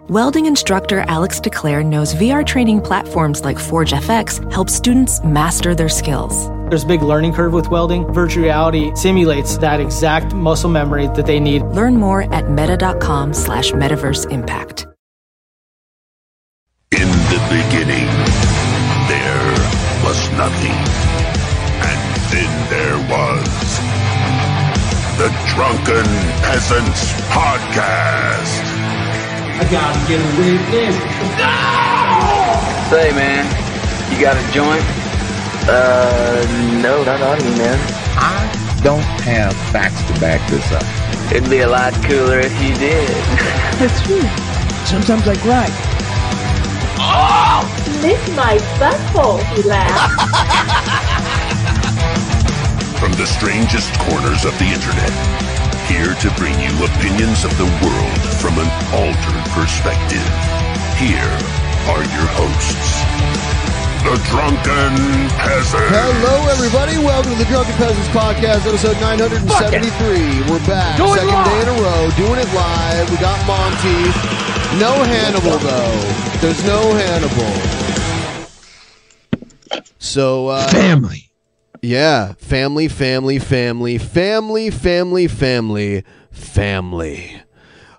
Welding instructor Alex DeClaire knows VR training platforms like Forge FX help students master their skills. There's a big learning curve with welding. Virtual reality simulates that exact muscle memory that they need. Learn more at meta.com slash metaverse impact. In the beginning, there was nothing. And then there was the Drunken Peasants Podcast. I gotta get a witness. No! Say, man, you got a joint? Uh, no, not on me, man. I don't have facts to back this up. It'd be a lot cooler if you did. That's true. Sometimes I cry. Oh! Lick my butthole, he laughed. From the strangest corners of the internet here to bring you opinions of the world from an altered perspective. Here are your hosts, the Drunken Peasants. Hello, everybody. Welcome to the Drunken Peasants Podcast, episode 973. We're back. Do Second live. day in a row, doing it live. We got Monty. No Hannibal, though. There's no Hannibal. So, uh, Family. Yeah, family, family, family, family, family, family, family.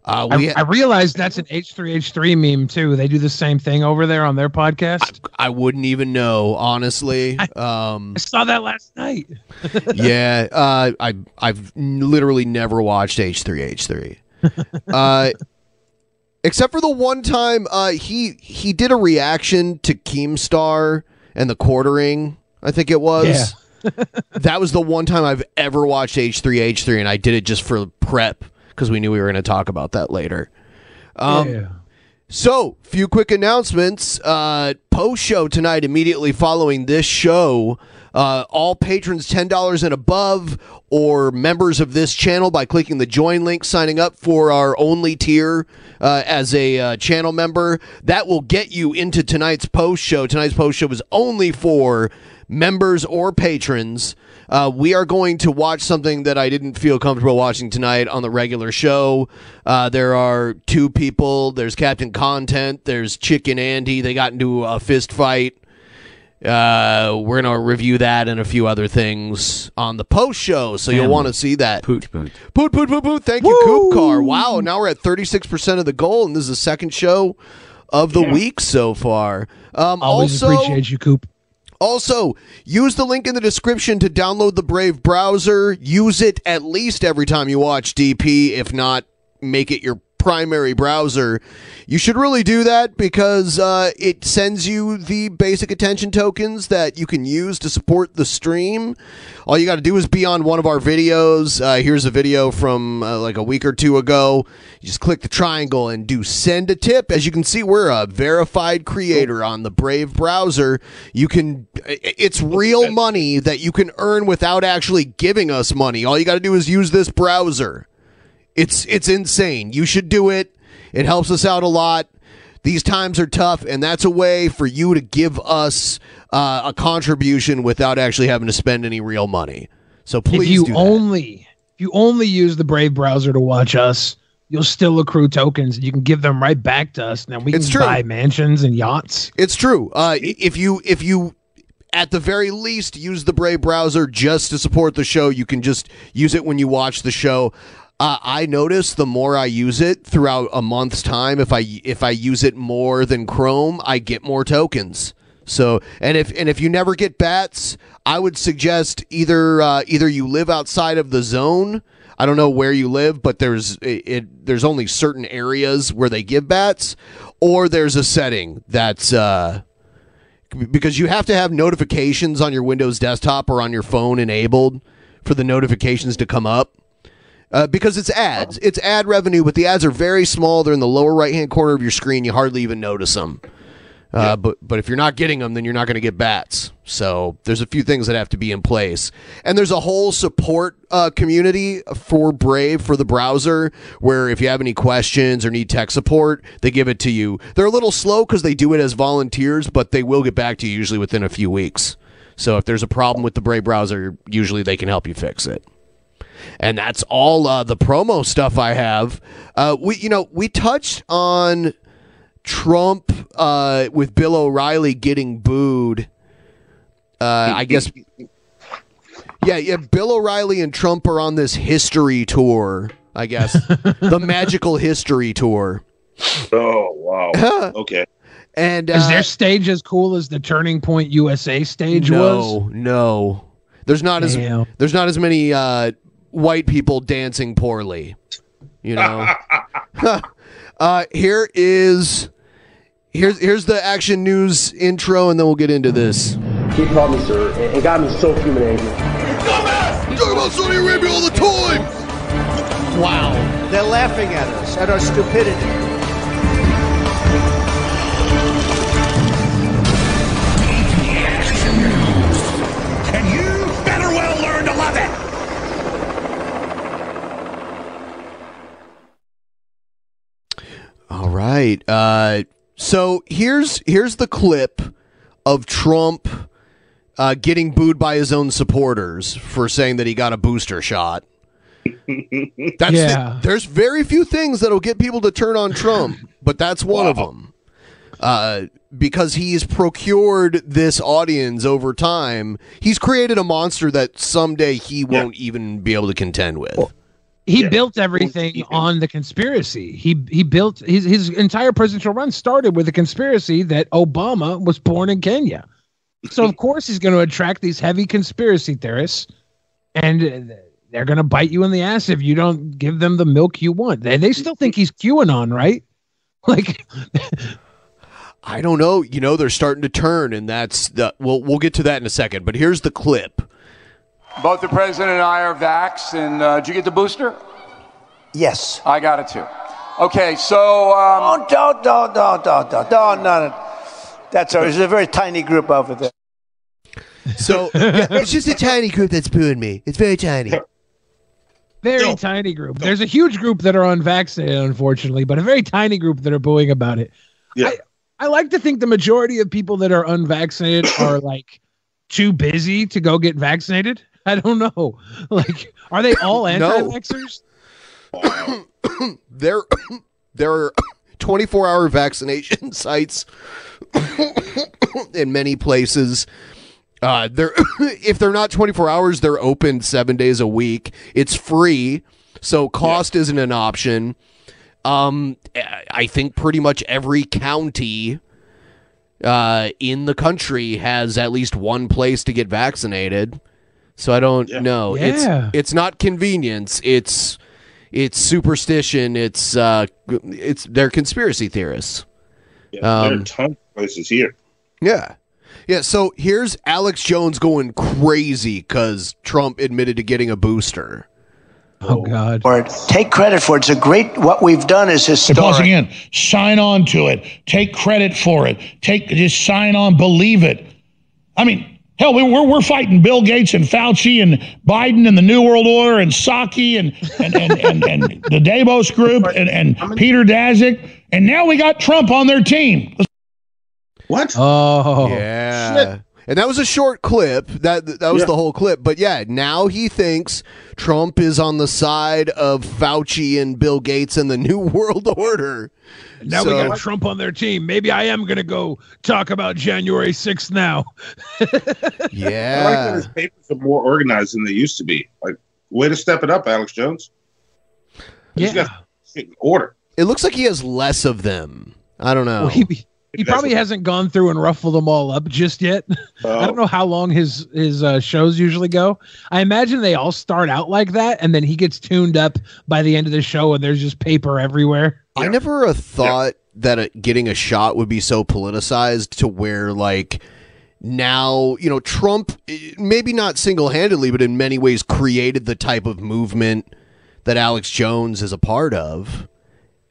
Uh, we, I, I realized that's an H3H3 meme too. They do the same thing over there on their podcast. I wouldn't even know, honestly. Um, I saw that last night. yeah, uh, I I've literally never watched H three H three, uh, except for the one time uh, he he did a reaction to Keemstar and the quartering. I think it was. that was the one time I've ever watched H three H three, and I did it just for prep because we knew we were going to talk about that later. Um, yeah. So, few quick announcements. Uh, Post show tonight, immediately following this show. Uh, all patrons $10 and above, or members of this channel by clicking the join link, signing up for our only tier uh, as a uh, channel member. That will get you into tonight's post show. Tonight's post show is only for members or patrons. Uh, we are going to watch something that I didn't feel comfortable watching tonight on the regular show. Uh, there are two people. There's Captain Content. There's Chicken Andy. They got into a fist fight. Uh, we're gonna review that and a few other things on the post show, so you'll want to see that. Poot poot. Poot poot poot poot. Thank you, Coop Car. Wow, now we're at thirty six percent of the goal, and this is the second show of the week so far. Um, Always also, appreciate you, Coop. Also, use the link in the description to download the Brave browser. Use it at least every time you watch DP, if not, make it your primary browser. You should really do that because uh, it sends you the basic attention tokens that you can use to support the stream. All you got to do is be on one of our videos. Uh, here's a video from uh, like a week or two ago. You just click the triangle and do send a tip. As you can see, we're a verified creator on the Brave browser. You can, it's real money that you can earn without actually giving us money. All you got to do is use this browser. It's it's insane. You should do it. It helps us out a lot. These times are tough, and that's a way for you to give us uh, a contribution without actually having to spend any real money. So please if you only if you only use the Brave browser to watch us, you'll still accrue tokens and you can give them right back to us. Now we It's can true. buy mansions and yachts. It's true. Uh, if you if you at the very least use the Brave browser just to support the show, you can just use it when you watch the show. Uh, I notice the more I use it throughout a month's time, if I if I use it more than Chrome, I get more tokens. So and if and if you never get bats, I would suggest either uh, either you live outside of the zone. I don't know where you live, but there's it, it there's only certain areas where they give bats, or there's a setting that's uh, because you have to have notifications on your Windows desktop or on your phone enabled for the notifications to come up. Uh, because it's ads. It's ad revenue, but the ads are very small. They're in the lower right hand corner of your screen. You hardly even notice them. Uh, But but if you're not getting them, then you're not going to get bats. So there's a few things that have to be in place, and there's a whole support uh, community for Brave for the browser, where if you have any questions or need tech support, they give it to you. They're a little slow because they do it as volunteers, but they will get back to you usually within a few weeks. So if there's a problem with the Brave browser, usually they can help you fix it. And that's all uh, the promo stuff I have. Uh, we you know we touched on Trump uh, with Bill O'Reilly getting booed. Uh, I guess. Yeah, yeah. Bill O'Reilly and Trump are on this history tour. I guess the magical history tour. Oh wow. okay. And Is uh, their stage as cool as the Turning Point USA stage no, was? No, no. There's not Damn. as there's not as many uh, white people dancing poorly. You know. uh, here is here's here's the action news intro, and then we'll get into this. He called me sir and, and got me so human angry. You talk about Saudi Arabia all the time. Wow. They're laughing at us, at our stupidity. All right. Uh, so here's here's the clip of Trump uh, getting booed by his own supporters for saying that he got a booster shot. That's Yeah. there's very few things that'll get people to turn on Trump, but that's one of them. Uh, because he's procured this audience over time, he's created a monster that someday he won't even be able to contend with. He built everything on the conspiracy. He he built his his entire presidential run started with a conspiracy that Obama was born in Kenya. So of course he's going to attract these heavy conspiracy theorists, and they're going to bite you in the ass if you don't give them the milk you want. They they still think he's QAnon, right? Like I don't know. You know, they're starting to turn, and that's the. We'll we'll get to that in a second. But here's the clip. Both the president and I are vaxxed, and uh, did you get the booster? Yes. I got it too. Okay, so um, Don't, don't, don't, don't, don't, don't, no, no. That's all. There's a very tiny group over there. So yeah, it's just a tiny group that's booing me. It's very tiny. very tiny group. There's a huge group that are unvaccinated, unfortunately, but a very tiny group that are booing about it. Yeah. I, I like to think the majority of people that are unvaccinated are like too busy to go get vaccinated. I don't know. Like, are they all anti-vaxxers? there, there are 24 hour vaccination sites in many places. Uh, they're if they're not 24 hours, they're open seven days a week. It's free, so cost isn't an option. Um, I think pretty much every county uh, in the country has at least one place to get vaccinated. So I don't know. Yeah. It's it's not convenience. It's it's superstition. It's uh, it's they're conspiracy theorists. Yeah, there are Um, tons of places here. Yeah. Yeah, so here's Alex Jones going crazy because Trump admitted to getting a booster. Oh God! Or take credit for it. It's a great. What we've done is Once historic. again, sign on to it. Take credit for it. Take just sign on, believe it. I mean, hell, we- we're we're fighting Bill Gates and Fauci and Biden and the New World Order and Psaki and and and, and, and the Davos Group and, and Peter Daszak, and now we got Trump on their team. What? Oh, yeah. And that was a short clip. That that was Yeah. the whole clip. But yeah, now he thinks Trump is on the side of Fauci and Bill Gates and the New World Order. Now we got Trump on their team. Maybe I am gonna go talk about January 6th now. yeah. I like that Yeah. his papers are more organized than they used to be. Like, way to step it up, Alex Jones. He's Yeah. got shit in order. It looks like he has less of them. I don't know. Well, he he probably hasn't gone through and ruffled them all up just yet. I don't know how long his his uh, shows usually go. I imagine they all start out like that, and then he gets tuned up by the end of the show, and there's just paper everywhere. I never uh, thought that uh getting a shot would be so politicized to where like now you know Trump eh, maybe not single handedly but in many ways created the type of movement that Alex Jones is a part of,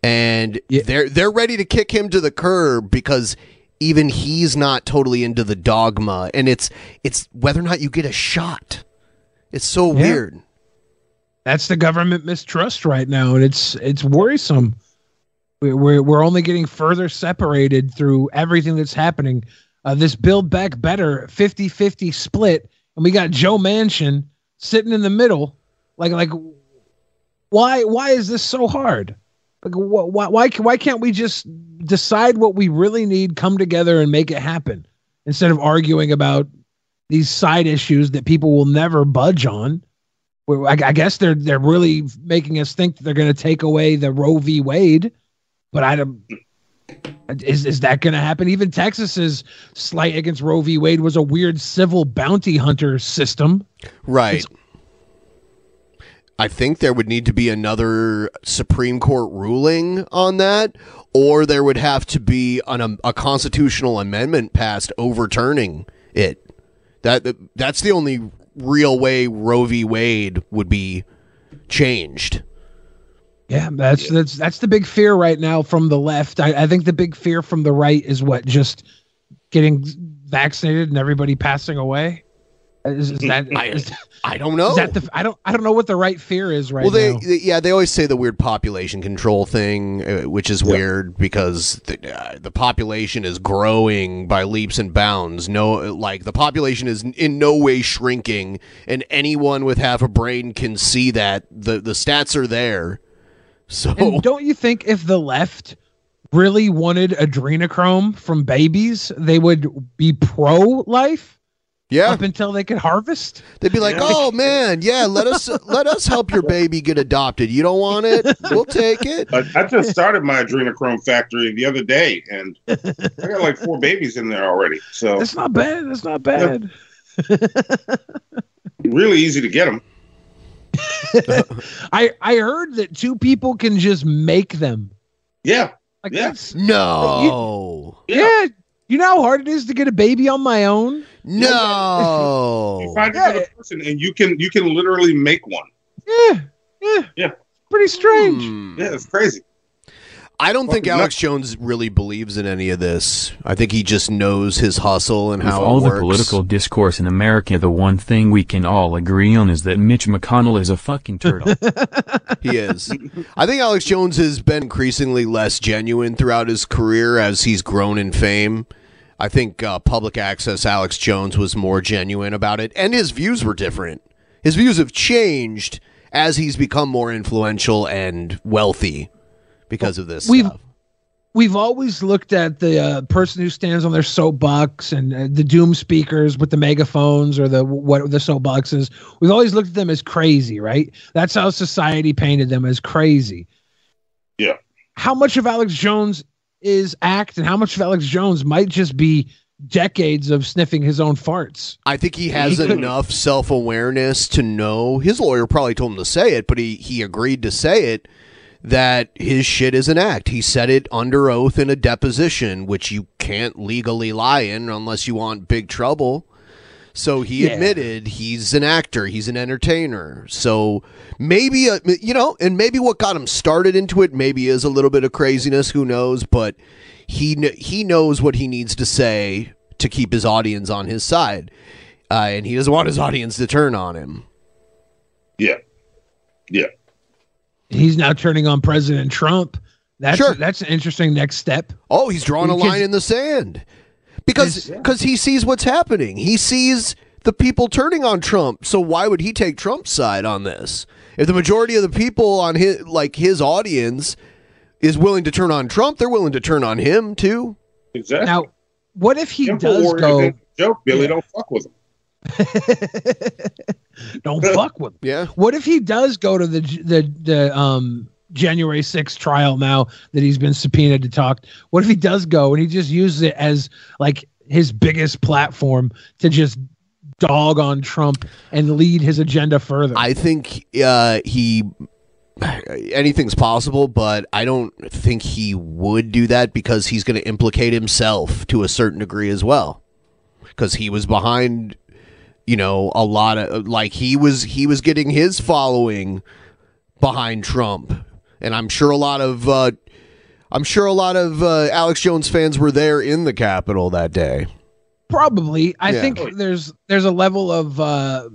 and they're they're ready to kick him to the curb because even he's not totally into the dogma, and it's it's whether or not you get a shot. It's so Yeah. weird. That's the government mistrust right now, and it's it's worrisome. We- We're we're only getting further separated through everything that's happening. Uh, this Build Back Better 50-50 split, and we got Joe Manchin sitting in the middle. Like like, why why is this so hard? Like wh- why why why can't we just decide what we really need, come together, and make it happen instead of arguing about these side issues that people will never budge on? Well, I, I guess they're they're really making us think that they're going to take away the Roe v. Wade, but I don't. Is is that going to happen? Even Texas's slight against Roe v. Wade was a weird civil bounty hunter system. Right. I think there would need to be another Supreme Court ruling on that, or there would have to be an, um, a constitutional amendment passed overturning it. That that's the only real way Roe v. Wade would be changed. Yeah, that's that's that's the big fear right now from the left. I, I think the big fear from the right is what just getting vaccinated and everybody passing away. Is, is that I, is, I don't know. is that the I don't I don't know what the right fear is right well, they, now. they- yeah, they always say the weird population control thing, uh, which is weird because the, uh, the population is growing by leaps and bounds. No, like the population is in no way shrinking, and anyone with half a brain can see that the the stats are there. So And don't you think if the left really wanted adrenochrome from babies, they would be pro life? Yeah. Up until they could harvest? They'd be like, "Oh man, yeah, let us let us help your baby get adopted. You don't want it? We'll take it." I, I just started my adrenochrome factory the other day, and I got like four babies in there already. So That's not bad. That's not bad. really easy to get them. I I heard that two people can just make them. Yeah. Like yeah. that's No. yeah. You know how hard it is to get a baby on my own? No. You find another person, and you can you can literally make one. Yeah. Yeah. Yeah. Pretty strange. Hmm. Yeah, it's crazy. I don't think Alex nuts. Jones really believes in any of this. I think he just knows his hustle and With how all it the political discourse in America, the one thing we can all agree on is that Mitch McConnell is a fucking turtle. he is. I think Alex Jones has been increasingly less genuine throughout his career as he's grown in fame. I think uh, public access Alex Jones was more genuine about it, and his views were different. His views have changed as he's become more influential and wealthy because of this We've stuff. we've always looked at the uh, person who stands on their soapbox and uh, the doom speakers with the megaphones or the what the soapboxes. We've always looked at them as crazy, right? That's how society painted them as crazy. Yeah. How much of Alex Jones is act, and how much of Alex Jones might just be decades of sniffing his own farts? I think he has could- enough self awareness to know. His lawyer probably told him to say it, but he, he agreed to say it that his shit is an act. He said it under oath in a deposition, which you can't legally lie in unless you want big trouble. So he Yeah. admitted he's an actor, he's an entertainer. So maybe, uh, you know, and maybe what got him started into it maybe is a little bit of craziness, who knows, but he kn- he knows what he needs to say to keep his audience on his side. Uh, and he doesn't want his audience to turn on him. Yeah. Yeah. He's now turning on President Trump. That's that's an interesting next step. Oh, he's drawing a line in the sand because because he sees what's happening. He sees the people turning on Trump. So why would he take Trump's side on this? If the majority of the people on his like his audience is willing to turn on Trump, they're willing to turn on him too. Exactly. Now, what if he Simple does go? Joke, Billy, don't fuck with him. Don't fuck with him. Yeah. What if he does go to the the the um January 6th trial now that he's been subpoenaed to talk? What if he does go and he just uses it as like his biggest platform to just dog on Trump and lead his agenda further? I think uh, he anything's possible, but I don't think he would do that because he's going to implicate himself to a certain degree as well. Because he was behind, you know, a lot of like he was he was getting his following behind Trump, and I'm sure a lot of uh, I'm sure a lot of uh, Alex Jones fans were there in the Capitol that day. Probably. I Yeah. think there's there's a level of uh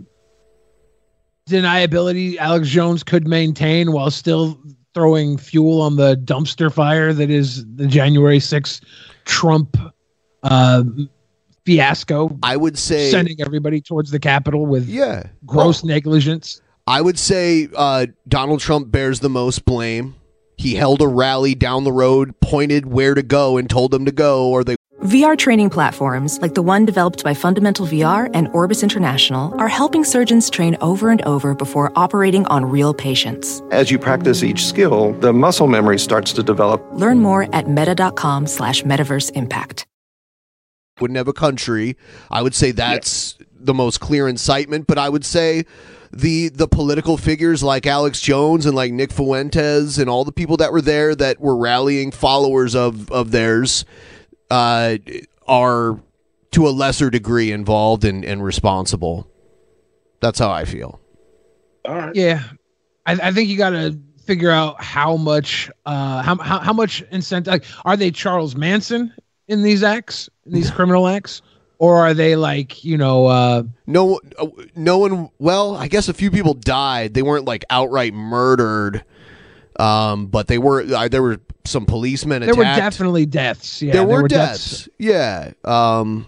deniability Alex Jones could maintain while still throwing fuel on the dumpster fire that is the January 6th Trump uh fiasco. I would say sending everybody towards the Capitol with yeah gross negligence. I would say uh, Donald Trump bears the most blame. He held a rally down the road, pointed where to go, and told them to go, or they VR training platforms, like the one developed by Fundamental VR and Orbis International, are helping surgeons train over and over before operating on real patients. As you practice each skill, the muscle memory starts to develop. Learn more at meta.com slash metaverse impact. wouldn't have a country. I would say that's the most clear incitement, but I would say the the political figures like Alex Jones and like Nick Fuentes and all the people that were there that were rallying followers of of theirs uh, are to a lesser degree involved and, and responsible. That's how I feel. All right. Yeah. I, I think you got to figure out how much uh how how, how much incentive like, are they Charles Manson in these acts, in these criminal acts? Or are they like, you know, uh No, uh, no one. Well, I guess a few people died. They weren't like outright murdered, um, but they were. Uh, there were some policemen there attacked. were definitely deaths. Yeah, there, were, deaths. Yeah. Um,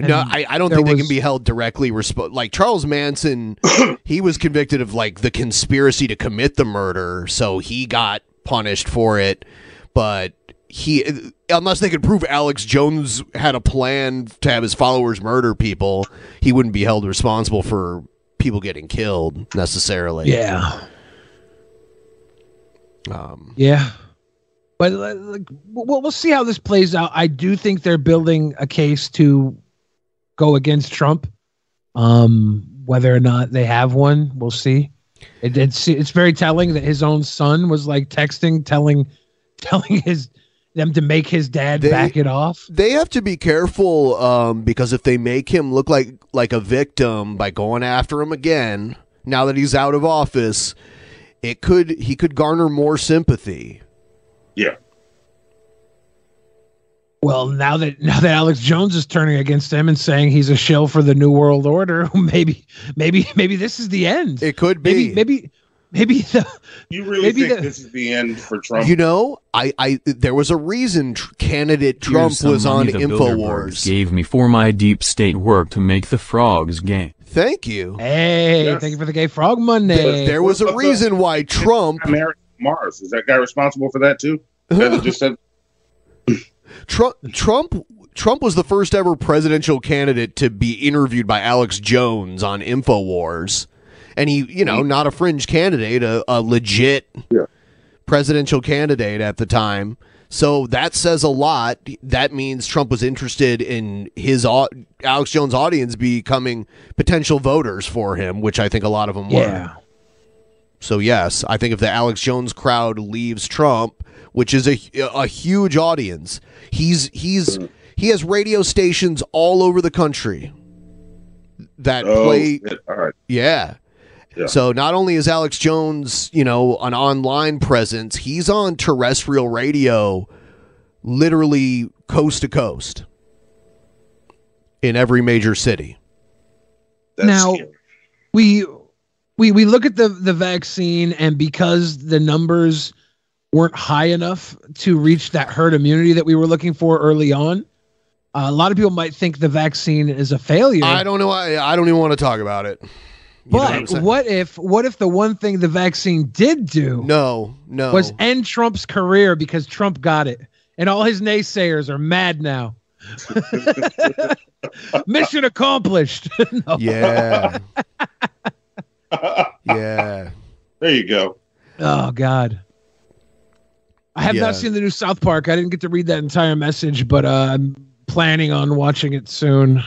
no, I, I don't there think they can be held directly responsible. Like Charles Manson, he was convicted of like the conspiracy to commit the murder, so he got punished for it. But he, unless they could prove Alex Jones had a plan to have his followers murder people, he wouldn't be held responsible for people getting killed necessarily. Yeah. Um, Yeah. But like, we'll, we'll see how this plays out. I do think they're building a case to go against Trump. Um, whether or not they have one, we'll see. It, it's it's very telling that his own son was like texting, telling, telling his them to make his dad They- back it off. They have to be careful um, because if they make him look like like a victim by going after him again, now that he's out of office, it could he could garner more sympathy. Yeah. Well, now that now that Alex Jones is turning against him and saying he's a shill for the New World Order, maybe maybe maybe this is the end. It could Maybe maybe maybe the You really Maybe think the- this is the end for Trump? You know, I, I there was a reason tr- candidate Trump was on money the Bilderbergs Infowars. Gave me for my deep state work to make the frogs gay. Thank you. Hey, thank you for the gay frog Monday. There, there was a reason why Trump America Mars is that guy responsible for that too? That just said Trump Trump Trump was the first ever presidential candidate to be interviewed by Alex Jones on Infowars. And he, you know, not a fringe candidate, a, a legit presidential candidate at the time. So that says a lot. That means Trump was interested in his au- Alex Jones audience becoming potential voters for him, which I think a lot of them were. Yeah. So yes, I think if the Alex Jones crowd leaves Trump, which is a a huge audience, he's he's mm. he has radio stations all over the country that Oh, play. shit. all right. Yeah. Yeah. So not only is Alex Jones, you know, an online presence, he's on terrestrial radio, literally coast to coast, in every major city. now we we we look at the the vaccine and because the numbers weren't high enough to reach that herd immunity that we were looking for early on uh, a lot of people might think the vaccine is a failure I don't know. I, I don't even want to talk about it. You know what but what if what if the one thing the vaccine did do No, no. was end Trump's career because Trump got it and all his naysayers are mad now mission accomplished No. Yeah. yeah. There you go. Oh God. I have Yeah. not seen the new South Park. I didn't get to read that entire message, but uh, I'm planning on watching it soon.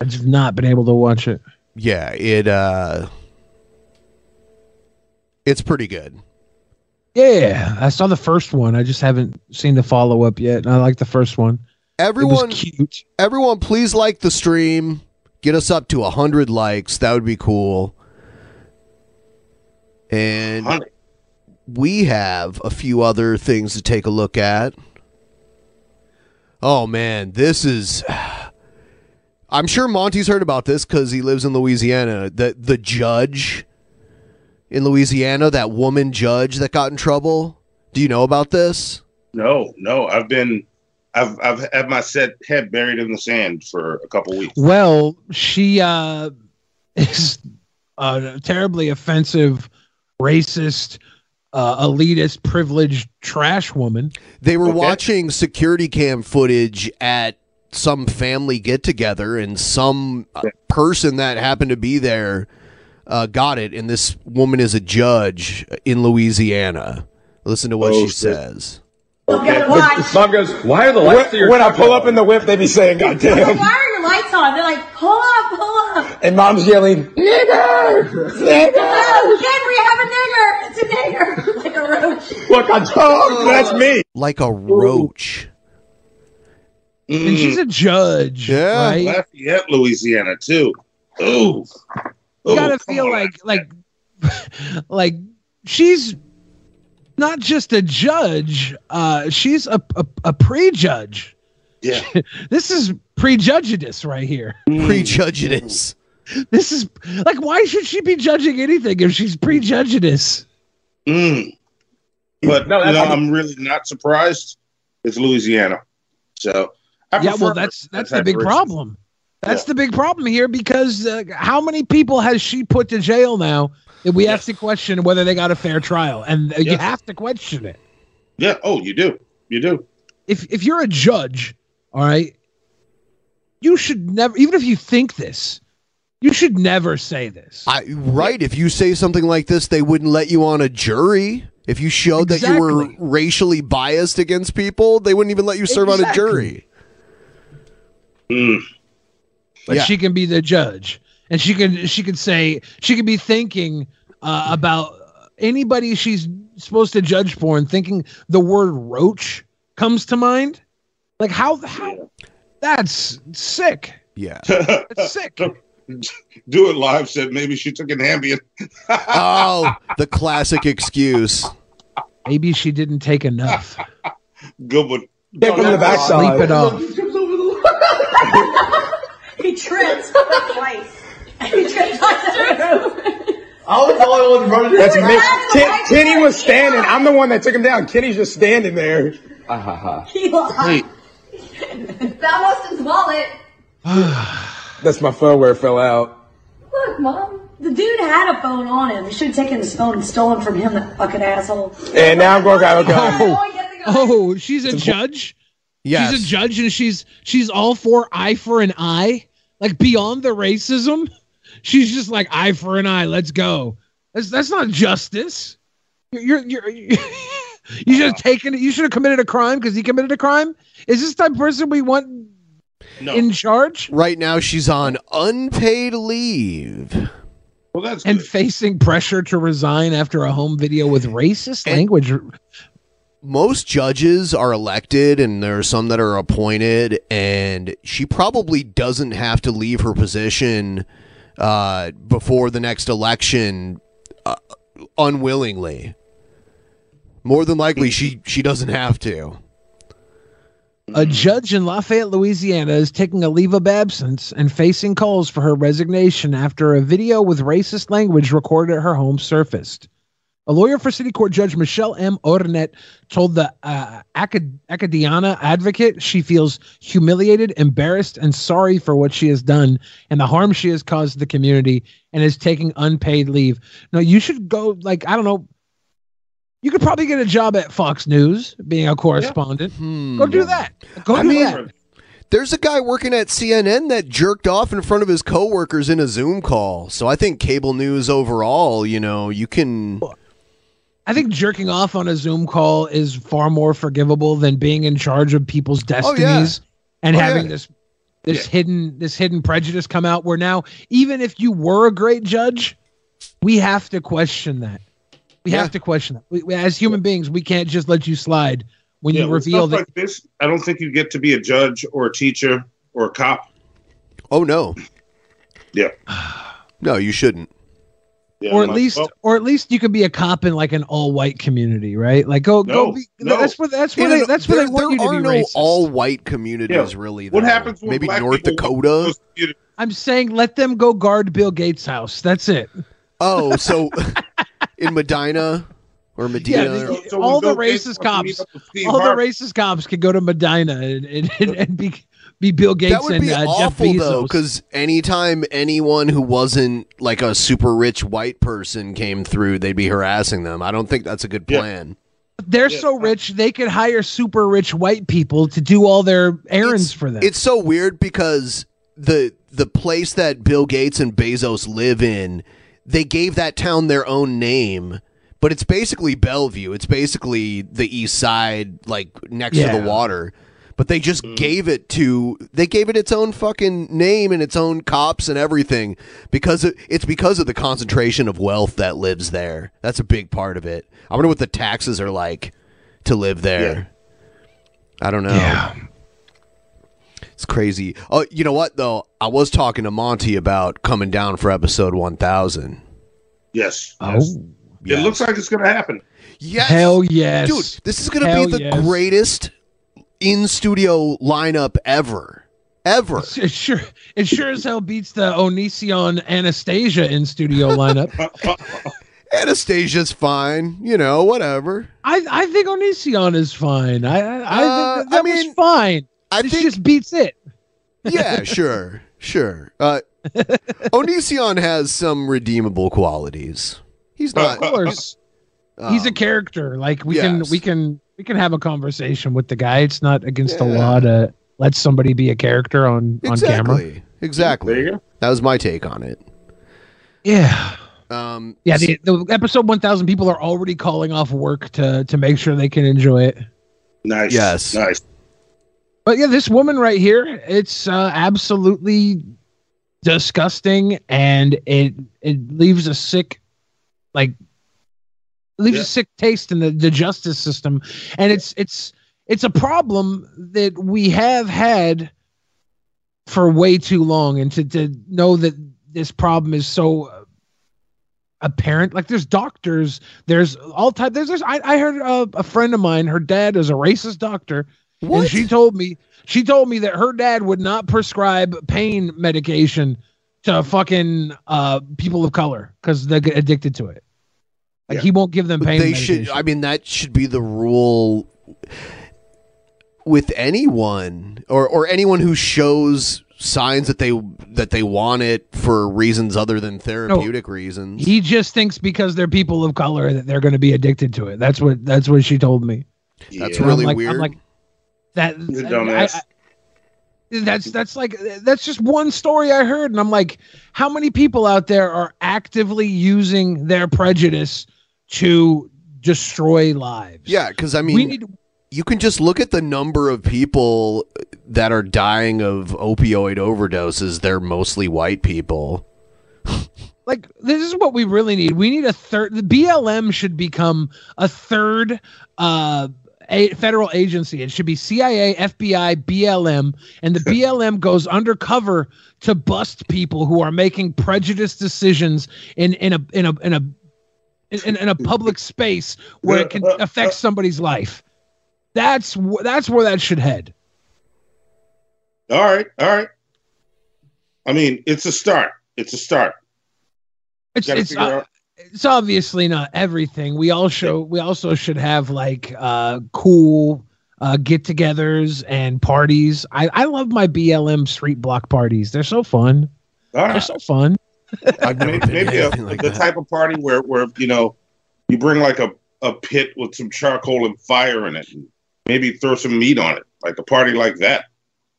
I've just not been able to watch it. Yeah, it uh it's pretty good. Yeah, I saw the first one. I just haven't seen the follow up yet. And I like the first one. Everyone cute. Everyone please like the stream. Get us up to 100 likes. That would be cool. And we have a few other things to take a look at. Oh man, this is I'm sure Monty's heard about this cuz he lives in Louisiana. The the judge in Louisiana, that woman judge that got in trouble. Do you know about this? No, no. I've been, I've, I've had my set head buried in the sand for a couple weeks. Well, she uh, is a terribly offensive, racist, uh, elitist, privileged trash woman. They were watching security cam footage at some family get together, and some uh, person that happened to be there uh, got it. And this woman is a judge in Louisiana. Listen to what Oh, she shit. says. Mom goes, why are the lights When, when I pull up in the whip, they be saying, God Like, damn. why are your lights on? They're like, pull up, pull up. And mom's yelling, nigger! Nigger! Can we have a nigger? It's a nigger. Like a roach. Look, I told that's me. Like a roach. And she's a judge, Yeah. right? Lafayette, Louisiana, too. Ooh. You gotta feel like like like she's not just a judge, uh, she's a a, a prejudge. Yeah. this is prejudiced right here. Prejudiced. This is like why should she be judging anything if she's prejudiced? Mm. But No, you know, I'm really not surprised. It's Louisiana, so I yeah, well that's that's the big type problem. That's Yeah. the big problem here because uh, how many people has she put to jail now that we have to question whether they got a fair trial, and uh, you have to question it. Yeah. Oh, you do. You do. if if you're a judge, all right, you should never even if you think this, you should never say this. I right. If you say something like this, they wouldn't let you on a jury. If you showed that you were racially biased against people, they wouldn't even let you serve on a Exactly. Jury. But Yeah. she can be the judge, and she can she can say she can be thinking uh, about anybody she's supposed to judge for, and thinking the word roach comes to mind. Like how how that's sick. Yeah. That's sick. Do it live. Said maybe she took an Ambien. oh, the classic excuse. Maybe she didn't take enough. Good one. Take him to the backside. Sleep it off. He tripped twice. He tripped twice. I was the only one running. That's me. That's Ken. Kenny was standing. I'm the one that took him down. Kenny's just standing there. ha He lied. That was his wallet. That's my phone where it fell out. Look, mom. The dude had a phone on him. You should have taken his phone and stolen from him, that fucking asshole. And now I'm going to have a gun. Oh, oh, she's a judge. Yes. She's a judge, and she's she's all for eye for an eye, like beyond the racism. She's just like eye for an eye. Let's go. That's that's not justice. You're you're, you're you should have taken it. You should have committed a crime because he committed a crime. Is this the type of person we want in charge Right now, she's on unpaid leave. Well, that's and facing pressure to resign after a home video with racist language? Most judges are elected, and there are some that are appointed, and she probably doesn't have to leave her position uh, before the next election uh, unwillingly. More than likely, she she doesn't have to. A judge in Lafayette, Louisiana is taking a leave of absence and facing calls for her resignation after a video with racist language recorded at her home surfaced. A lawyer for City Court Judge Michelle M. Odinet told the uh, Acad- Acadiana advocate she feels humiliated, embarrassed, and sorry for what she has done and the harm she has caused the community and is taking unpaid leave. No, you should go, like, I don't know. You could probably get a job at Fox News being a correspondent. Go do that. Go I do mean, that. There's a guy working at CNN that jerked off in front of his coworkers in a Zoom call. So I think cable news overall, you know, you can. I think jerking off on a Zoom call is far more forgivable than being in charge of people's Oh, yeah. destinies and Oh, having yeah. this this hidden this hidden prejudice come out where now even if you were a great judge, we have to question that. We have to question that. We, we- as human beings, we can't just let you slide when Yeah, you reveal that like this, I don't think you get to be a judge or a teacher or a cop. Oh no, Yeah. no, you shouldn't. Or at least, or at least you could be a cop in like an all-white community, right? Like go, go. Be, no. That's where that's where You they know, that's where there- they want you to be. there are no racist. all white communities, Yeah. really. What happens when Maybe North Dakota. I'm saying let them go guard Bill Gates' house. That's it. Oh, so in Medina or Medina? Yeah, or- the- all the racist cops, all the racist cops could go to Medina and, and, and, and be be Bill Gates that would and be uh, Jeff awful though, Bezos. because anytime anyone who wasn't like a super rich white person came through, they'd be harassing them. I don't think that's a good plan. They're so rich they could hire super rich white people to do all their errands for them. It's so weird because the the place that Bill Gates and Bezos live in, they gave that town their own name, but it's basically Bellevue. It's basically the east side, like next to the water. But they just mm-hmm. gave it to they gave it its own fucking name and its own cops and everything because it, it's because of the concentration of wealth that lives there. That's a big part of it. I wonder what the taxes are like to live there. I don't know. Yeah. It's crazy. Oh, you know what though? I was talking to Monty about coming down for episode 1000. Yes. Oh. yes. It looks like it's going to happen. Yes. Hell yes. Dude, this is going to be the yes. greatest in studio lineup ever. Ever. It sure it sure as hell beats the Onision Anastasia in studio lineup. Anastasia's fine, you know, whatever. I, I think Onision is fine. I I, I Uh, think that, that was fine. I this think- just beats it. Yeah, sure. Sure. Uh Onision has some redeemable qualities. He's not Of course. He's a um, character. Like we can we can we can have a conversation with the guy. It's not against the law to let somebody be a character on on camera. Exactly. Exactly. There you go. That was my take on it. Yeah. Um Yeah, the, the episode 1000 people are already calling off work to to make sure they can enjoy it. Nice. Yes. Nice. But yeah, this woman right here, it's uh, absolutely disgusting, and it it leaves a sick, like, leaves Yeah. a sick taste in the, the justice system, and it's it's it's a problem that we have had for way too long, and to to know that this problem is so uh, apparent like there's doctors there's all type there's, there's I, I heard uh, a friend of mine her dad is a racist doctor. And she told me she told me that her dad would not prescribe pain medication to fucking uh people of color because they get addicted to it like he won't give them But pain they medication. should I mean that should be the rule with anyone or or anyone who shows signs that they that they want it for reasons other than therapeutic reasons. he just thinks because they're people of color that they're going to be addicted to it that's what that's what she told me That's And I'm really like- weird. I'm like that He's a I- dumbass. I- that's that's like that's just one story I heard, and I'm like, how many people out there are actively using their prejudice to destroy lives? yeah, cuz I mean we need you can just look at the number of people that are dying of opioid overdoses. They're mostly white people. like this is what we really need. We need a third. The BLM should become a third uh, a federal agency. It should be CIA, FBI, BLM, and the BLM goes undercover to bust people who are making prejudiced decisions in in a in a in a in, in a public space where it can affect somebody's life. That's wh- that's where that should head. All right. All right. I mean, it's a start. It's a start. It's it's uh, it's obviously not everything. We all show we also should have like uh cool uh get-togethers and parties. I I love my BLM street block parties. They're so fun. All They're so fun. Maybe maybe a, the type of party where, where you know you bring like a, a pit with some charcoal and fire in it and maybe throw some meat on it like a party like that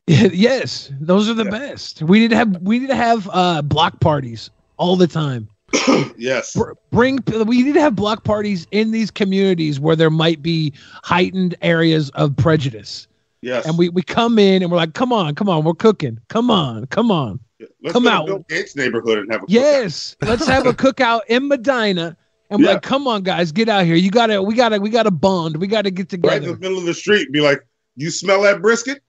yes, those are the best. We need to have we need to have uh block parties all the time. yes Br- bring we need to have block parties in these communities where there might be heightened areas of prejudice. yes And we, we come in and we're like, come on, come on, we're cooking. Come on, come on. Let's come go to out. bill gates neighborhood and have a Yes, let's have a cookout in Medina. And we're Yeah. like, come on, guys, get out here. You gotta, we gotta, we gotta bond. We gotta get together. right in the middle of the street and be like you smell that brisket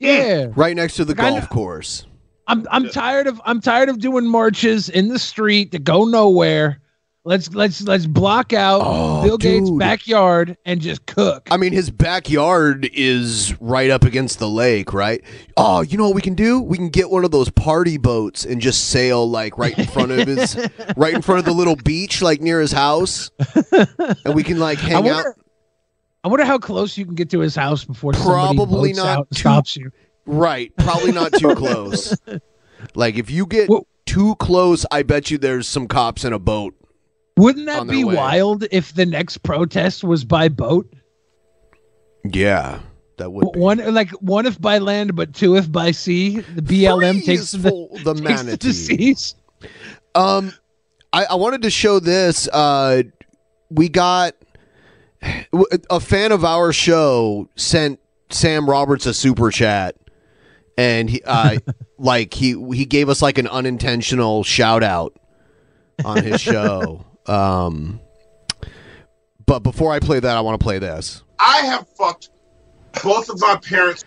Yeah. Hmm. Right next to the Like, golf course. I'm I'm tired of I'm tired of doing marches in the street that go nowhere. Let's let's let's block out Oh, Bill Gates' backyard and just cook. I mean, his backyard is right up against the lake, right? Oh, you know what we can do? We can get one of those party boats and just sail like right in front of his, right in front of the little beach, like near his house, and we can like hang out. I wonder how close you can get to his house before somebody Probably not out and too- stops you. Right, probably not too close. like if you get too close, I bet you there's some cops in a boat. Wouldn't that be way. wild if the next protest was by boat? Yeah, that would. One like one if by land, but two if by sea. The BLM takes the, the takes the seas. Um, I, I wanted to show this. Uh, we got a fan of our show sent Sam Roberts a super chat, and he uh, like he he gave us like an unintentional shout out on his show. um, but before I play that, I want to play this. I have fucked both of my parents.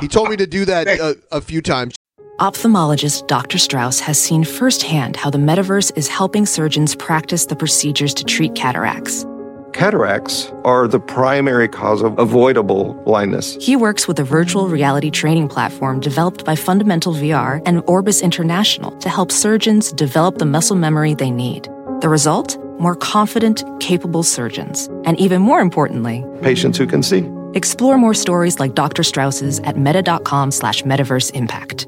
He told me to do that a, a few times. Ophthalmologist Dr. Strauss has seen firsthand how the metaverse is helping surgeons practice the procedures to treat cataracts. Cataracts are the primary cause of avoidable blindness. He works with a virtual reality training platform developed by Fundamental VR and Orbis International to help surgeons develop the muscle memory they need. The result? More confident, capable surgeons. And even more importantly, Patients who can see. explore more stories like Dr. Strauss's at meta.com slash metaverse impact.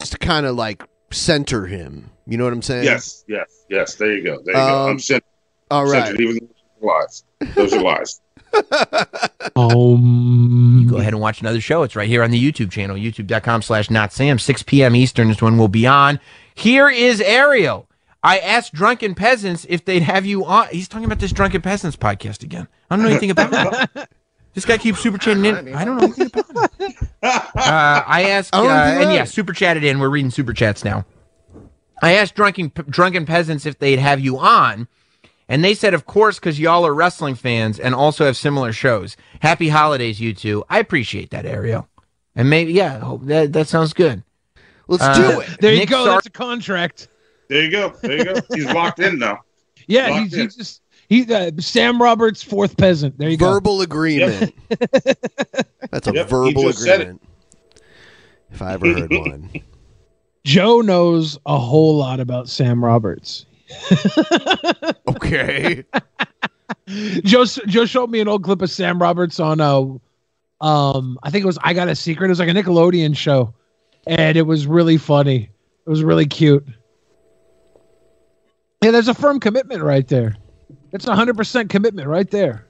Just to kind of like center him. You know what I'm saying? Yes, yes, yes. There you go. There you go. Um, I'm sent. All right. sent right. it, even those are lies. Those are lies. Um, you go ahead and watch another show. It's right here on the YouTube channel, youtube.com slash not Sam. 6 p.m. Eastern is when we'll be on. Here is Ariel. I asked drunken peasants if they'd have you on. He's talking about this drunken peasants podcast again. I don't know anything about it. This guy keeps super chatting in. I don't know anything about it. Uh, I asked, I uh, don't know anything and about yeah, super chatted in. We're reading super chats now. I asked drunken drunken peasants if they'd have you on, and they said, of course, because y'all are wrestling fans and also have similar shows. Happy holidays, you two. I appreciate that, Ariel. And maybe, yeah, hope that that sounds good. Let's Uh, do it. There you go. Sar- That's a contract. There you go. There you go. He's locked in now. Yeah, Locked he's, in. he's just he uh, Sam Roberts, fourth peasant. There you go. verbal agreement. That's a Yep, verbal just said it. agreement. If I ever heard one. Joe knows a whole lot about Sam Roberts. Okay. Joe Joe showed me an old clip of Sam Roberts on uh um I think it was I Got a Secret. It was like a Nickelodeon show. And it was really funny. It was really cute. Yeah, there's a firm commitment right there. It's a hundred percent commitment right there.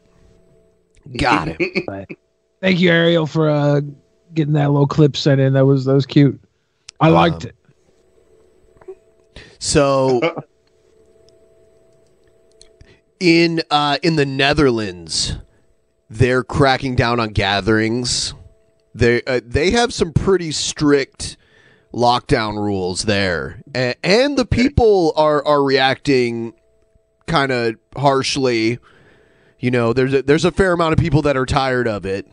Got it. Thank you, Ariel, for uh getting that little clip sent in. That was that was cute. I liked Um, it. So in uh in the Netherlands, they're cracking down on gatherings. They uh, they have some pretty strict lockdown rules there, and, and the people are are reacting kind of harshly. You know, there's a, there's a fair amount of people that are tired of it.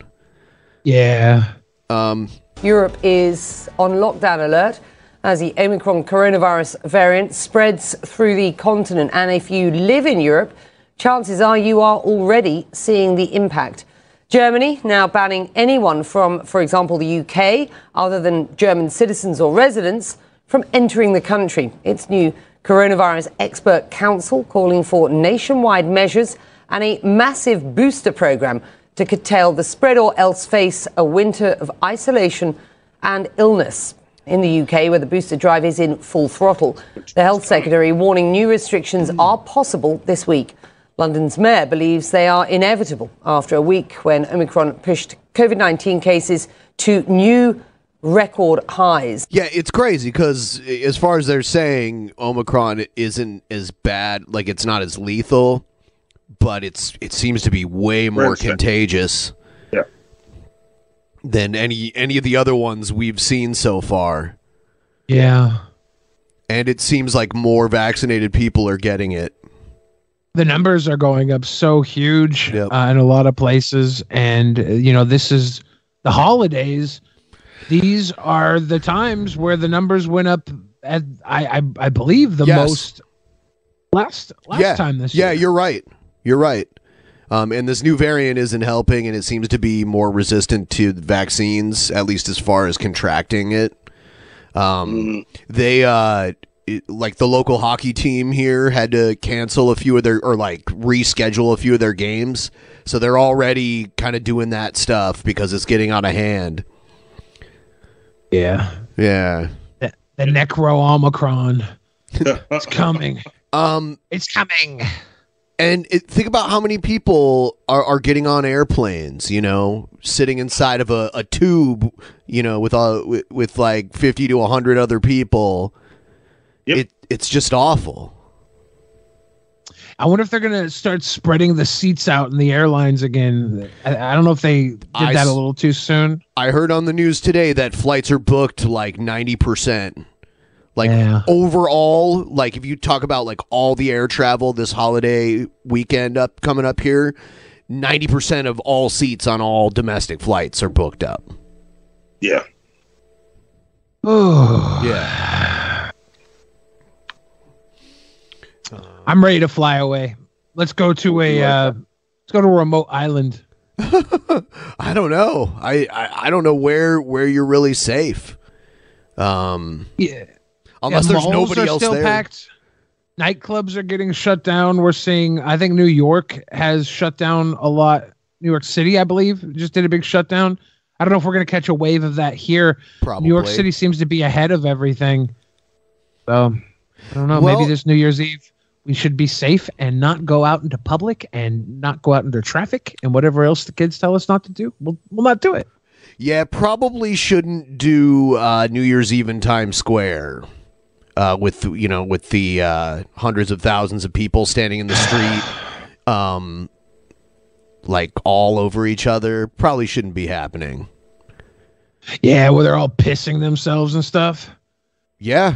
Yeah. Um, Europe is on lockdown alert as the Omicron coronavirus variant spreads through the continent. And if you live in Europe, chances are you are already seeing the impact. Germany now banning anyone from, for example, the UK, other than German citizens or residents, from entering the country. Its new coronavirus expert council calling for nationwide measures and a massive booster program to curtail the spread or else face a winter of isolation and illness. In the UK, where the booster drive is in full throttle, the health secretary warning new restrictions are possible this week. London's mayor believes they are inevitable after a week when Omicron pushed COVID 19 cases to new record highs. Yeah, it's crazy because as far as they're saying, Omicron isn't as bad. Like it's not as lethal, but it's it seems to be way more Very contagious. Yeah. Than any any of the other ones we've seen so far, Yeah. and it seems like more vaccinated people are getting it. The numbers are going up so huge uh, in a lot of places and uh, you know this is the holidays these are the times where the numbers went up at i i, I believe the Yes. most last last yeah, time this yeah, year. you're right. You're right. Um, and this new variant isn't helping, and it seems to be more resistant to vaccines, at least as far as contracting it. Um, They, uh, it- like the local hockey team here, had to cancel a few of their, or like reschedule a few of their games. So they're already kind of doing that stuff because it's getting out of hand. Yeah. Yeah. The, the Necro Omicron. it's coming. Um, it's coming. And it, think about how many people are, are getting on airplanes, you know, sitting inside of a, a tube, you know, with, all, with with like 50 to 100 other people. It It's just awful. I wonder if they're gonna start spreading the seats out in the airlines again. I, I don't know if they did I that a little too soon. I heard on the news today that flights are booked like 90%. Like overall, like if you talk about like all the air travel this holiday weekend up coming up here, 90% of all seats on all domestic flights are booked up. Yeah. Oh yeah. I'm ready to fly away. Let's go to a uh, let's go to a remote island. I don't know. I, I I don't know where where you're really safe. Um Yeah. unless Yeah, there's nobody else still there. packed. Nightclubs are getting shut down. We're seeing. I think New York has shut down a lot. New York City, I believe, just did a big shutdown. I don't know if we're going to catch a wave of that here. Probably. New York City seems to be ahead of everything. So I don't know. Well- maybe this New Year's Eve we should be safe and not go out into public and not go out into traffic and whatever else the kids tell us not to do. We'll, we'll not do it. Yeah, probably shouldn't do uh, New Year's Eve in Times Square. Uh, with you know, with the uh, hundreds of thousands of people standing in the street, um, like all over each other, probably shouldn't be happening. Yeah, where they're all pissing themselves and stuff. Yeah.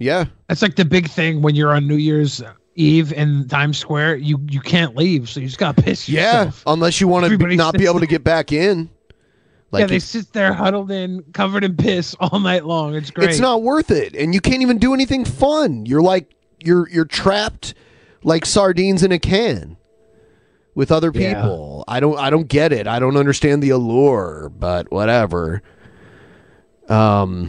Yeah. That's like the big thing when you're on New Year's Eve in Times Square. You you can't leave, so you just gotta piss Yeah, yourself. unless you want to Everybody not be able to get back in. Like yeah, they sit there huddled in, covered in piss all night long. It's great. It's not worth it, and you can't even do anything fun. You're like you're you're trapped like sardines in a can with other Yeah. people. I don't I don't get it. I don't understand the allure, but whatever. Um,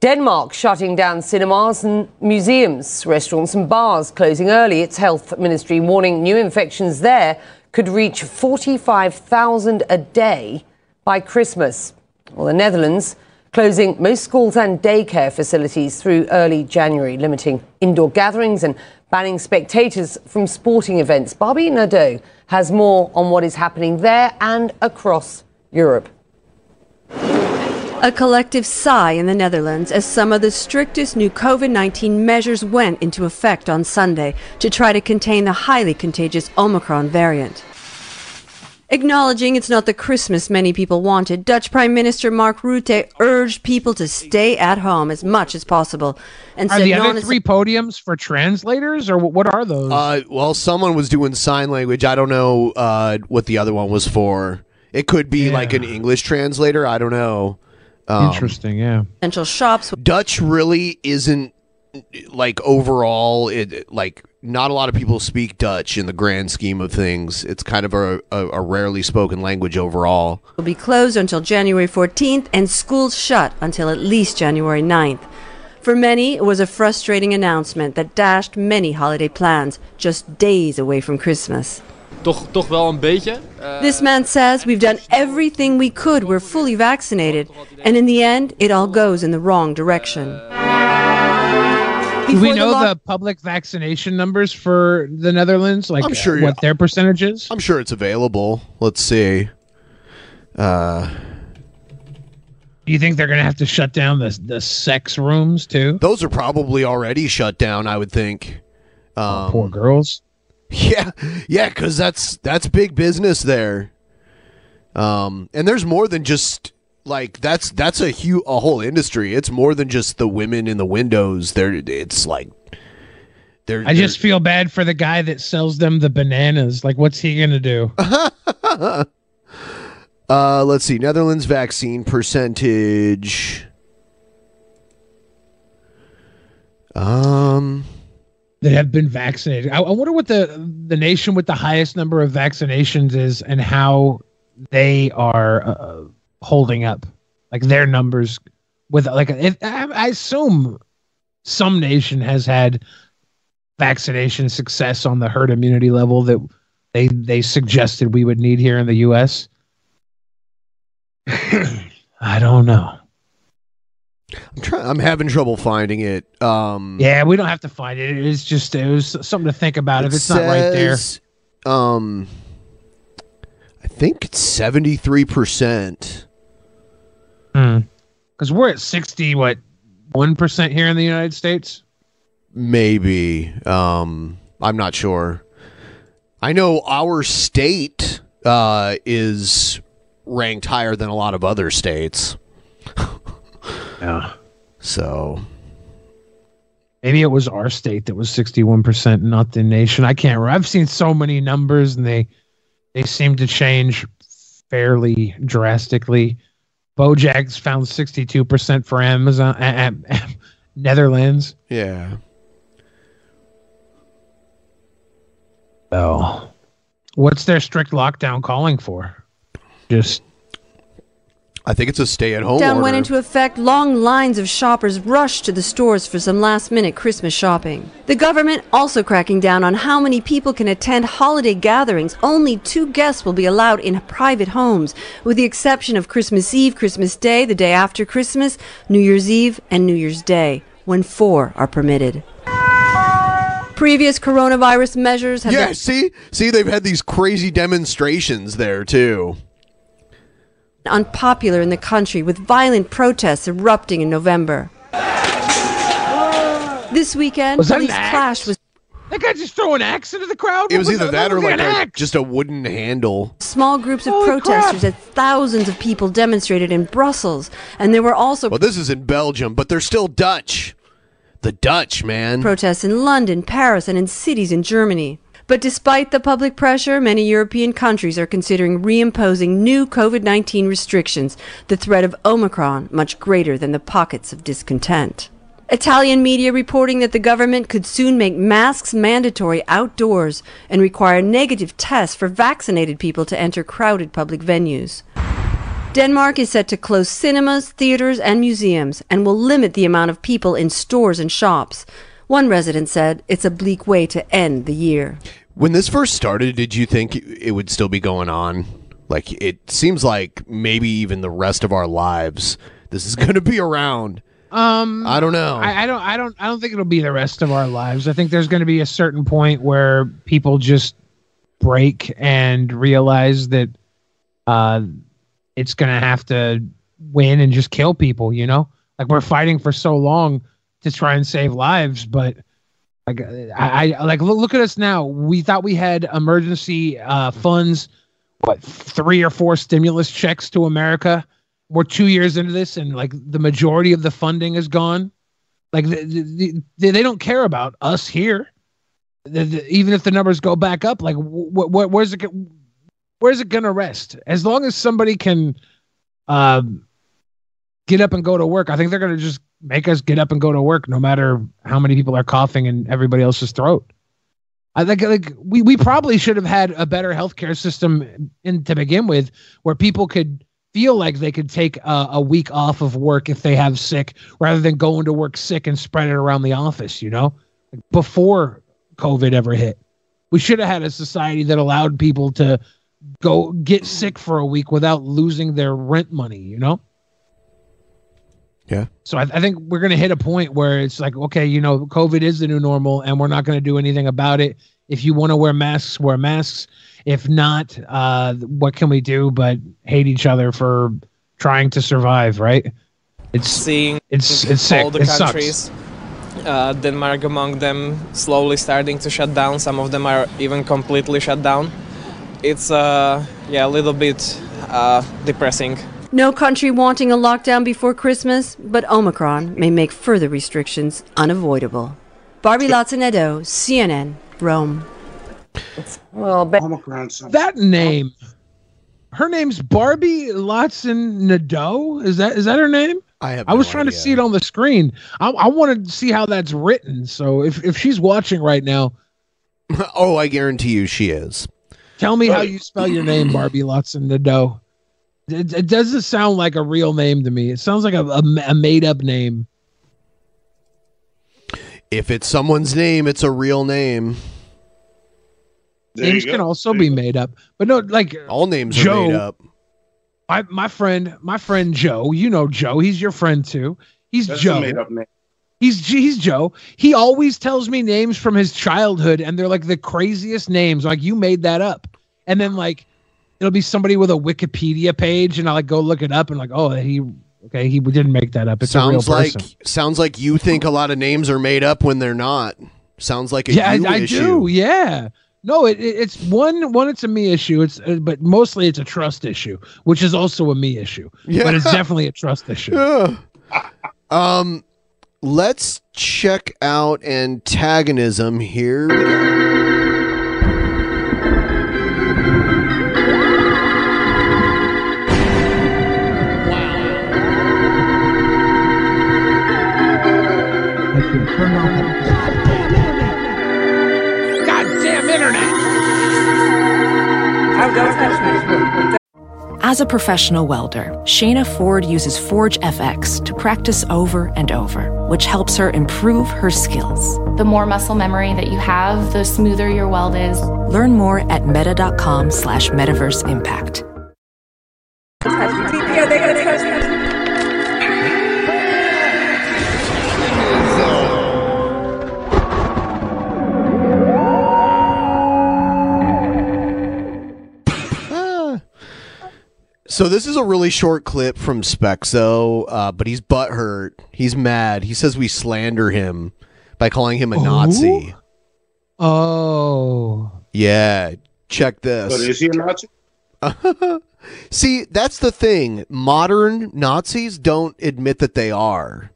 Denmark shutting down cinemas and museums, restaurants and bars closing early. Its health ministry warning new infections there could reach 45,000 a day by Christmas. Well, the Netherlands closing most schools and daycare facilities through early January, limiting indoor gatherings and banning spectators from sporting events. Barbie Nadeau has more on what is happening there and across Europe. A collective sigh in the Netherlands as some of the strictest new COVID 19 measures went into effect on Sunday to try to contain the highly contagious Omicron variant. Acknowledging it's not the Christmas many people wanted, Dutch Prime Minister Mark Rutte urged people to stay at home as much as possible and Are the other three podiums for translators, or what are those? uh, well, someone was doing sign language. I don't know uh, what the other one was for. It could be like an English translator. I don't know. Um, Interesting, yeah. essential shops. Dutch really isn't like overall it like not a lot of people speak Dutch in the grand scheme of things. It's kind of a, a, a rarely spoken language overall. will be closed until January 14th and schools shut until at least January 9th. For many, it was a frustrating announcement that dashed many holiday plans just days away from Christmas. Toch, toch wel een beetje. Eh, This man says we've done everything we could, we're fully vaccinated, and in the end, it all goes in the wrong direction. Do we Before the know lock- the public vaccination numbers for the Netherlands? Like, I'm sure- what their percentage is? I'm sure it's available. Let's see. Uh Do you think they're going to have to shut down the the sex rooms too? Those are probably already shut down, I would think. Um, poor girls. Yeah, yeah, because that's that's big business there. Um, and there's more than just like that's that's a huge a whole industry. It's more than just the women in the windows. There, it's like they're. I just feel bad for the guy that sells them the bananas. Like, what's he going to do? Uh, let's see. Netherlands vaccine percentage. Um, that have been vaccinated. I, I wonder what the the nation with the highest number of vaccinations is, and how they are uh, holding up, like their numbers. With like, if, I, I assume some nation has had vaccination success on the herd immunity level that they they suggested we would need here in the U.S. I don't know. I'm trying. I'm having trouble finding it. Um, Yeah, we don't have to find it. It's just it was something to think about. if it it's not right there, says, Um, I think it's seventy three percent. because we're at sixty what one percent here in the United States. Maybe. Um, I'm not sure. I know our state uh, is ranked higher than a lot of other states. yeah. So Maybe it was our state that was sixty one percent, not the nation. I can't. remember. I've seen so many numbers, and they they seem to change fairly drastically. Bojack's found sixty two percent for Amazon, a- a- a- Netherlands. yeah. Oh, what's their strict lockdown calling for? Just I think it's a stay at home Lockdown order. went into effect. Long lines of shoppers rushed to the stores for some last minute Christmas shopping. The government also cracking down on how many people can attend holiday gatherings. Only two guests will be allowed in private homes, with the exception of Christmas Eve, Christmas Day, the day after Christmas, New Year's Eve, and New Year's Day, when four are permitted. Previous coronavirus measures have yeah, been see, see, they've had these crazy demonstrations there too. Unpopular in the country, with violent protests erupting in November. This weekend, Was that police axe? clashed with that guy just throw an axe into the crowd. It was What either the- that or look like a, just a wooden handle. small groups of Holy protesters crap. as thousands of people demonstrated in Brussels, and there were also Well, this is in Belgium, but they're still Dutch. The Dutch, man. protests in London, Paris, and in cities in Germany. But despite the public pressure, many European countries are considering reimposing new COVID 19 restrictions, the threat of Omicron much greater than the pockets of discontent. Italian media reporting that the government could soon make masks mandatory outdoors and require negative tests for vaccinated people to enter crowded public venues. Denmark is set to close cinemas, theaters, and museums and will limit the amount of people in stores and shops. One resident said it's a bleak way to end the year. When this first started, did you think it would still be going on? Like it seems like maybe even the rest of our lives, this is going to be around. Um, I don't know. I, I don't. I don't. I don't think it'll be the rest of our lives. I think there's going to be a certain point where people just break and realize that uh, it's going to have to win and just kill people. You know, like we're fighting for so long to try and save lives, but like I, I like look, look at us now. We thought we had emergency uh, funds, what three or four stimulus checks to America. We're two years into this, and like the majority of the funding is gone. Like the, the, the, they don't care about us here. Even if the numbers go back up, like wh- wh- where's it? Where's it gonna rest? As long as somebody can, um, get up and go to work, I think they're gonna just make us get up and go to work, no matter how many people are coughing in everybody else's throat. I think like we we probably should have had a better healthcare system in to begin with, where people could feel like they could take a, a week off of work if they have sick, rather than going to work sick and spread it around the office. You know, like before COVID ever hit, we should have had a society that allowed people to go get sick for a week without losing their rent money. You know. Yeah. So I, I think we're going to hit a point where it's like, okay, you know, COVID is the new normal, and we're not going to do anything about it. If you want to wear masks, wear masks. If not, uh, what can we do but hate each other for trying to survive? Right? It's seeing it's it's sick. all the it countries, uh, Denmark among them, slowly starting to shut down. Some of them are even completely shut down. It's uh, yeah, a little bit uh, depressing. No country wanting a lockdown before Christmas, but Omicron may make further restrictions unavoidable. Barbie Latza Nadeau, CNN, Rome. Well, that name. Her name's Barbie Latson Nadeau. Is that is that her name? I have. I was trying to see it on the screen. I, I wanted to see how that's written. So if, if she's watching right now, oh, I guarantee you she is. tell me how you spell your name, Barbie Lutson Nadeau. It, it doesn't sound like a real name to me. It sounds like a, a, a made up name. If it's someone's name, it's a real name. names can also be made up, but no, like all names Joe, are made up. My my friend, my friend Joe. You know Joe. He's your friend too. He's That's Joe. a made up name. He's he's Joe. He always tells me names from his childhood, and they're like the craziest names. Like you made that up, and then like it'll be somebody with a Wikipedia page, and I like go look it up, and like oh he okay he didn't make that up. It's a real sounds like sounds like you think a lot of names are made up when they're not. Sounds like a yeah, I, I do. Yeah. No, it, it, it's one one. It's a me issue. It's uh, but mostly it's a trust issue, which is also a me issue. Yeah. But it's definitely a trust issue. Yeah. Um, let's check out antagonism here. Goddamn internet! As a professional welder, Shayna Ford uses Forge FX to practice over and over, which helps her improve her skills. The more muscle memory that you have, the smoother your weld is. Learn more at meta.com slash metaverse impact. So this is a really short clip from Speckzo, uh, but he's butthurt. He's mad. He says we slander him by calling him a Nazi. Oh. Yeah, check this. But is he a Nazi? See, that's the thing. Modern Nazis don't admit that they are.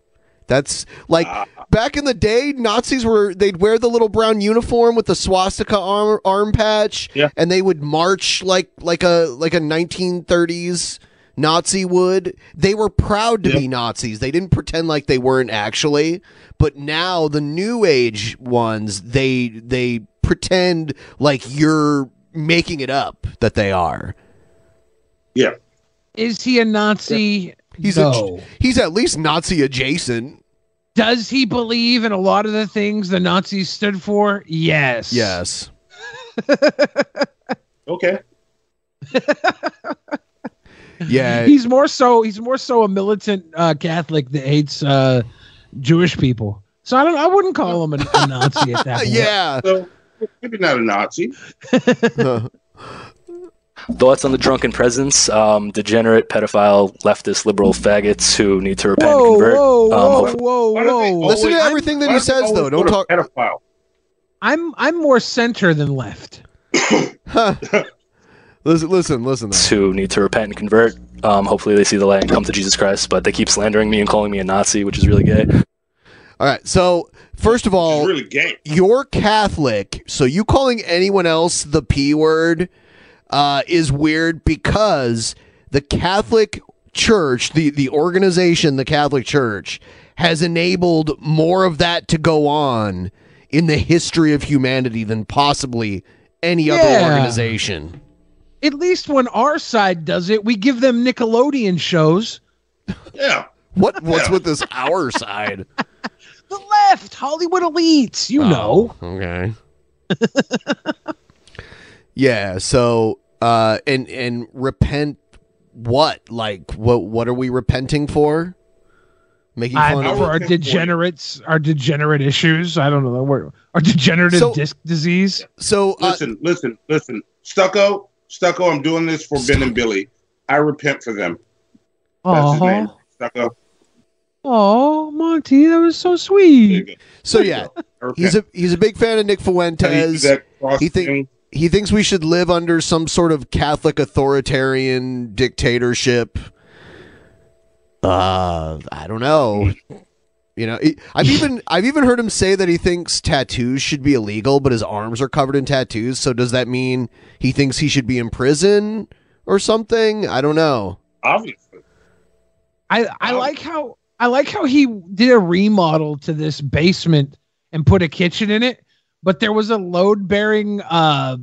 That's like back in the day, Nazis were they'd wear the little brown uniform with the swastika arm arm patch, and they would march like like a like a 1930s Nazi would. They were proud to be Nazis. They didn't pretend like they weren't actually. But now the new age ones, they they pretend like you're making it up that they are. Yeah. Is he a Nazi? He's no. a, he's at least Nazi adjacent. Does he believe in a lot of the things the Nazis stood for? Yes. Yes. Okay. Yeah. he's more so he's more so a militant uh, Catholic that hates uh, Jewish people. So I don't I wouldn't call him a, a Nazi at that point. yeah. So maybe not a Nazi. Thoughts on the drunken presidents, um, degenerate, pedophile, leftist, liberal faggots who need to repent and convert. whoa, um, whoa, hopefully- whoa, whoa! Listen to I'm- everything that he says, though. Don't talk. Pedophile. I'm I'm more center than left. Listen, listen, listen. Though. who need to repent and convert. Um, hopefully they see the light and come to Jesus Christ, but they keep slandering me and calling me a Nazi, which is really gay. All right. So first of all, really gay. you're Catholic, so you calling anyone else the p word uh, is weird because the Catholic Church, the the organization, the Catholic Church, has enabled more of that to go on in the history of humanity than possibly any other organization. At least when our side does it, we give them Nickelodeon shows. Yeah. What what's with this our side? The left, Hollywood elites, you know. Okay. yeah, so uh and and repent what? Like what what are we repenting for? Making fun know of our degenerates, our degenerate issues. I don't know where our degenerative So- disc disease. So listen, listen, listen. Stucco, Stucco. I'm doing this for Ben and Billy. I repent for them. That's his name. Oh, Stucco. oh, Monty, that was so sweet. So yeah, he's a he's a big fan of Nick Fuentes. that He think he thinks we should live under some sort of Catholic authoritarian dictatorship. Uh, I don't know. You know, I've even I've even heard him say that he thinks tattoos should be illegal, but his arms are covered in tattoos. So does that mean he thinks he should be in prison or something? I don't know. Obviously. I I like how I like how he did a remodel to this basement and put a kitchen in it, but there was a load bearing uh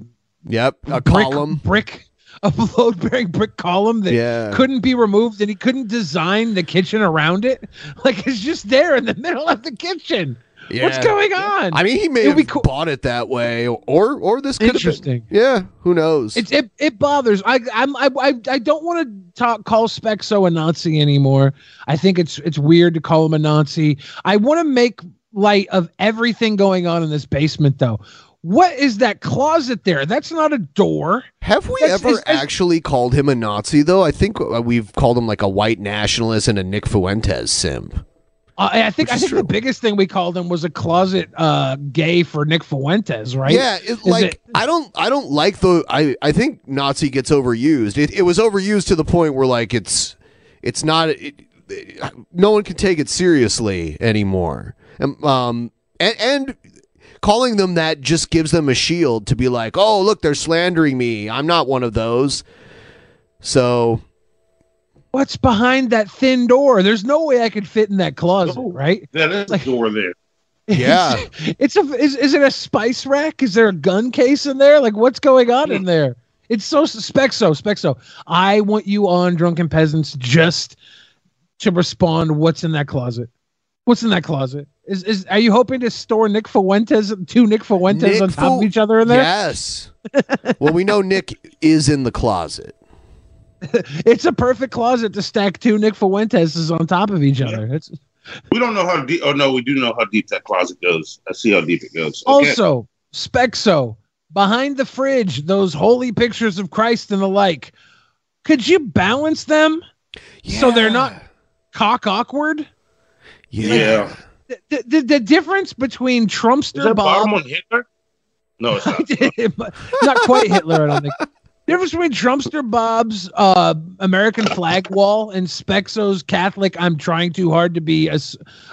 Yep, a brick, column. brick a load bearing brick column that Yeah. couldn't be removed and he couldn't design the kitchen around it. Like it's just there in the middle of the kitchen. What's going on? I mean, he may It'd have cool. bought it that way, or or this could Interesting. been. Yeah, who knows? It, it it bothers. I I'm I I, I don't want to talk call Speckzo a Nazi anymore. I think it's it's weird to call him a Nazi. I want to make light of everything going on in this basement, though. What is that closet there? That's not a door. Have we That's- ever actually called him a Nazi though? I think uh, we've called him like a white nationalist and a Nick Fuentes simp. Uh, I think I think the biggest thing we called him was a closet uh, gay for Nick Fuentes, right? Yeah, it, like it- I don't I don't like the I I think Nazi gets overused. It, it was overused to the point where like it's it's not no one can take it seriously anymore. And, um and, and calling them that just gives them a shield to be like, "Oh, look, they're slandering me. I'm not one of those." So, what's behind that thin door? There's no way I could fit in that closet, right? That is a door there. Yeah. it's a is, is it a spice rack? Is there a gun case in there? Like what's going on in there? It's so Speckzo, Speckzo. I want you on drunken peasants just to respond what's in that closet. What's in that closet? Is is are you hoping to store Nick Fuentes two Nick Fuentes Nick on top Fu- of each other in there? Yes. well, we know Nick is in the closet. it's a perfect closet to stack two Nick Fuentes on top of each other. It's We don't know how deep. Oh no, we do know how deep that closet goes. Let's see how deep it goes. Okay. Also, Speckzo, behind the fridge, those holy pictures of Christ and the like. Could you balance them so they're not cock awkward? Yeah. The, the, the difference between Trumpster Bob, bottom one Hitler? No, it's not. not quite Hitler, I don't think. The difference between Trumpster Bob's uh, American flag wall and Speckzo's Catholic, I'm trying too hard to be a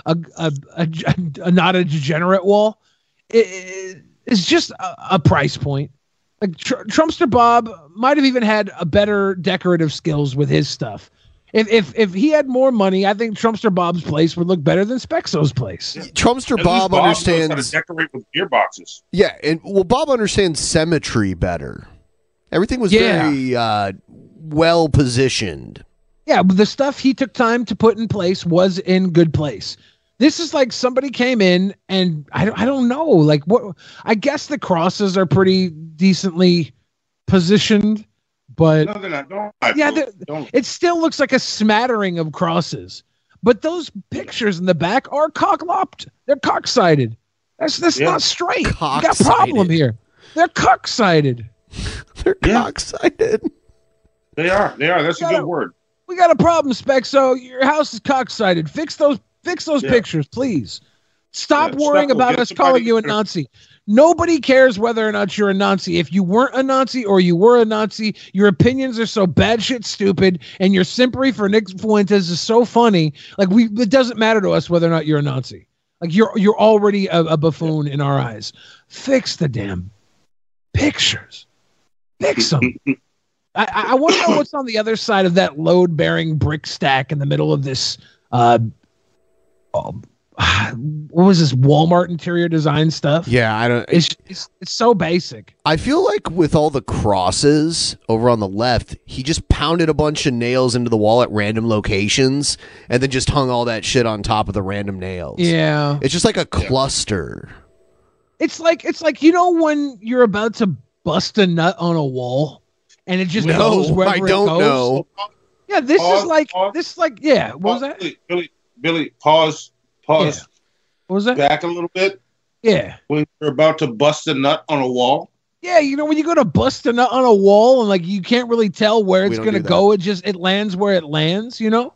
a not a degenerate wall, i- i- is just a, a price point. Like Tr- Trumpster Bob might have even had a better decorative skills with his stuff. If, if if he had more money, I think Trumpster Bob's place would look better than Speckzo's place. Trumpster At least Bob knows how to understands. decorate with gear boxes. Yeah, and well, Bob understands symmetry better. Everything was Yeah. very uh, well positioned. Yeah, but the stuff he took time to put in place was in good place. This is like somebody came in and I don't, I don't know like what I guess the crosses are pretty decently positioned, but No, they're not. Don't. yeah, don't, the- don't. it still looks like a smattering of crosses. But those pictures in the back are cocklopped. They're cocksided. That's that's Yeah. not straight. You got a problem here. They're cocksided. They're Yeah. cocksided. They are. They are. That's a Gotta- good word. We got a problem, Spec. So Your house is cocksided. Fix those fix those Yeah. pictures, please. Stop Yeah, worrying Stucco, about us calling you a Nazi. Nobody cares whether or not you're a Nazi. If you weren't a Nazi or you were a Nazi, your opinions are so bad shit stupid, and your sympathy for Nick Fuentes is so funny. Like we, it doesn't matter to us whether or not you're a Nazi. Like you're you're already a, a buffoon in our eyes. Fix the damn pictures. Fix them. I, I- want to know what's on the other side of that load bearing brick stack in the middle of this. Uh, what was this Walmart interior design stuff? Yeah, I don't. It's, it's it's so basic. I feel like with all the crosses over on the left, he just pounded a bunch of nails into the wall at random locations and then just hung all that shit on top of the random nails. Yeah, It's just like a cluster. it's like it's like you know when you're about to bust a nut on a wall, and it just No, goes wherever I it don't goes. know. Yeah, this Pause, is like pause. this is like yeah. What was that? Billy, Billy, Billy, pause, pause. What was that? Back a little bit. Yeah. When you're about to bust a nut on a wall. Yeah, you know when you go to bust a nut on a wall and like you can't really tell where it's gonna go. It just it lands where it lands. You know.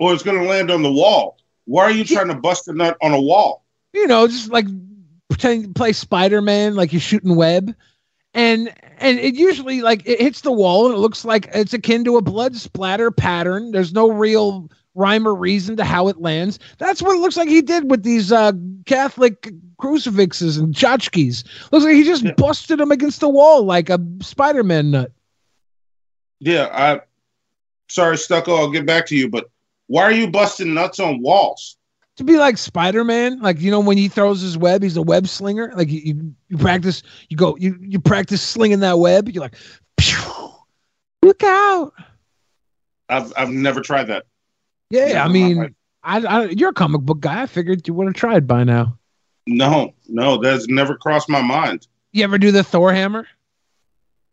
Or it's going to land on the wall. Why are you trying to bust a nut on a wall? you know, just like pretending to play Spider Man, like you're shooting web, and and it usually like it hits the wall and it looks like it's akin to a blood splatter pattern. There's no real rhyme or reason to how it lands. That's what it looks like he did with these uh, Catholic crucifixes and tchotchkes. Looks like he just busted them against the wall like a Spider Man nut. Yeah, I sorry, Stucco, I'll get back to you, but why are you busting nuts on walls? To be like Spider Man, like you know when he throws his web, he's a web slinger. Like you, you, you practice, you go, you you practice slinging that web. You're like, Phew, look out! I've I've never tried that. Yeah, I mean. I, I you're a comic book guy. I figured you would have tried by now. No, no, that's never crossed my mind. You ever do the Thor hammer?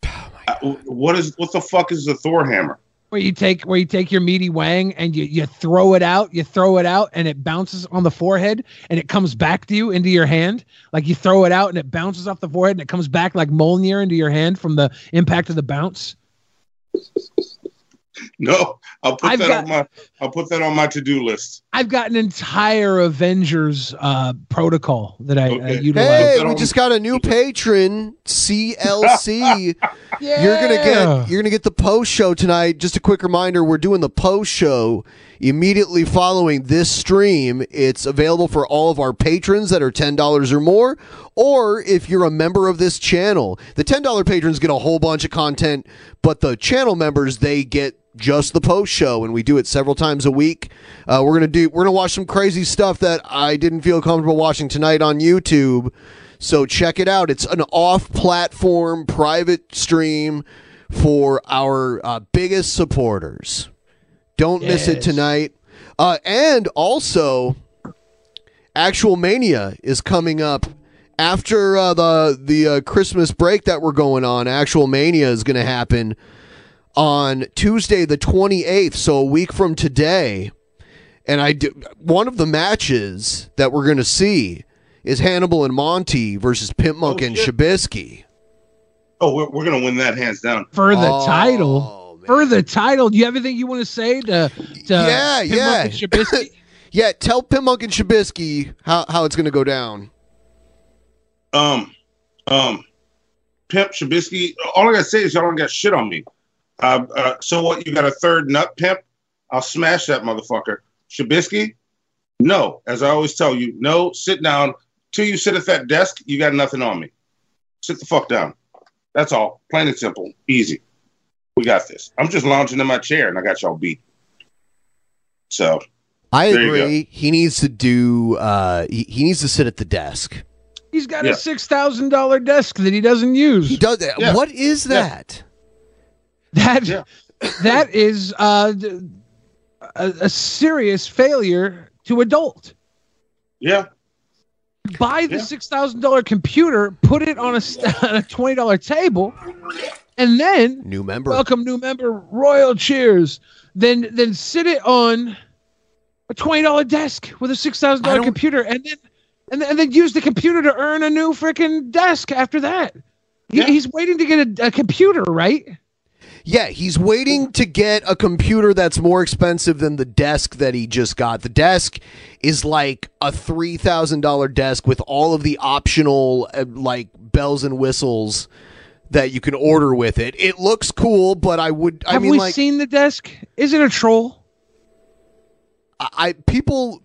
Uh, What is what the fuck is the Thor hammer? Where you take where you take your meaty wang and you, you throw it out, you throw it out, and it bounces on the forehead and it comes back to you into your hand. Like you throw it out and it bounces off the forehead and it comes back like Mjolnir into your hand from the impact of the bounce. No, I'll put I've that got- on my I'll put that on my to do list. I've got an entire Avengers uh, protocol that I uh, utilize. Hey, we just got a new patron, CLC. You're gonna get you're gonna get the post show tonight. Just a quick reminder: we're doing the post show immediately following this stream. It's available for all of our patrons that are ten dollars or more, or if you're a member of this channel. The ten dollar patrons get a whole bunch of content, but the channel members they get just the post show, and we do it several times a week. Uh, we're gonna do we're gonna watch some crazy stuff that I didn't feel comfortable watching tonight on YouTube. So check it out. It's an off-platform private stream for our uh, biggest supporters. Don't miss it tonight. Uh, and also, Actual Mania is coming up after uh, the the uh, Christmas break that we're going on. Actual Mania is going to happen on Tuesday the 28th, so a week from today. And I do, one of the matches that we're going to see is Hannibal and Monty versus Pimp Monk and Shabisky. Oh, we're, we're gonna win that hands down for the Oh, title. For the title, do you have anything you want to say to, to yeah, Tim yeah. Monk and Shabisky? yeah, tell Pimp Monk and Shabisky how, how it's going to go down. Um, um, Pimp Shabisky. All I gotta say is y'all don't got shit on me. Uh, uh, so what? You got a third nut pimp? I'll smash that motherfucker. Shabisky? No. As I always tell you, no. Sit down. Till you sit at that desk, you got nothing on me. Sit the fuck down. That's all. Plain and simple. Easy. We got this. I'm just lounging in my chair and I got y'all beat. So I There you go. agree. He needs to do. Uh, he, he needs to sit at the desk. He's got Yeah. a six thousand dollar desk that he doesn't use. He does. What is that? That that is uh, d- a, a serious failure to adult. Yeah. Buy the six thousand dollar computer, put it on a on a twenty dollar table, and then New member. welcome new member, royal cheers. Then then sit it on a twenty dollar desk with a six thousand dollar computer, and then and then, and then use the computer to earn a new freaking desk after that. He, He's waiting to get a, a computer, right? Yeah, he's waiting to get a computer that's more expensive than the desk that he just got. The desk is like a three thousand dollar desk with all of the optional uh, like bells and whistles that you can order with it. It looks cool, but I would. I Have mean, we like, seen the desk? Is it a troll? I, I people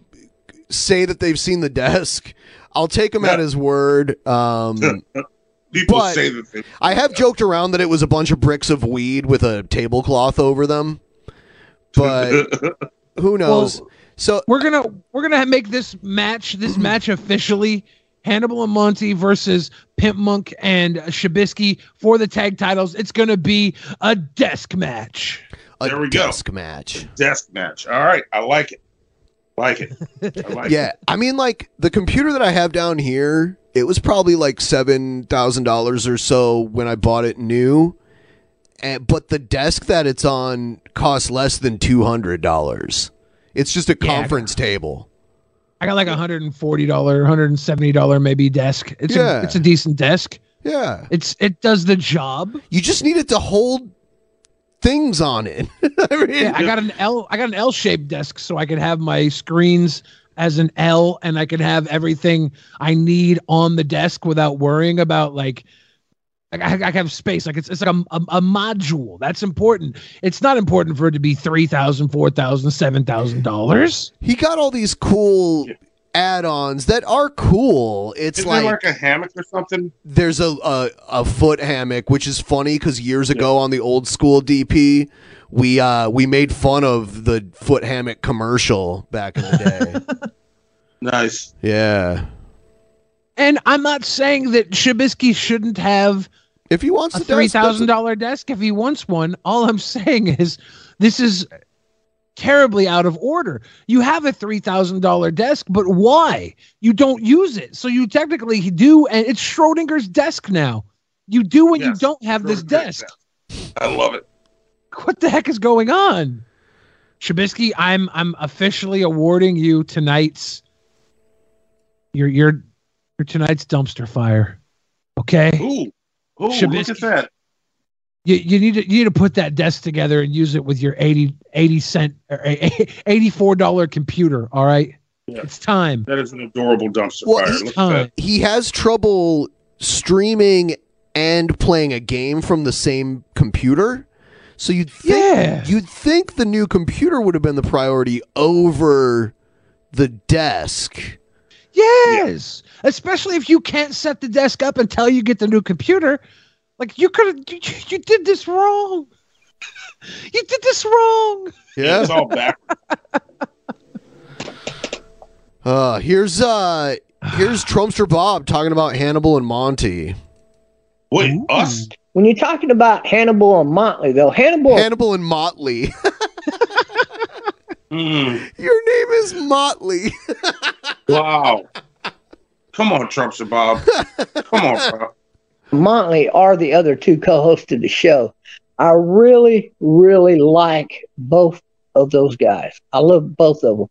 say that they've seen the desk. I'll take him at his word. Um, People but say that they I have joked around that it was a bunch of bricks of weed with a tablecloth over them, but who knows? so we're gonna we're gonna make this match this match officially Hannibal and Monty versus Pimp Monk and Shabisky for the tag titles. It's gonna be a desk match. there we go. Desk match. Desk match. All right. I like it. Like it. I like yeah, it. I mean, like the computer that I have down here, it was probably like seven thousand dollars or so when I bought it new, and, but the desk that it's on costs less than two hundred dollars. It's just a Yeah. conference table. I got like a hundred and forty dollar, hundred and seventy dollar maybe desk. It's Yeah. a it's a decent desk. Yeah, it's it does the job. You just need it to hold things on it. I mean, Yeah, I got an L. I got an L shaped desk so I could have my screens as an L, and I could have everything I need on the desk without worrying about like. Like I, I have space. Like it's it's like a, a, a module. That's important. It's not important for it to be three thousand, four thousand, seven thousand dollars. He got all these cool add-ons that are cool. It's Is like, there like a hammock or something? there's a, a a foot hammock, which is funny because years ago on the old school DP, we uh we made fun of the foot hammock commercial back in the day. nice. Yeah. And I'm not saying that Shabisky shouldn't have if he wants a the three desk, thousand dollar desk. If he wants one, all I'm saying is this is terribly out of order. You have a three thousand dollar desk, but why? You don't use it, so you technically do, and it's Schrodinger's desk now. You do when you don't have this desk. I love it. What the heck is going on? Shabisky, I'm I'm officially awarding you tonight's your your your tonight's dumpster fire. Okay. Ooh, ooh, look at that. You, you need to you need to put that desk together and use it with your 80, 80 cent or eighty four dollar computer. All right. It's time. That is an adorable dumpster Well, fire. he- Look at that. he has trouble streaming and playing a game from the same computer. So you'd think you'd think the new computer would have been the priority over the desk. Yes, especially if you can't set the desk up until you get the new computer. Like you could you, you did this wrong. You did this wrong. Yeah. It's all back. Uh here's uh here's Trumpster Bob talking about Hannibal and Monty. Wait, us? When you're talking about Hannibal and Motley, though, Hannibal Hannibal and Motley. Hmm. Your name is Motley. Wow. Come on, Trumpster Bob. Come on, bro. Motley are the other two co-hosts of the show. I really, really like both of those guys. I love both of them.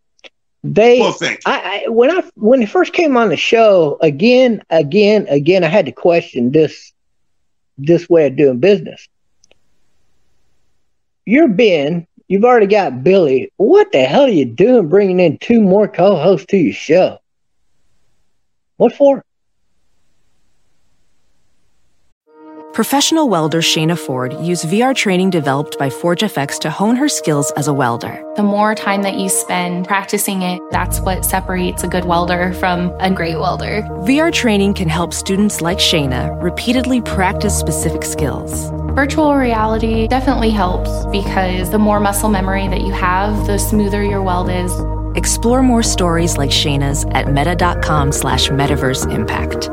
They, Well, I, I when I when they first came on the show again, again, again, I had to question this this way of doing business. You're Ben. You've already got Billy. What the hell are you doing bringing in two more co-hosts to your show? What for? Professional welder Shayna Ford used VR training developed by ForgeFX to hone her skills as a welder. The more time that you spend practicing it, that's what separates a good welder from a great welder. VR training can help students like Shayna repeatedly practice specific skills. Virtual reality definitely helps because the more muscle memory that you have, the smoother your weld is. Explore more stories like Shayna's at meta.com slash metaverse impact.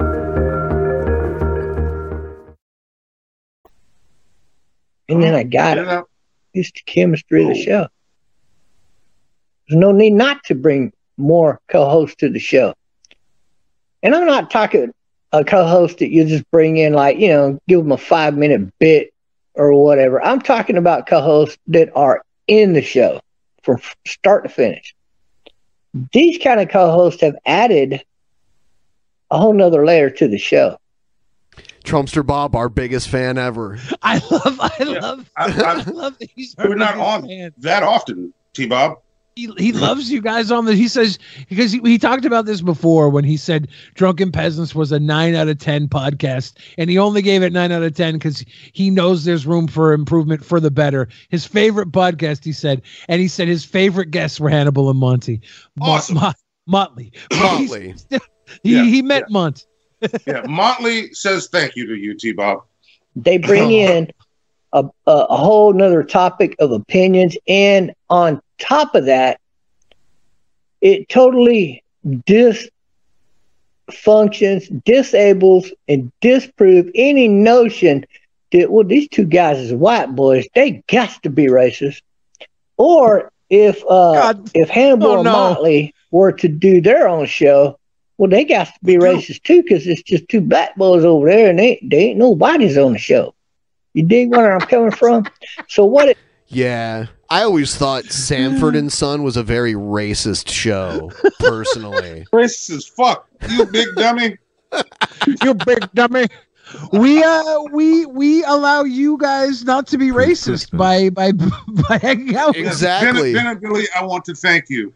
And then I got it. It's the chemistry of the oh. show. There's no need not to bring more co-hosts to the show. And I'm not talking a co-host that you just bring in, like, you know, give them a five minute bit or whatever. I'm talking about co-hosts that are in the show from start to finish. These kind of co-hosts have added a whole nother layer to the show. Trumpster Bob, our biggest fan ever. I love, I love, I, I, I, love that he's we're not biggest on fan. that often, T Bob. He, he loves you guys on the. He says because he, he talked about this before when he said Drunken Peasants was a nine out of ten podcast, and he only gave it nine out of ten because he knows there's room for improvement for the better. His favorite podcast, he said, and he said his favorite guests were Hannibal and Monty. Mo- Awesome. Mo- Motley. Motley. he Yeah, he meant Mont. Yeah, Motley says thank you to you, T Bob. They bring oh. in a, a, a whole nother topic of opinions. And on top of that, it totally dysfunctions, disables, and disproves any notion that, well, these two guys is white boys. They got to be racist. Or if uh, if Hannibal Oh, and no. Motley were to do their own show, well, they got to be racist too because it's just two black boys over there and they, they ain't nobody's on the show. You dig where I'm coming from? So what it Yeah. I always thought Sanford and Son was a very racist show, personally. Racist as fuck. You big dummy. you big dummy. We uh we we allow you guys not to be racist by by by hanging out. with us. Ben, ben and Billy, I want to thank you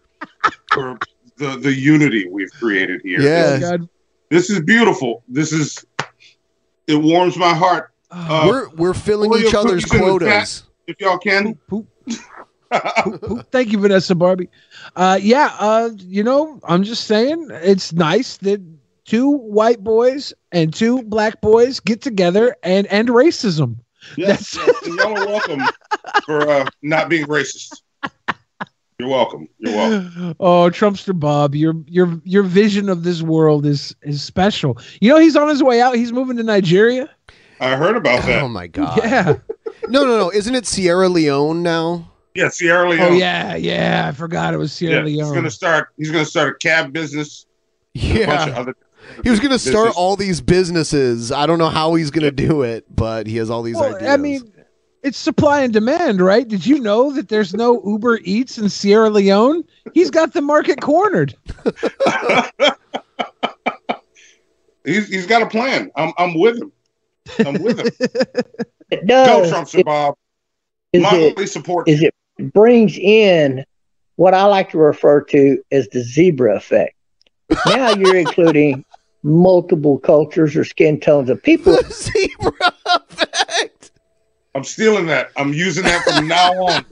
for the, the unity we've created here. Yeah. This is, this is beautiful. This is it warms my heart. Uh, we're we're filling each other's cookies in the quotas. chat, If y'all can. Thank you, Vanessa Barbie. Uh, yeah, uh, you know, I'm just saying it's nice that two white boys and two black boys get together and end racism. Yes, yes, y'all are welcome for uh, not being racist. You're welcome. You're welcome. Oh, Trumpster Bob, your your your vision of this world is is special. You know he's on his way out. He's moving to Nigeria. I heard about that. Oh my god. Yeah. No, no, no. Isn't it Sierra Leone now? Yeah, Sierra oh, Leone. Oh yeah, yeah. I forgot it was Sierra Yeah, he's gonna start. He's gonna start a cab business. and a bunch of Yeah. other He was going to start business. all these businesses. I don't know how he's going to do it, but he has all these Well, ideas. I mean, it's supply and demand, right? Did you know that there's no Uber Eats in Sierra Leone? He's got the market cornered. He's he's got a plan. I'm I'm with him. I'm with him. It Go does. Trumpster Bob. Is Motley it, support. is it brings in what I like to refer to as the zebra effect. Now you're including multiple cultures or skin tones of people. The zebra effect. I'm stealing that. I'm using that from now on.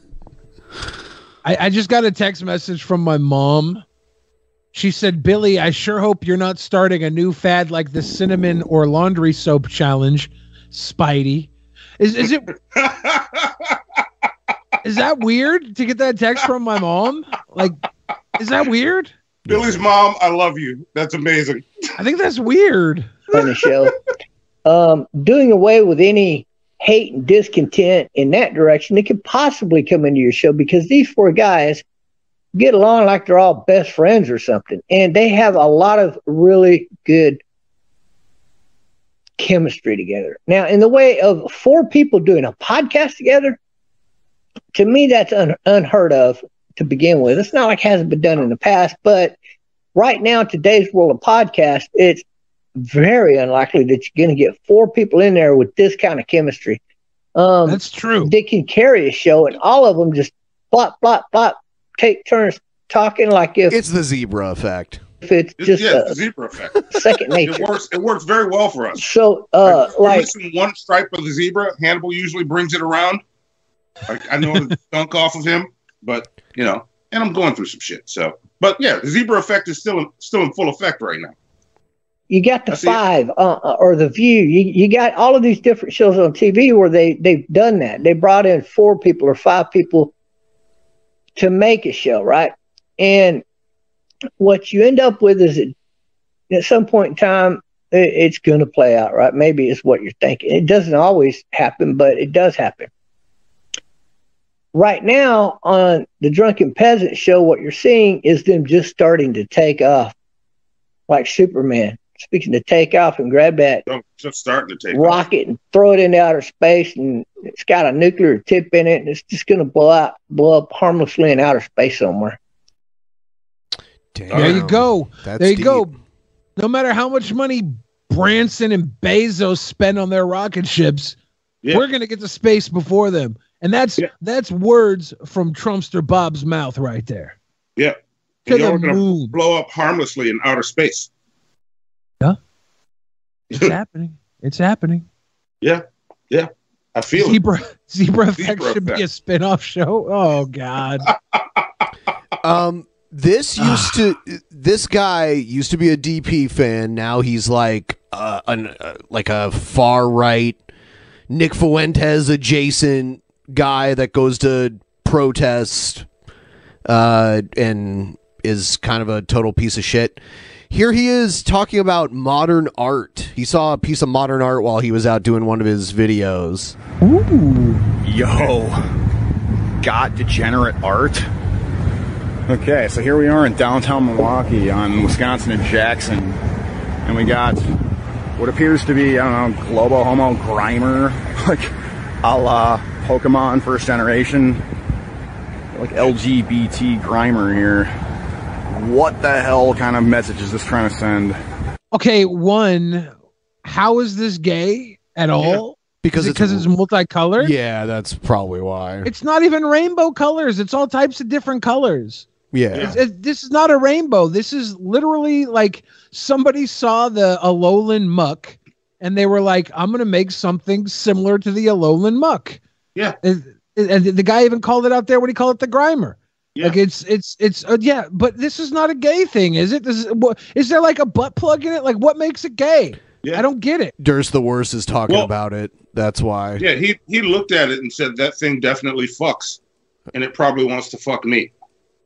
I, I just got a text message from my mom. She said, Billy, I sure hope you're not starting a new fad like the cinnamon or laundry soap challenge, Spidey. Is is it is that weird to get that text from my mom? Like, is that weird? Billy's mom, I love you. That's amazing. I think that's weird. on the show. Um, doing away with any hate and discontent in that direction that could possibly come into your show because these four guys get along like they're all best friends or something. And they have a lot of really good chemistry together. Now, in the way of four people doing a podcast together, to me, that's un- unheard of to begin with. It's not like it hasn't been done in the past, but right now, today's world of podcast, it's very unlikely that you're going to get four people in there with this kind of chemistry. Um, That's true. They can carry a show, and all of them just blop, blop, blop, take turns talking like if it's the zebra effect. if it's It's- just yeah, a zebra effect. second It nature. works. It works very well for us. So, uh, like, one stripe of the zebra. Hannibal usually brings it around. Like I know to dunk off of him, but you know, and I'm going through some shit. So, but yeah, the zebra effect is still in, still in full effect right now. you got the I see it. five uh, uh, or the view you, you got all of these different shows on tv where they they've done that they brought in four people or five people to make a show right and what you end up with is at some point in time it, it's going to play out right maybe it's what you're thinking it doesn't always happen but it does happen right now on the drunken peasant show what you're seeing is them just starting to take off like superman speaking to take off and grab that So, just starting to take off. rocket and throw it into outer space and it's got a nuclear tip in it and it's just going to blow out blow up harmlessly in outer space somewhere There you go. That's there you deep. go. No matter how much money Branson and Bezos spend on their rocket ships, we're gonna get to space before them. And that's that's words from Trumpster Bob's mouth right there. Yeah, To and y'all the are gonna moon. blow up harmlessly in outer space. Yeah. It's happening. It's happening. Yeah, yeah, I feel it. Zebra Zebra Effect Zebra should be a Effect. spin-off show. Oh God. Um, this used to this guy used to be a DP fan. Now he's like uh, an uh, like a far right Nick Fuentes adjacent guy that goes to protest uh, and is kind of a total piece of shit. Here he is talking about modern art. He saw a piece of modern art while he was out doing one of his videos. Ooh. Yo, got degenerate art. Okay, so here we are in downtown Milwaukee on Wisconsin and Jackson, and we got what appears to be, I don't know, Globo Homo Grimer, like a la Pokemon first generation, like LGBT Grimer here. What the hell kind of message is this trying to send? Okay, one, how is this gay at all? Because it it's- because it's multicolored? Yeah, that's probably why. It's not even rainbow colors. It's all types of different colors. Yeah. It's- it- this is not a rainbow. This is literally like somebody saw the Alolan Muk and they were like, I'm going to make something similar to the Alolan Muk. Yeah. And, and the guy even called it out there when he called it the Grimer. Yeah. Like it's it's it's uh, yeah, but this is not a gay thing, is it? This is, what, is there like a butt plug in it? Like what makes it gay? Yeah. I don't get it. Durst the worst is talking Well- about it. That's why. Yeah, he he looked at it and said that thing definitely fucks, and it probably wants to fuck me,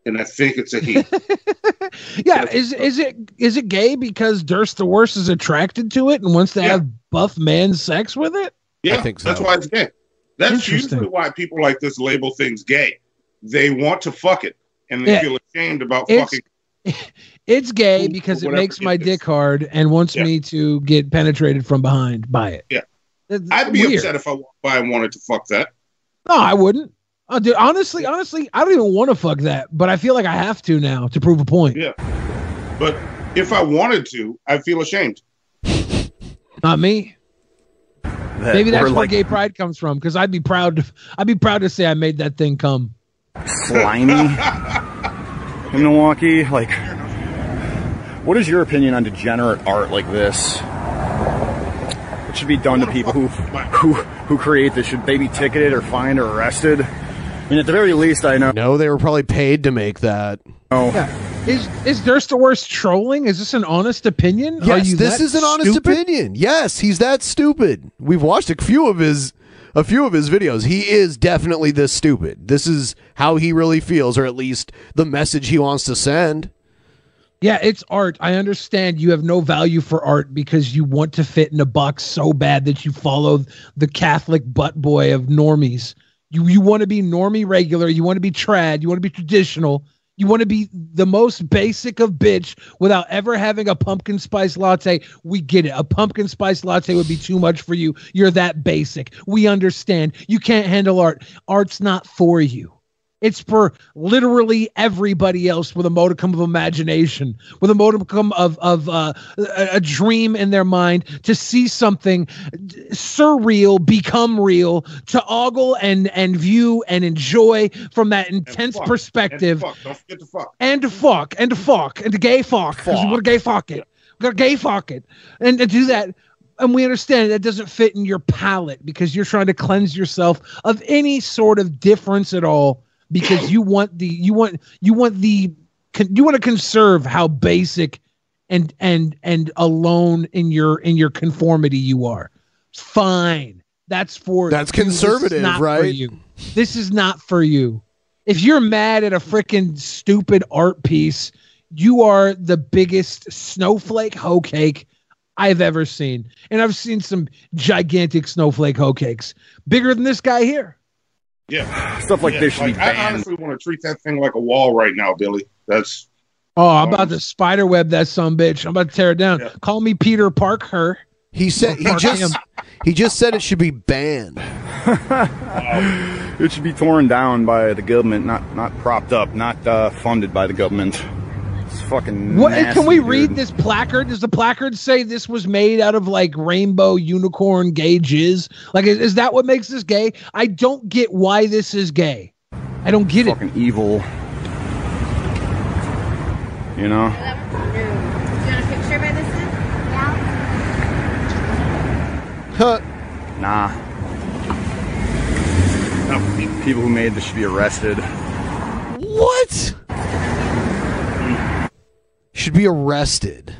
and I think it's a he. Yeah, is is it is it gay because Durst the worst is attracted to it and wants to have buff man sex with it? Yeah, I think so. that's why it's gay. That's usually why people like this label things gay. They want to fuck it, and they Yeah. feel ashamed about It's- fucking. It's gay because it makes my dick hard and wants me to get penetrated from behind by it. Yeah, That's I'd be weird. upset if I walked by and wanted to fuck that. No, I wouldn't. Uh, dude, honestly, honestly, I don't even want to fuck that, but I feel like I have to now to prove a point. Yeah, but if I wanted to, I feel ashamed. Not me. That Maybe that's we're where like gay pride comes from. Because I'd be proud. To, I'd be proud to say I made that thing come. slimy in Milwaukee. Like, what is your opinion on degenerate art like this? What should be done to people who who who create this? Should they be ticketed or fined or arrested? I mean, at the very least, I know. No, they were probably paid to make that. Oh, Yeah. Is is Durst the worst trolling? Is this an honest opinion? Are Yes, this is an honest stupid? opinion. Yes, he's that stupid. We've watched a few of his a few of his videos. He is definitely this stupid. This is how he really feels, or at least the message he wants to send. Yeah, it's art. I understand you have no value for art because you want to fit in a box so bad that you follow the Catholic butt boy of normies. You you want to be normie regular, you want to be trad, you want to be traditional, you want to be the most basic of bitch without ever having a pumpkin spice latte. We get it. A pumpkin spice latte would be too much for you. You're that basic. We understand. You can't handle art. Art's not for you. It's for literally everybody else with a modicum of imagination, with a modicum of of uh, a, dream in their mind to see something surreal become real, to ogle and and view and enjoy from that intense fuck. perspective, And fuck. Don't forget to fuck. and to fuck and to fuck and to gay fuck because we want to gay fuck it. We got to gay fuck it and to do that. And we understand that doesn't fit in your palate because you're trying to cleanse yourself of any sort of difference at all because you want the you want you want the you want to conserve how basic and and and alone in your in your conformity you are. Fine. That's for That's you. Conservative, right? you. This is not for you. If you're mad at a freaking stupid art piece, you are the biggest snowflake hoe cake I've ever seen. And I've seen some gigantic snowflake hoe cakes. Bigger than this guy here. Yeah, Stuff like Yeah, this should be like, I banned. honestly want to treat that thing like a wall right now, Billy. That's Oh, I'm about to spider web that some bitch. I'm about to tear it down. Call me Peter Parker. He said he just him. he just said it should be banned. It should be torn down by the government, not not propped up, not uh, funded by the government. It's fucking. What nasty, can we dude. read this placard? Does the placard say this was made out of like rainbow unicorn gay jizz? Like, is, is that what makes this gay? I don't get why this is gay. I don't get it. Fucking evil. You know. Do you want a picture by this time? Nah. People who made this should be arrested. What? Should be arrested.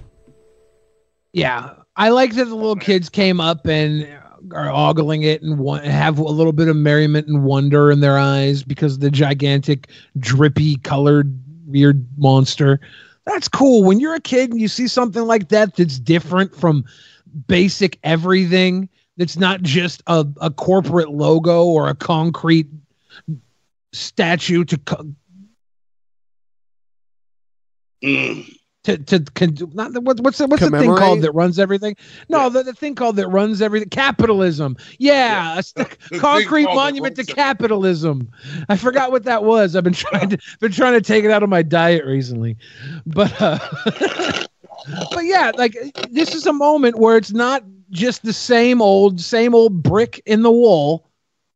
Yeah, I like that the little kids came up and are ogling it and want, have a little bit of merriment and wonder in their eyes because of the gigantic, drippy, colored, weird monster. That's cool. When you're a kid and you see something like that that's different from basic everything, that's not just a, a corporate logo or a concrete statue to co- mm. To to con- not the, what, what's the, what's the thing called that runs everything? No, the, the thing called that runs everything. Capitalism. Yeah, a st- concrete monument to capitalism. I forgot what that was. I've been trying to been trying to take it out of my diet recently, but uh, but yeah, like this is a moment where it's not just the same old same old brick in the wall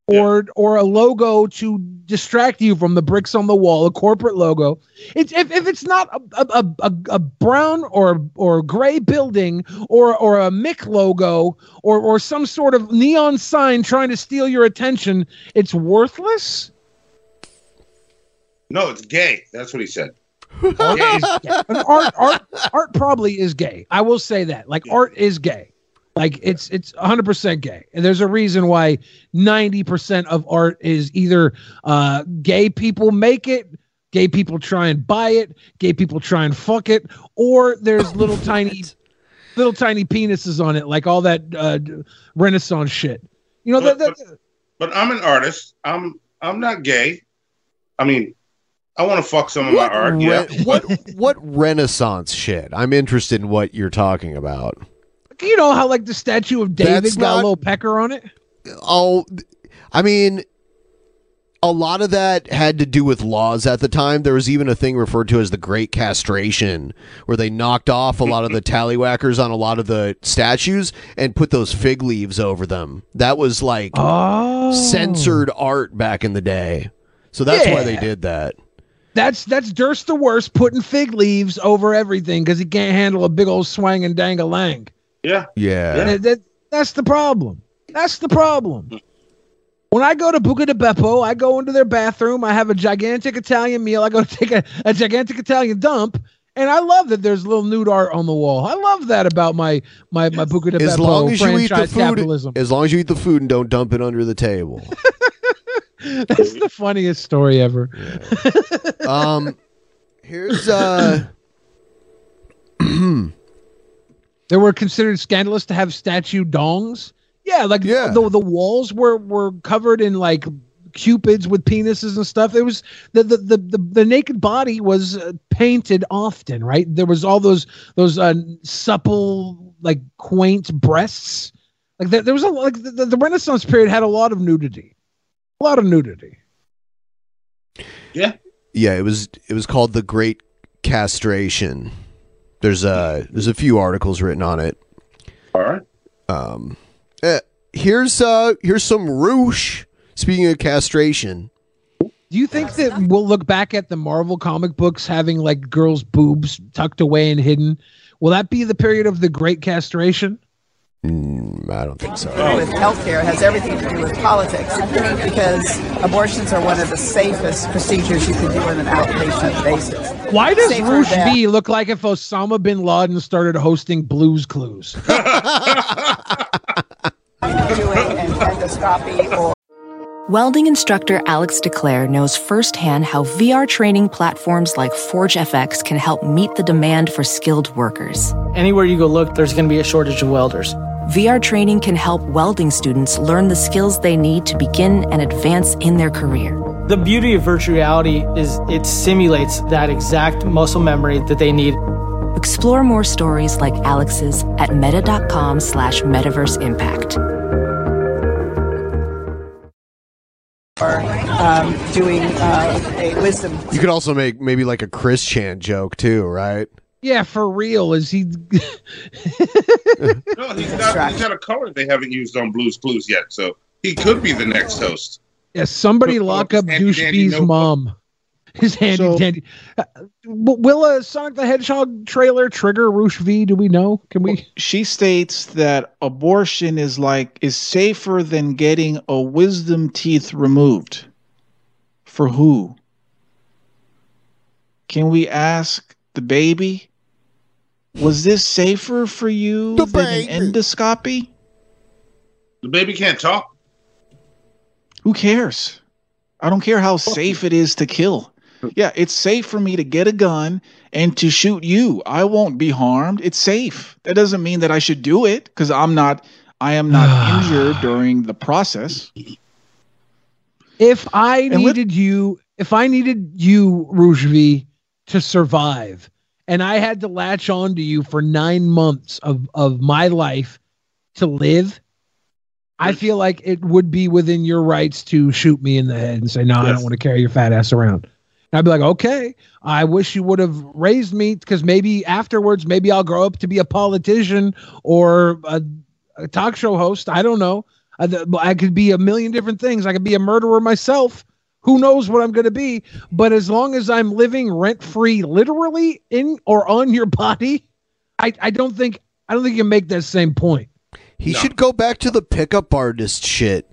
or or a logo to distract you from the bricks on the wall, a corporate logo. It's if, if it's not a, a, a, a brown or or gray building or or a Mick logo or or some sort of neon sign trying to steal your attention, it's worthless. no, it's gay. That's what he said. Art, is gay. And art, art, art probably is gay. I will say that. Like art is gay. Like it's it's 100% gay. And there's a reason why 90% of art is either uh gay people make it, gay people try and buy it, gay people try and fuck it, or there's little tiny little tiny penises on it like all that uh renaissance shit. You know that, But, that but, but I'm an artist. I'm I'm not gay. I mean, I want to fuck some of my art. Yeah. What what Renaissance shit? I'm interested in what you're talking about. You know how like the statue of David That's got a little pecker on it? Oh, I mean, a lot of that had to do with laws at the time. There was even a thing referred to as the Great Castration, where they knocked off a lot of the tallywhackers on a lot of the statues and put those fig leaves over them. That was like Oh. censored art back in the day. So that's why they Yeah. did that. That's that's Durst the worst putting fig leaves over everything because he can't handle a big old swang and dang a lang. Yeah. Yeah. That- that- that's the problem. That's the problem. When I go to Buca de Beppo, I go into their bathroom. I have a gigantic Italian meal. I go to take a, a gigantic Italian dump, and I love that there's little nude art on the wall. I love that about my my my Buca de As Beppo long as you eat the food, capitalism. as long as you eat the food and don't dump it under the table. That's the funniest story ever. um, here's uh, they were considered scandalous to have statue dongs. Yeah, like the the walls were were covered in like cupids with penises and stuff. It was the the the the, the naked body was uh, painted often, right? There was all those those uh, supple like quaint breasts. Like there, there was a like the, the Renaissance period had a lot of nudity, a lot of nudity. Yeah. Yeah, it was it was called the Great Castration. There's uh there's a few articles written on it. All right. Um eh, here's uh here's some roosh. Speaking of castration. Do you think that we'll look back at the Marvel comic books having like girls' boobs tucked away and hidden? Will that be the period of the Great Castration? Mm, I don't think so. with healthcare. It has everything to do with politics because abortions are one of the safest procedures you can do on an outpatient basis. Why does Safer Roosh than- V look like if Osama bin Laden started hosting Blues Clues? doing an endoscopy or Welding instructor Alex DeClaire knows firsthand how VR training platforms like ForgeFX can help meet the demand for skilled workers. Anywhere you go look, there's going to be a shortage of welders. VR training can help welding students learn the skills they need to begin and advance in their career. The beauty of virtual reality is it simulates that exact muscle memory that they need. Explore more stories like Alex's at meta.com slash metaverse impact. or um, doing uh, a wisdom. You could also make maybe like a Chris Chan joke too, right? Yeah, for real. Is he? No, he's got, he's got a color they haven't used on Blues Clues yet, so he could be the next host. Yeah, somebody lock up handy Douche dandy V's notebook. mom. His handy So- dandy. Uh, will a Sonic the Hedgehog trailer trigger Roosh V? Do we know? Can we? She states that abortion is like is safer than getting a wisdom teeth removed. For who? Can we ask the baby? Was this safer for you than an endoscopy? The baby can't talk. Who cares? I don't care how safe it is to kill. Yeah, it's safe for me to get a gun and to shoot you. I won't be harmed. It's safe. That doesn't mean that I should do it because I'm not I am not injured during the process. If I needed you, if I needed you, Rouge to survive, and I had to latch on to you for nine months of, of my life to live, I feel like it would be within your rights to shoot me in the head and say, No, I don't want to carry your fat ass around. And I'd be like, Okay, I wish you would have raised me because maybe afterwards, maybe I'll grow up to be a politician or a, a talk show host. I don't know. I, I could be a million different things. I could be a murderer myself. Who knows what I'm going to be? But as long as I'm living rent free, literally in or on your body, I, I don't think I don't think you can make that same point. He should go back to the pickup artist shit.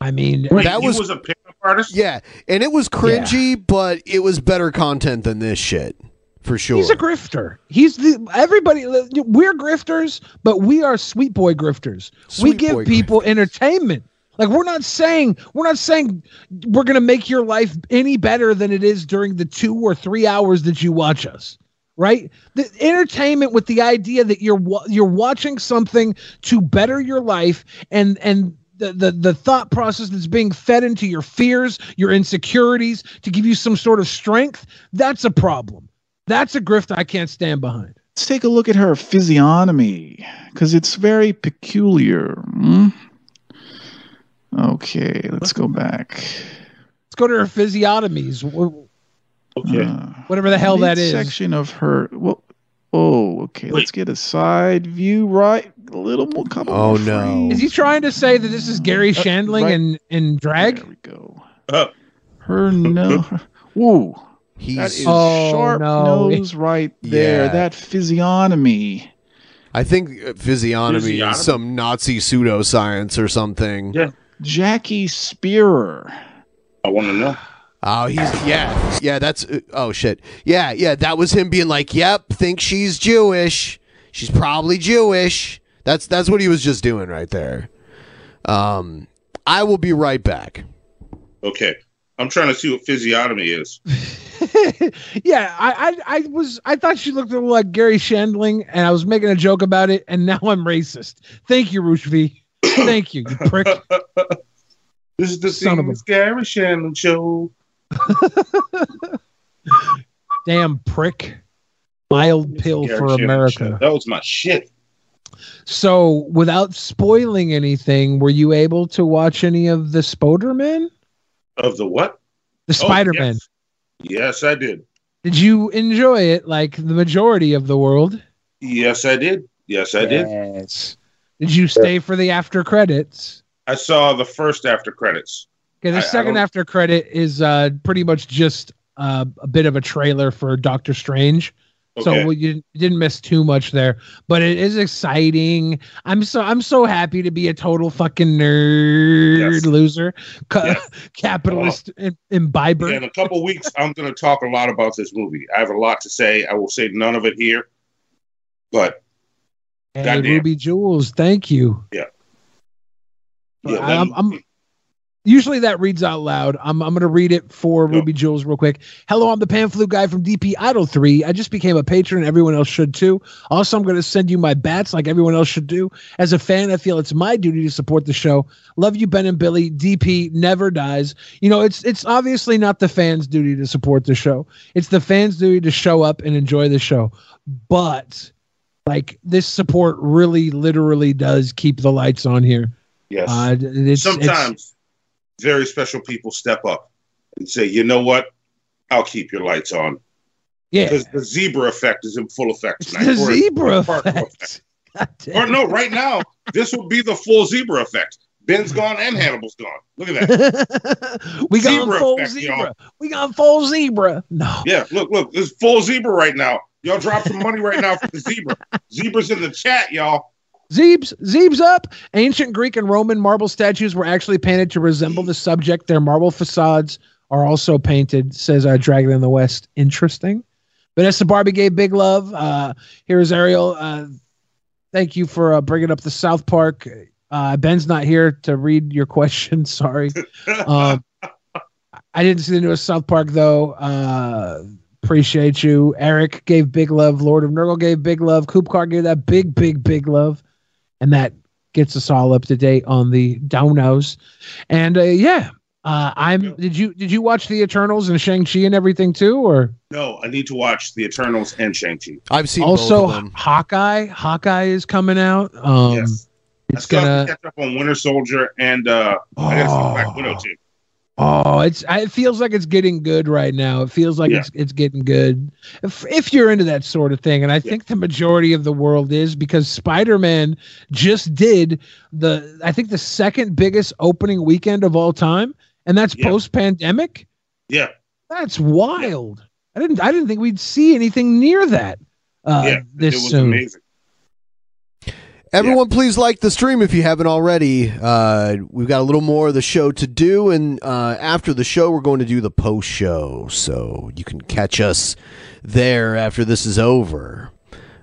I mean, Wait, that he was, was a pickup artist. yeah, and it was cringy, but it was better content than this shit. for sure. He's a grifter. He's the everybody. We're grifters, but we are sweet boy grifters. we give boy people entertainment. Like we're not saying we're not saying we're gonna make your life any better than it is during the two or three hours that you watch us. Right, the entertainment with the idea that you're you're watching something to better your life, and and the, the the thought process that's being fed into your fears, your insecurities, to give you some sort of strength. That's a problem. That's a grift I can't stand behind. Let's take a look at her physiognomy because it's very peculiar. hmm? Okay, let's go back. Let's go to her physiognomies. wh- Okay. Whatever the hell that is. Section of her. Well, oh, okay. Let's get a side view right. A little more. Couple Oh more no. frames. Is he trying to say that this is Garry Shandling right. and in drag? There we go. Uh, Her no. Whoa. He's That is Oh, sharp no. nose right there. Yeah. That physiognomy. I think uh, physiognomy, Physiognomy? is some Nazi pseudoscience or something. Yeah. Jackie Speier. I want to know. Oh, he's yeah, yeah. That's uh, oh shit. Yeah, yeah. That was him being like, "Yep, think she's Jewish. She's probably Jewish." That's that's what he was just doing right there. Um, I will be right back. Okay. I'm trying to see what physiognomy is. yeah, I, I I was I thought she looked a little like Garry Shandling, and I was making a joke about it, and now I'm racist. Thank you, Roosh V. Thank you, you prick. This is the Son of a- Gary Shannon show. Damn prick. Mild Bill for Shannon America. show. That was my shit. So, without spoiling anything, were you able to watch any of the Spoderman? Of the what? The Oh, Spider Man. yes. Yes, I did. Did you enjoy it like the majority of the world? Yes, I did. Yes, I did. Yes. Did you stay for the after credits? I saw the first after credits. Okay, the I- I second don't- after credit is uh, pretty much just uh, a bit of a trailer for Doctor Strange. So Okay. well, you didn't miss too much there, but it is exciting. I'm so I'm so happy to be a total fucking nerd Yes. loser, ca- Yes. capitalist im- imbiber. Yeah, in a couple weeks, I'm going to talk a lot about this movie. I have a lot to say. I will say none of it here, but Hey, goddamn. Ruby Jules, thank you. yeah. Yeah, I'm, I'm- usually that reads out loud. I'm, I'm going to read it for Ruby Jules real quick. Hello, I'm the Pan Flu guy from DP Idol 3. I just became a patron. Everyone else should too. Also, I'm going to send you my bats like everyone else should do. As a fan, I feel it's my duty to support the show. Love you, Ben and Billy. DP never dies. You know, it's it's obviously not the fans' duty to support the show. It's the fans' duty to show up and enjoy the show. But like this support really literally does keep the lights on here. yes. Uh, it's, Sometimes very special people step up and say, you know what? I'll keep your lights on. Yeah. Because the zebra effect is in full effect tonight. the Or- zebra or partial effect. Or no, right now, this will be the full zebra effect. Ben's gone and Hannibal's gone. Look at that. we got Zebra full effect, zebra. y'all. We got full zebra. No. Yeah, look, look, there's full zebra right now. Y'all drop some money right now for the zebra. Zebra's in the chat, y'all. Zebes, Zebes up. Ancient Greek and Roman marble statues were actually painted to resemble the subject. Their marble facades are also painted, says uh, Dragon in the West. Interesting. Vanessa Barbie gave big love. Uh, here's Ariel. Uh, thank you for uh, bringing up the South Park. Uh, Ben's not here to read your question. Sorry. Um, I didn't see the newest South Park though. Uh, appreciate you. Eric gave big love. Lord of Nurgle gave big love. Coop Car gave that big, big, big love, and that gets us all up to date on the donos. And uh, yeah, uh, I'm. Did you did you watch the Eternals and Shang Chi and everything too, or No, I need to watch The Eternals and Shang-Chi. I've seen also both of them. Hawkeye? Hawkeye is coming out. Um, Yes. I it's still have gonna. catch up on Winter Soldier and uh, I gotta see Black Widow too. Oh, it's it feels like it's getting good right now. It feels like Yeah. it's it's getting good. If if you're into that sort of thing, and I think the majority of the world is because Spider-Man just did the I think the second biggest opening weekend of all time, and that's Yeah. post-pandemic. Yeah. That's wild. I didn't I didn't think we'd see anything near that uh yeah. this it was soon. amazing. Everyone, please like the stream if you haven't already. Uh, we've got a little more of the show to do, and uh, after the show, we're going to do the post show, so you can catch us there after this is over.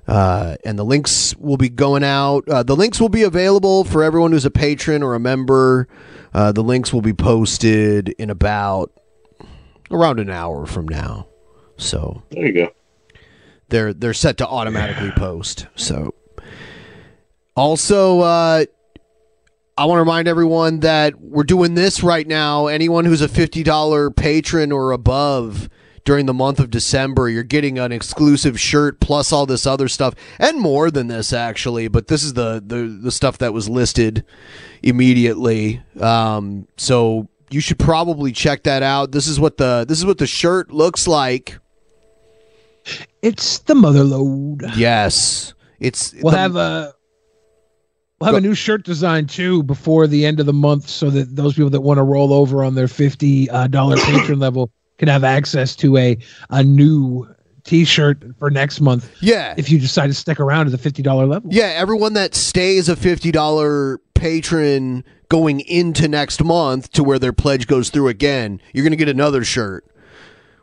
Uh, and the links will be going out. Uh, the links will be available for everyone who's a patron or a member. Uh, the links will be posted in about around an hour from now. So there you go. They're they're set to automatically post. So also, uh, I want to remind everyone that we're doing this right now. Anyone who's a fifty dollar patron or above during the month of December, you're getting an exclusive shirt plus all this other stuff and more than this actually. But this is the the, the stuff that was listed immediately. Um, so you should probably check that out. This is what the this is what the shirt looks like. It's the mother load. Yes, it's We'll the- have a we'll have a new shirt design too before the end of the month, so that those people that want to roll over on their fifty dollar patron level can have access to a a new T-shirt for next month. Yeah, if you decide to stick around at the fifty dollar level. Yeah, everyone that stays a fifty dollar patron going into next month to where their pledge goes through again, you're gonna get another shirt.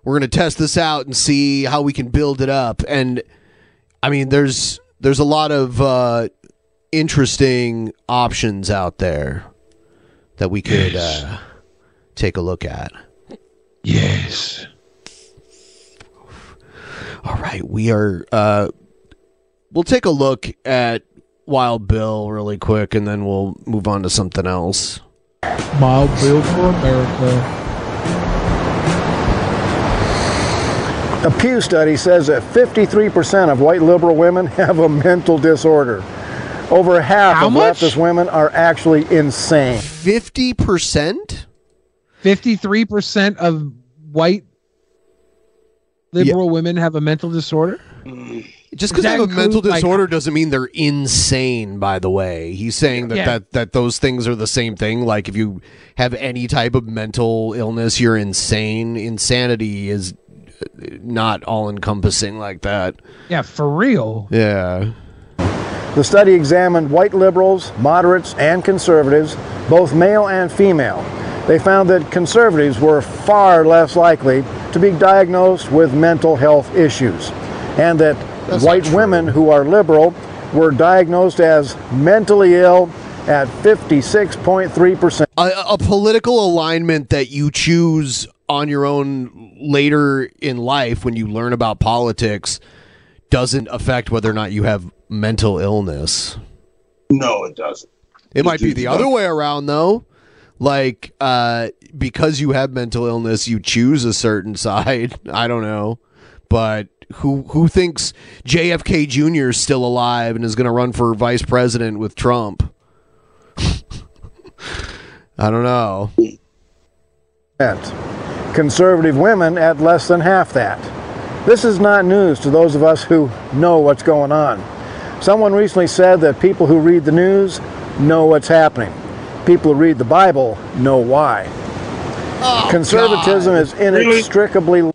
We're gonna test this out and see how we can build it up. And I mean, there's there's a lot of uh, interesting options out there that we could uh, take a look at. Yes. All right, we are. Uh, we'll take a look at Wild Bill really quick, and then we'll move on to something else. Mild Bill for America. A Pew study says that 53% of white liberal women have a mental disorder. Over half How of much? leftist women are actually insane. Fifty percent. Fifty-three percent of white liberal women have a mental disorder. Just because they have a mental include, like- disorder doesn't mean they're insane. By the way, he's saying that, Yeah. that that those things are the same thing. Like if you have any type of mental illness, you're insane. Insanity is uh, not all encompassing like that. Yeah, for real. Yeah. The study examined white liberals, moderates, and conservatives, both male and female. They found that conservatives were far less likely to be diagnosed with mental health issues, and that white women who are liberal were diagnosed as mentally ill at 56.3%. a, a political alignment that you choose on your own later in life when you learn about politics doesn't affect whether or not you have mental illness. No, it doesn't. It might be the not. other way around though. Like uh because you have mental illness you choose a certain side. I don't know. But who who thinks JFK Jr. is still alive and is going to run for vice president with Trump? I don't know. Conservative women at less than half that. This is not news to those of us who know what's going on. Someone recently said that people who read the news know what's happening. People who read the Bible know why. Oh, Conservatism is inextricably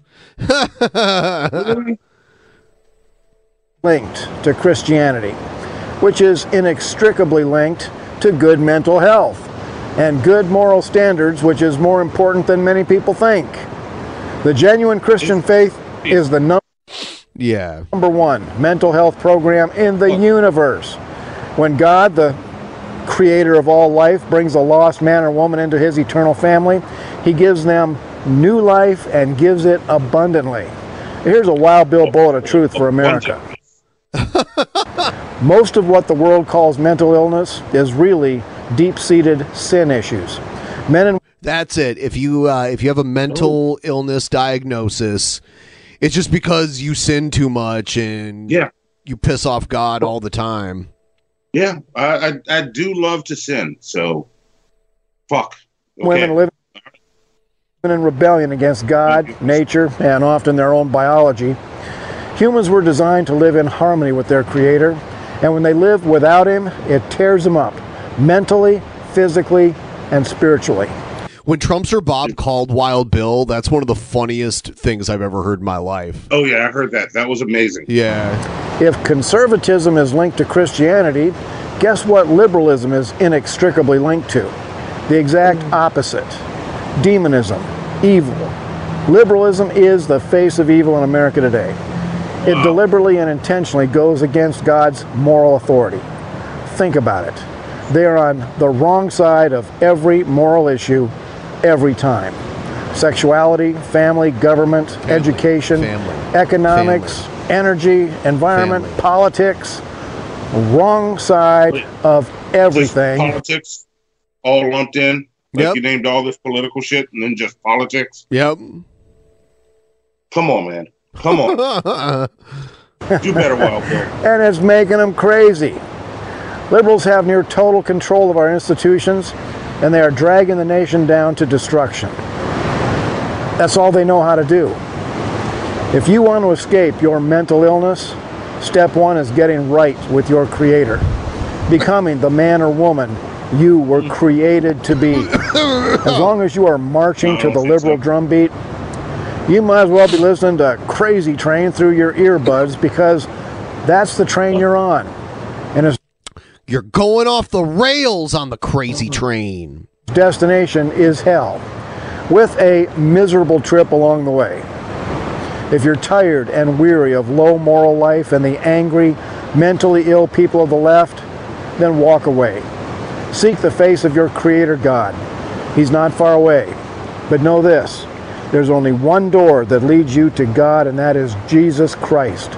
linked to Christianity, which is inextricably linked to good mental health and good moral standards, which is more important than many people think. The genuine Christian faith is the num- Yeah. number one mental health program in the universe. When God, the creator of all life, brings a lost man or woman into his eternal family, he gives them new life and gives it abundantly. Here's a wild Bill bullet of truth for America. Most of what the world calls mental illness is really deep-seated sin issues. Men and That's it. If you uh, if you have a mental illness diagnosis, it's just because you sin too much and yeah. you piss off God all the time. Yeah, I, I I do love to sin, so fuck. Okay. women living in rebellion against God, nature, and often their own biology. Humans were designed to live in harmony with their Creator, and when they live without Him, it tears them up mentally, physically, and spiritually. When Trumpster Bob called Wild Bill, that's one of the funniest things I've ever heard in my life. Oh yeah, I heard that. That was amazing. Yeah. If conservatism is linked to Christianity, Guess what liberalism is inextricably linked to? The exact mm. opposite demonism, evil. Liberalism is the face of evil in America today. It deliberately and intentionally goes against God's moral authority. Think about it. They are on the wrong side of every moral issue every time. Sexuality, family, government, education, economics, energy, environment, politics. Wrong side of everything. Politics, all lumped in. Like Yep. you named all this political shit and then just politics. Yep. Come on, man. Come on. Do better, Wild Bill. and it's making them crazy. Liberals have near total control of our institutions, and they are dragging the nation down to destruction. That's all they know how to do. If you want to escape your mental illness, step one is getting right with your Creator, becoming the man or woman you were created to be. As long as you are marching to the liberal drumbeat, you might as well be listening to Crazy Train through your earbuds because that's the train you're on. You're going off the rails on the crazy mm-hmm. train. destination is hell, with a miserable trip along the way. If you're tired and weary of low moral life and the angry, mentally ill people of the left, then walk away. Seek the face of your Creator God. He's not far away. But know this there's only one door that leads you to God, and that is Jesus Christ,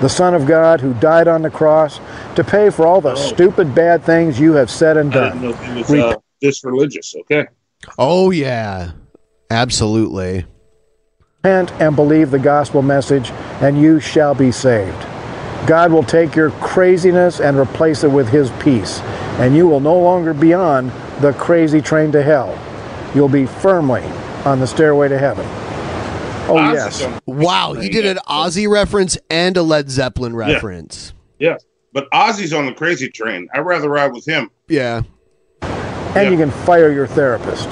the Son of God who died on the cross to pay for all the stupid bad things you have said and I done. didn't know he was uh, this religious. Okay. Oh yeah, absolutely. Repent and believe the gospel message, and you shall be saved. God will take your craziness and replace it with His peace, and you will no longer be on the crazy train to hell. You'll be firmly on the stairway to heaven. Oh, yes. Wow, he did an Ozzy reference and a Led Zeppelin reference. Yeah. But Ozzy's on the crazy train. I'd rather ride with him. Yeah. And you can fire your therapist.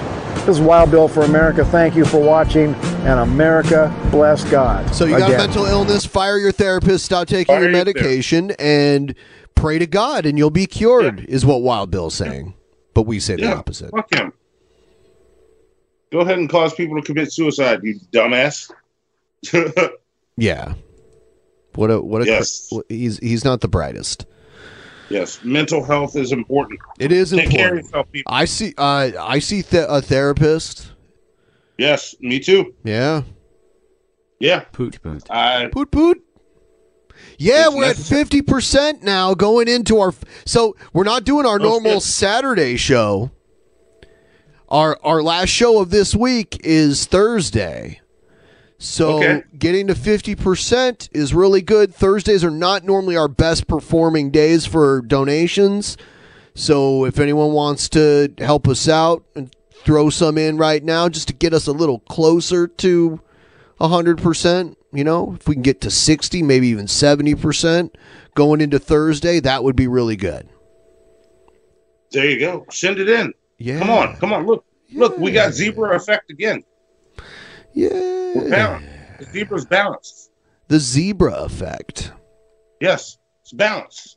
This is Wild Bill for America. Thank you for watching, and America bless God. So you got a Again. mental illness, fire your therapist, stop taking your medication, and pray to God, and you'll be cured. Is what Wild Bill's saying, but we say the opposite. Fuck him. Go ahead and cause people to commit suicide, you dumbass. Yeah. What a what a Yes. cr- he's he's not the brightest. yes. Mental health is important. It is Take care of important. yourself, people. I see. Uh, I see th- a therapist. Yes, me too. Yeah. Yeah. Poot poot. I Poot poot. Yeah, It's we're at fifty percent now, going into our. So we're not doing our Oh, normal shit. Saturday show. Our our last show of this week is Thursday. So Okay. getting to fifty percent is really good. Thursdays are not normally our best performing days for donations. So if anyone wants to help us out and throw some in right now, just to get us a little closer to hundred percent, you know, if we can get to sixty, maybe even seventy percent going into Thursday, that would be really good. there you go. Send it in. Yeah. Come on, come on. Look, look. We got zebra effect again. Yeah. We're. The zebra's balanced. The zebra effect. Yes, it's balanced.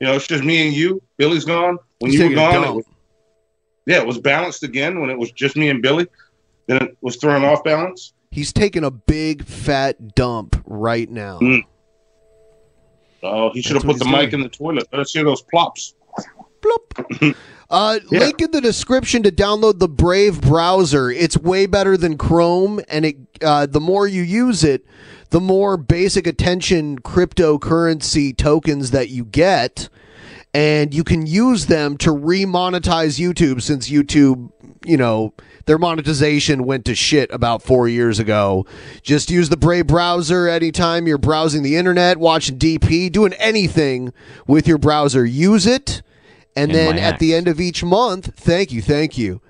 You know, it's just me and you. Billy's gone. When He's you were gone, it was, yeah, it was balanced again. When it was just me and Billy, then it was thrown off balance. He's taking a big fat dump right now. Mm. Oh, he should have put the he's mic in the toilet. Let's hear those plops. Uh, Yeah. Link in the description to download the Brave browser. It's way better than Chrome, and it uh, the more you use it, the more basic attention cryptocurrency tokens that you get, and you can use them to remonetize YouTube since YouTube, you know, their monetization went to shit about four years ago. Just use the Brave browser anytime you're browsing the internet, watching DP, doing anything with your browser. Use it. And And then at the end of each month, thank you, thank you.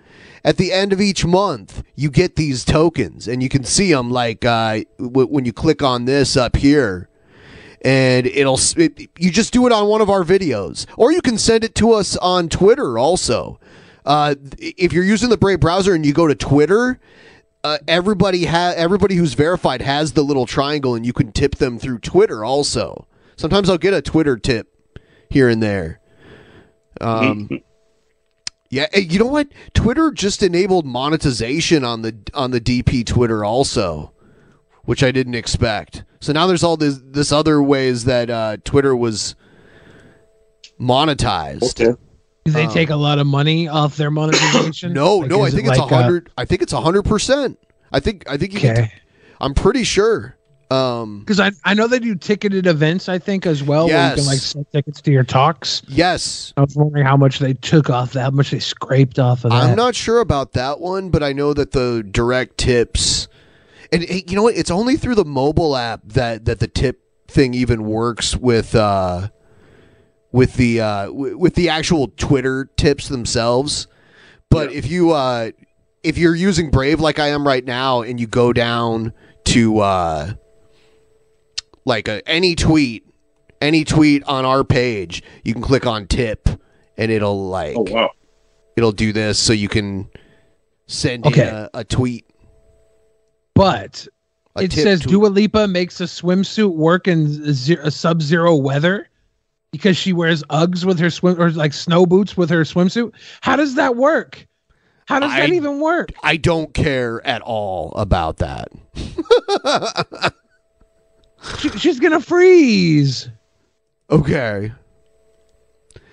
At the end of each month, you get these tokens, and you can see them like uh, w- when you click on this up here, and it'll it, you just do it on one of our videos, or you can send it to us on Twitter also. Uh, if you're using the Brave browser and you go to Twitter, uh, everybody ha- everybody who's verified has the little triangle, and you can tip them through Twitter also. Sometimes I'll get a Twitter tip here and there. Um, yeah, you know what? Twitter just enabled monetization on the on the DP Twitter also, which I didn't expect. So now there's all this this other ways that uh, Twitter was monetized. Do they Um, take a lot of money off their monetization? No, Like, no, I is it think it's a uh, hundred. I think it's a hundred percent. I think I think you get. Okay. To, I'm pretty sure. Um, Because I, I know they do ticketed events, I think, as well, where you can Yes. like sell tickets to your talks. Yes. I was wondering how much they took off that, how much they scraped off of that. I'm not sure about that one, but I know that the direct tips, and you know what? It's only through the mobile app that that the tip thing even works with uh with the uh w- with the actual Twitter tips themselves. But if you uh if you're using Brave like I am right now, and you go down to uh like a, any tweet, any tweet on our page, you can click on tip, and it'll like Oh wow. it'll do this so you can send Okay. in a, a tweet. But A it says tweet. Dua Lipa makes a swimsuit work in ze- sub-zero weather because she wears Uggs with her swim or like snow boots with her swimsuit. How does that work? How does that even work? I don't care at all about that. She, she's gonna freeze. Okay.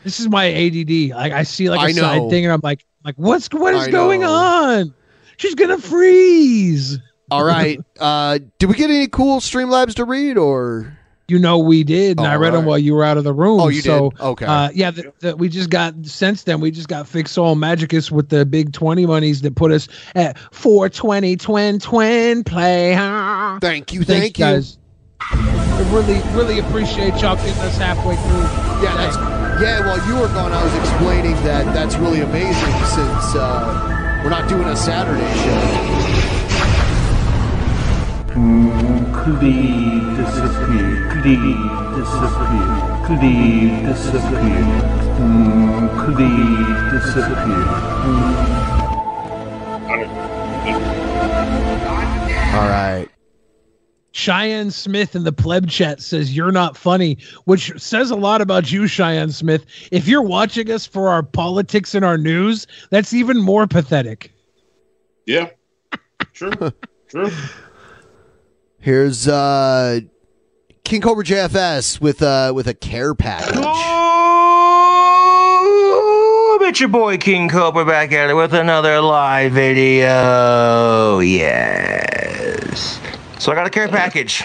This is my ADD. Like I see like a side thing, and I'm like, like what's what is I going know. on? She's gonna freeze. All right. Uh, did we get any cool Streamlabs to read or? You know we did, and I read them while you were out of the room. Oh, you so, did? Okay. Uh, yeah, the, the, we just got since then we just got Fix All Magicus with the big twenty monies that put us at four twenty twin twin play. Huh? Thank you, Thanks, thank you. guys. I really, really appreciate y'all getting us halfway through. Yeah, that's yeah. While you were gone, I was explaining that that's really amazing since uh, we're not doing a Saturday show. Please disappear. Please disappear. Please disappear. Mm, Please disappear. All right. Cheyenne Smith in the pleb chat says you're not funny, which says a lot about you, Cheyenne Smith. If you're watching us for our politics and our news, that's even more pathetic. Yeah. True. True. Here's uh, King Cobra JFS with uh with a care package. Oh, bet your boy King Cobra back at it with another live video. Yes. So I got a care package.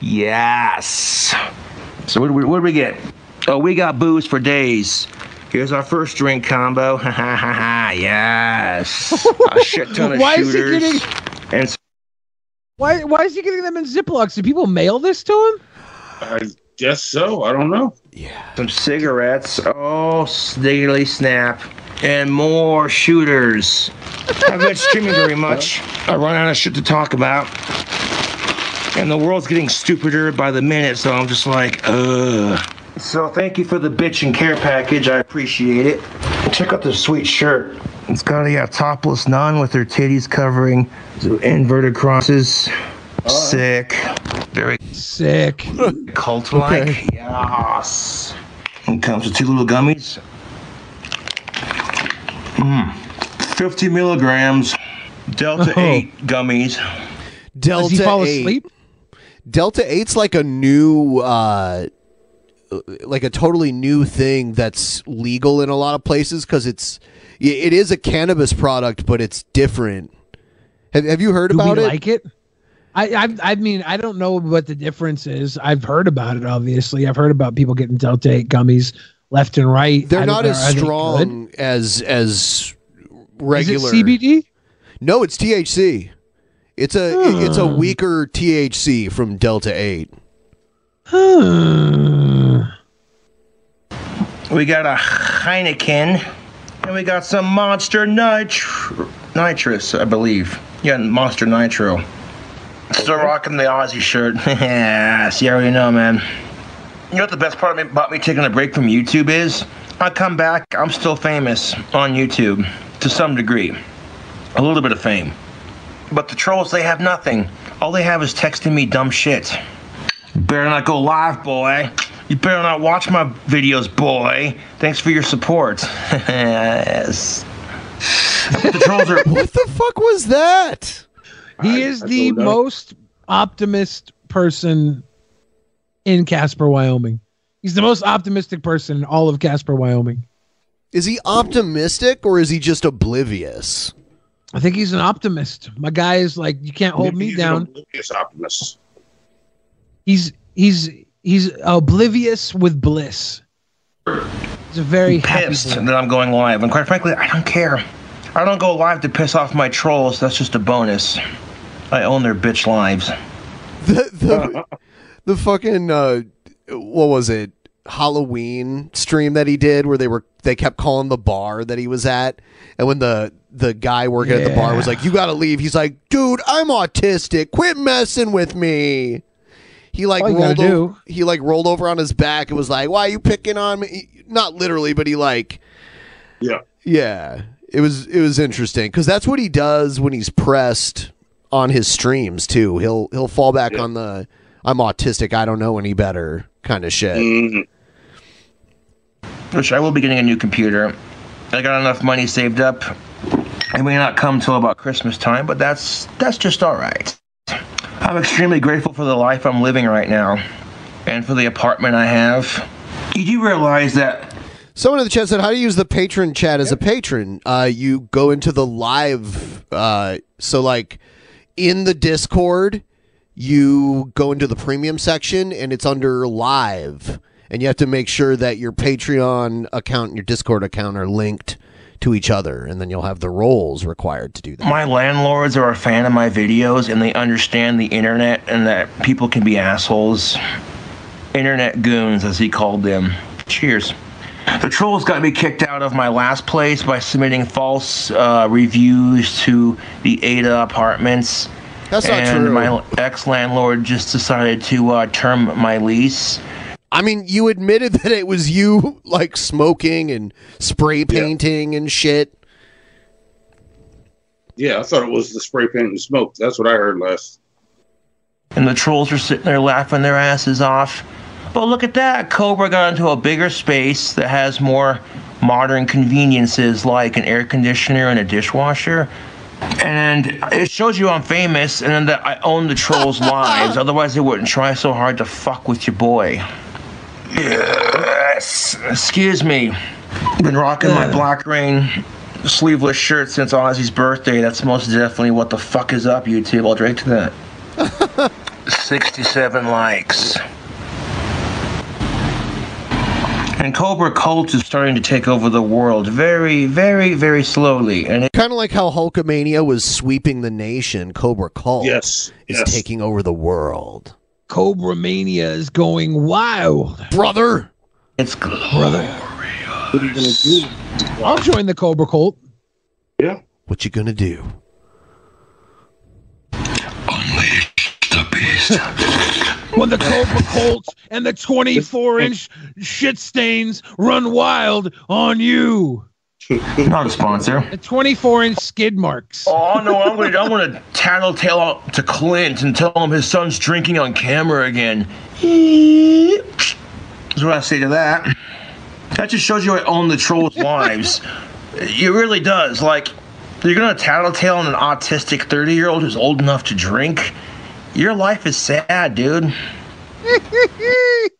Yes. So what do we, what do we get? Oh, we got booze for days. Here's our first drink combo. Ha ha ha ha. Yes. A shit ton of Why is he shooters. getting- and s- Why why is he getting them in Ziplocs? Did people mail this to him? I guess so. I don't know. Yeah. Some cigarettes. Oh, sniggly snap. And more shooters. I've been streaming very much. I run out of shit to talk about. And the world's getting stupider by the minute, so I'm just like, ugh. So thank you for the bitch and care package. I appreciate it. Check out this sweet shirt. It's got a uh, topless nun with her titties covering inverted crosses. Sick. Very sick. Cult like. Yes. It comes with two little gummies. Mm. 50 milligrams. Delta 8 gummies. Delta Does he fall 8. asleep? Delta 8's like a new uh like a totally new thing that's legal in a lot of places cuz it's it is a cannabis product but it's different. Have, have you heard Do about it? like it? I, I I mean I don't know what the difference is. I've heard about it. Obviously, I've heard about people getting Delta Eight gummies left and right. They're not don't- as are they good? strong as as regular CBD? No, it's THC. It's a it's a hmm. weaker THC from Delta 8. Hmm. We got a Heineken. And we got some Monster Nitro. Nitrous, I believe. Yeah, Monster Nitro. Still rocking the Ozzy shirt. yes, you already know, man. You know what the best part about me taking a break from YouTube is? I come back, I'm still famous on YouTube to some degree. A little bit of fame. But the trolls, they have nothing. All they have is texting me dumb shit. Better not go live, boy. You better not watch my videos, boy. Thanks for your support. yes. The trolls are. what the fuck was that? He is the most optimist person in Casper, Wyoming. He's the most optimistic person in all of Casper, Wyoming. Is he optimistic or is he just oblivious? I think he's an optimist. My guy is like, you can't hold me He's down. An oblivious optimist. He's he's he's oblivious with bliss. He's a very happy pissed boy. that I'm going live, and quite frankly, I don't care. I don't go live to piss off my trolls. That's just a bonus. I own their bitch lives. The the, the fucking uh, what was it? Halloween stream that he did where they were they kept calling the bar that he was at. And when the the guy working at the bar was like you got to leave he's like dude I'm autistic. Quit messing with me. He like All rolled gotta over, he like rolled over on his back and was like why are you picking on me? Not literally but he like Yeah. yeah. It was it was interesting cuz that's what he does when he's pressed on his streams too. He'll he'll fall back on the I'm autistic. I don't know any better kind of shit. Mm-hmm. Which I will be getting a new computer. I got enough money saved up. It may not come till about Christmas time, but that's that's just all right. I'm extremely grateful for the life I'm living right now, and for the apartment I have. You do realize that Someone in the chat said, "How do you use the patron chat as a patron? Uh, you go into the live. Uh, so like in the Discord, you go into the premium section, and it's under live, and you have to make sure that your Patreon account and your Discord account are linked to each other, and then you'll have the roles required to do that. my landlords are a fan of my videos and they understand the internet and that people can be assholes. Internet goons, as he called them. Cheers. The trolls got me kicked out of my last place by submitting false uh, reviews to the Ada apartments. That's not and true. my ex landlord just decided to uh, term my lease. I mean, you admitted that it was you like smoking and spray painting and shit. Yeah, I thought it was the spray paint and smoke. That's what I heard last. And the trolls were sitting there laughing their asses off. But look at that. Cobra got into a bigger space that has more modern conveniences like an air conditioner and a dishwasher. And it shows you I'm famous and that I own the trolls' lives. Otherwise, they wouldn't try so hard to fuck with your boy. Yes. Excuse me. Been rocking my Black Rain sleeveless shirt since Ozzy's birthday. That's most definitely what the fuck is up, YouTube. I'll drink to that. 67 likes. And Cobra Cult is starting to take over the world very, very, very slowly. And it, Kind of like how Hulkamania was sweeping the nation, Cobra Cult yes, is yes. taking over the world. Cobra Mania is going wild. Brother. It's brother. What are you gonna do? I'll join the Cobra Cult. Yeah. What you gonna do? Unleash the beast. when the Cobra Colt and the 24 inch shit stains run wild on you. Not a sponsor. The 24 inch skid marks. Oh no, I'm gonna I'm gonna tattletale out to Clint and tell him his son's drinking on camera again. That's what I say to that. That just shows you I own the trolls' lives. It really does. Like, you're gonna tattletale on an autistic 30 year old who's old enough to drink. Your life is sad, dude.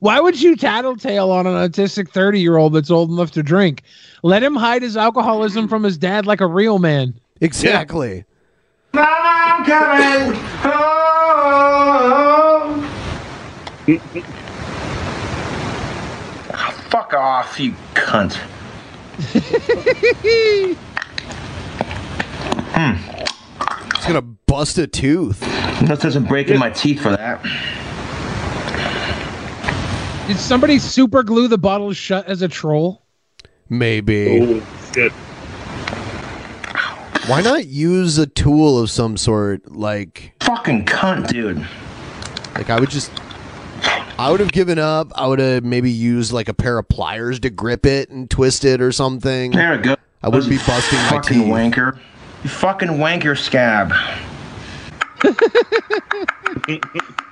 Why would you tattletale on an autistic 30 year old that's old enough to drink? Let him hide his alcoholism from his dad like a real man. Exactly. I'm coming home. Fuck off, you cunt. hmm. It's gonna bust a tooth. That doesn't break in my teeth for that. Did somebody super glue the bottle shut as a troll? Maybe. Oh, shit. Why not use a tool of some sort? Like fucking cunt, dude. Like I would just. I would have given up. I would have maybe used like a pair of pliers to grip it and twist it or something. There we go. I wouldn't be busting my fucking teeth. wanker. You fucking wanker scab.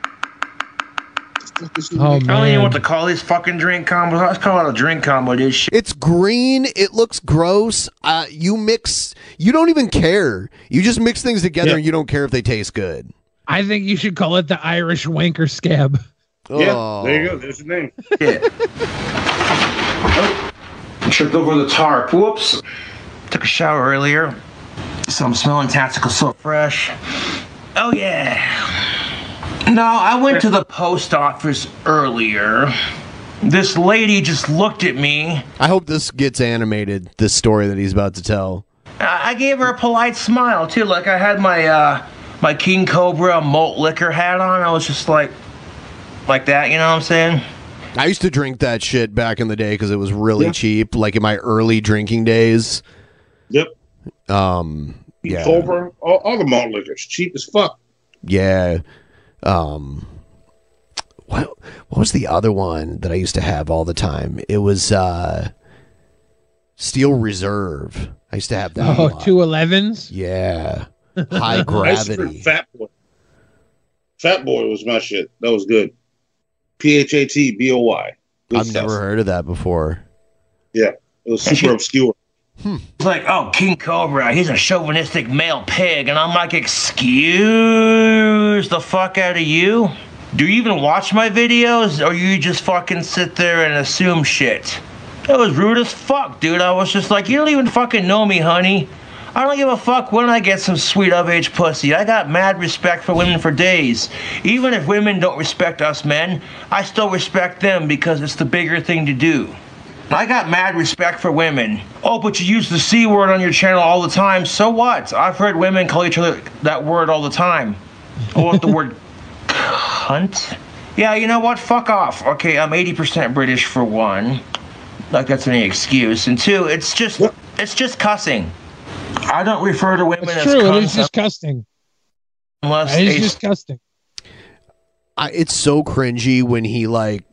This is Oh, I don't even man. know what to call these fucking drink combos. Let's call it a drink combo, dude. Shit. It's green. It looks gross. Uh, you mix. You don't even care. You just mix things together, Yeah. and you don't care if they taste good. I think you should call it the Irish wanker scab. Yeah, Oh. there you go. There's the name. Yeah. Oh, tripped over the tarp. Whoops. Took a shower earlier. So I'm smelling tactical so fresh. Oh yeah. No, I went to the post office earlier. This lady just looked at me. I hope this gets animated. This story that he's about to tell. I I gave her a polite smile too, like I had my uh my King Cobra malt liquor hat on. I was just like like that, you know what I'm saying? I used to drink that shit back in the day because it was really Yeah. cheap. Like in my early drinking days. Yep. Um. Yeah. Cobra, all, all the malt liquors, cheap as fuck. Yeah. Um what what was the other one that I used to have all the time? It was uh Steel Reserve. I used to have that. a Oh, 11s? Yeah. High I gravity. Fat Boy. Fat Boy was my shit. That was good. P H A T B O Y. Good I've stuff. never heard of that before. Yeah, it was super obscure. It's like, oh, King Cobra, he's a chauvinistic male pig. And I'm like, excuse the fuck out of you? Do you even watch my videos? Or you just fucking sit there and assume shit? That was rude as fuck, dude. I was just like, you don't even fucking know me, honey. I don't give a fuck when I get some sweet of age pussy. I got mad respect for women for days. Even if women don't respect us men, I still respect them because it's the bigger thing to do. I got mad respect for women. Oh, but you use the C word on your channel all the time. So what? I've heard women call each other that word all the time. Oh, what the word cunt? Yeah, you know what? Fuck off. Okay, I'm 80% British for one. Like that's any excuse. And two, it's just it's just cussing. I don't refer to women It's as true. It cunts is disgusting. unless It is they- disgusting. I, it's so cringy when he like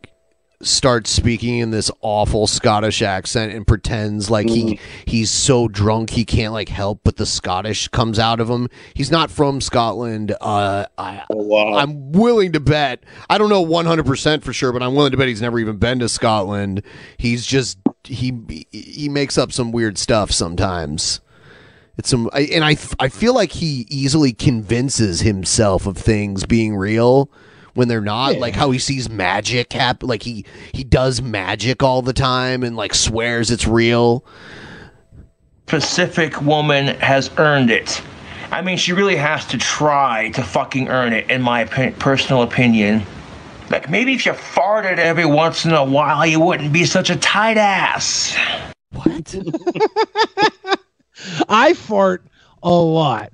starts speaking in this awful Scottish accent and pretends like he he's so drunk he can't like help but the Scottish comes out of him. He's not from Scotland. Uh, I I'm willing to bet. I don't know 100% for sure, but I'm willing to bet he's never even been to Scotland. He's just he he makes up some weird stuff sometimes. It's some I, and I I feel like he easily convinces himself of things being real when they're not. Like how he sees magic happen. Like he he does magic all the time and like swears it's real. Pacific woman has earned it. I mean, she really has to try to fucking earn it, in my opi- personal opinion. Like, maybe if you farted every once in a while, you wouldn't be such a tight ass. What? I fart a lot.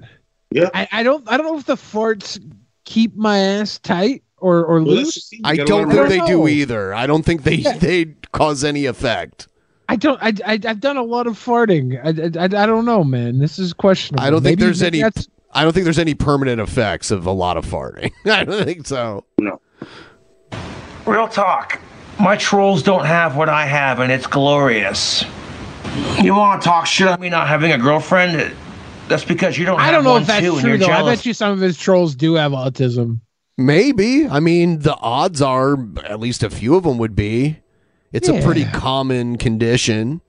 Yeah. I, I don't I don't know if the farts keep my ass tight or, or loose. I don't think they do either. I don't think they they cause any effect. I don't. I, I I've done a lot of farting. I, I, I don't know, man. This is questionable. I don't think Maybe- there's maybe any. that's- I don't think there's any permanent effects of a lot of farting. I don't think so. No. Real talk. My trolls don't have what I have, and it's glorious. You want to talk shit on me not having a girlfriend? That's because you don't I don't know one if that's too, true you're though. I bet you some of his trolls do have autism. Maybe. I mean, the odds are at least a few of them would be. It's a pretty Yeah. common condition.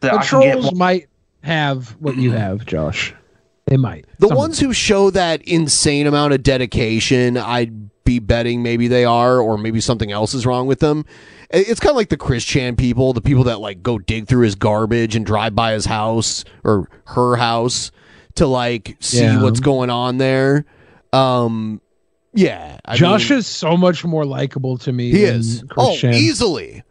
The trolls might have what you have, Josh. They might. The Some- ones who show that insane amount of dedication, I'd be betting maybe they are, or maybe something else is wrong with them. I- It's kind of like the Chris Chan people, the people that like go dig through his garbage and drive by his house or her house to like see Yeah. what's going on there. Um, yeah, I Josh mean- is so much more likable to me. He than is. Chris Oh, easily.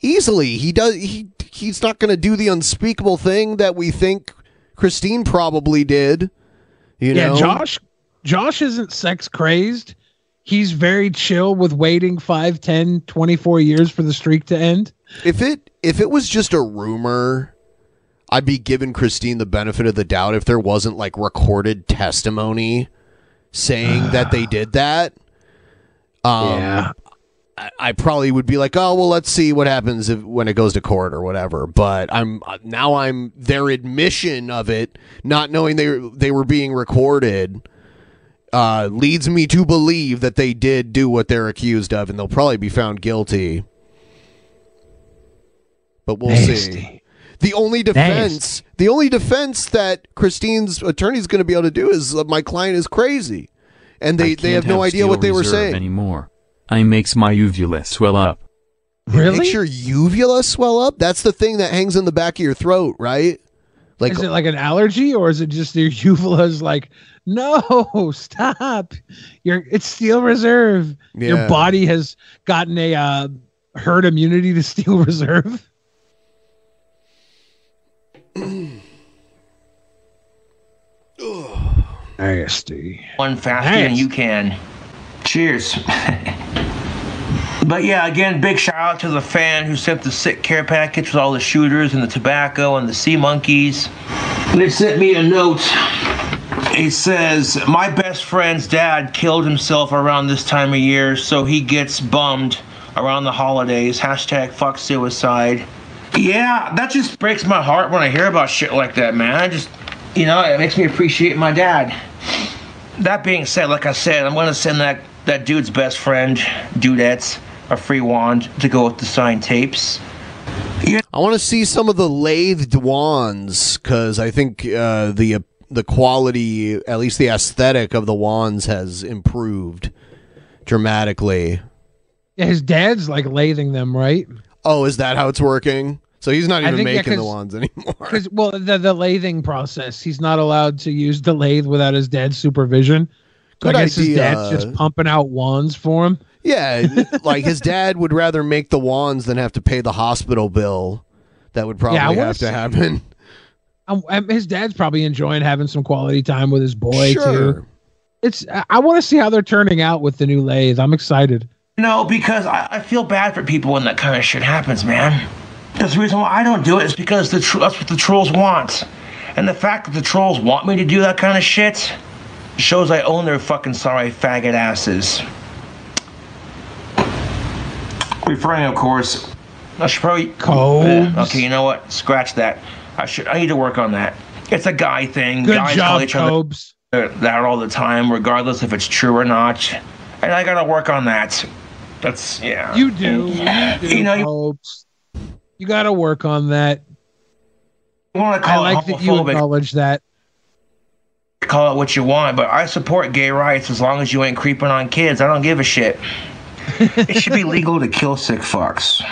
Easily. He does he he's not going to do the unspeakable thing that we think Christine probably did. You yeah, know. Josh. Josh isn't sex crazed. He's very chill with waiting 5, 10, 24 years for the streak to end. If it if it was just a rumor, I'd be giving Christine the benefit of the doubt if there wasn't like recorded testimony saying that they did that. Um, Yeah. I, I probably would be like, oh well, let's see what happens if, when it goes to court or whatever. But I'm uh, now I'm their admission of it, not knowing they they were being recorded, uh, leads me to believe that they did do what they're accused of, and they'll probably be found guilty. But we'll see. Nasty. The only defense, the only defense that Christine's attorney is going to be able to do is uh, my client is crazy, and they they have can't no idea what they were saying. anymore. I makes my uvula swell up. It Makes your uvula swell up. That's the thing that hangs in the back of your throat, right? Like is it like an allergy or is it just your uvula's like, no, stop. Your it's steel reserve. Yeah. Your body has gotten a uh, herd immunity to steel reserve. Nasty. One faster than you can. Cheers. but yeah, again, big shout out to the fan who sent the sick care package with all the shooters and the tobacco and the sea monkeys. They sent me a note. It says, My best friend's dad killed himself around this time of year, so he gets bummed around the holidays. Hashtag fuck suicide. Yeah, that just breaks my heart when I hear about shit like that, man. I just, you know, it makes me appreciate my dad. That being said, like I said, I'm gonna send that that dude's best friend, Dudettes, a free wand to go with the signed tapes. Yeah. I want to see some of the lathed wands because I think uh, the uh, the quality, at least the aesthetic of the wands, has improved dramatically. Yeah, his dad's like lathing them, right? Oh, is that how it's working? So he's not even think, yeah, making the 'cause- wands anymore. Because well, the the lathing process, he's not allowed to use the lathe without his dad's supervision. So Good I guess his idea. dad's just pumping out wands for him. Yeah, like his dad would rather make the wands than have to pay the hospital bill. That would probably Yeah, I wanna have to see- happen. Um, um, his dad's probably enjoying having some quality time with his boy Sure. too. It's I, I want to see how they're turning out with the new lathe. I'm excited. No, because I, I feel bad for people when that kind of shit happens, man. That's the reason why I don't do it is because the tr- that's what the trolls want. And the fact that the trolls want me to do that kind of shit shows I own their fucking sorry faggot asses. Referring, of course, I should probably. Codes. Uh, okay, you know what? Scratch that. I should. I need to work on that. It's a guy thing. Good Guys job, call each other Cobes. that all the time, regardless if it's true or not. And I gotta work on that. That's yeah. You do. You, do You know, you- Cobes. You got to work on that. You want to I like it that you acknowledge that. call it what you want, but I support gay rights as long as you ain't creeping on kids. I don't give a shit. it should be legal to kill sick fucks.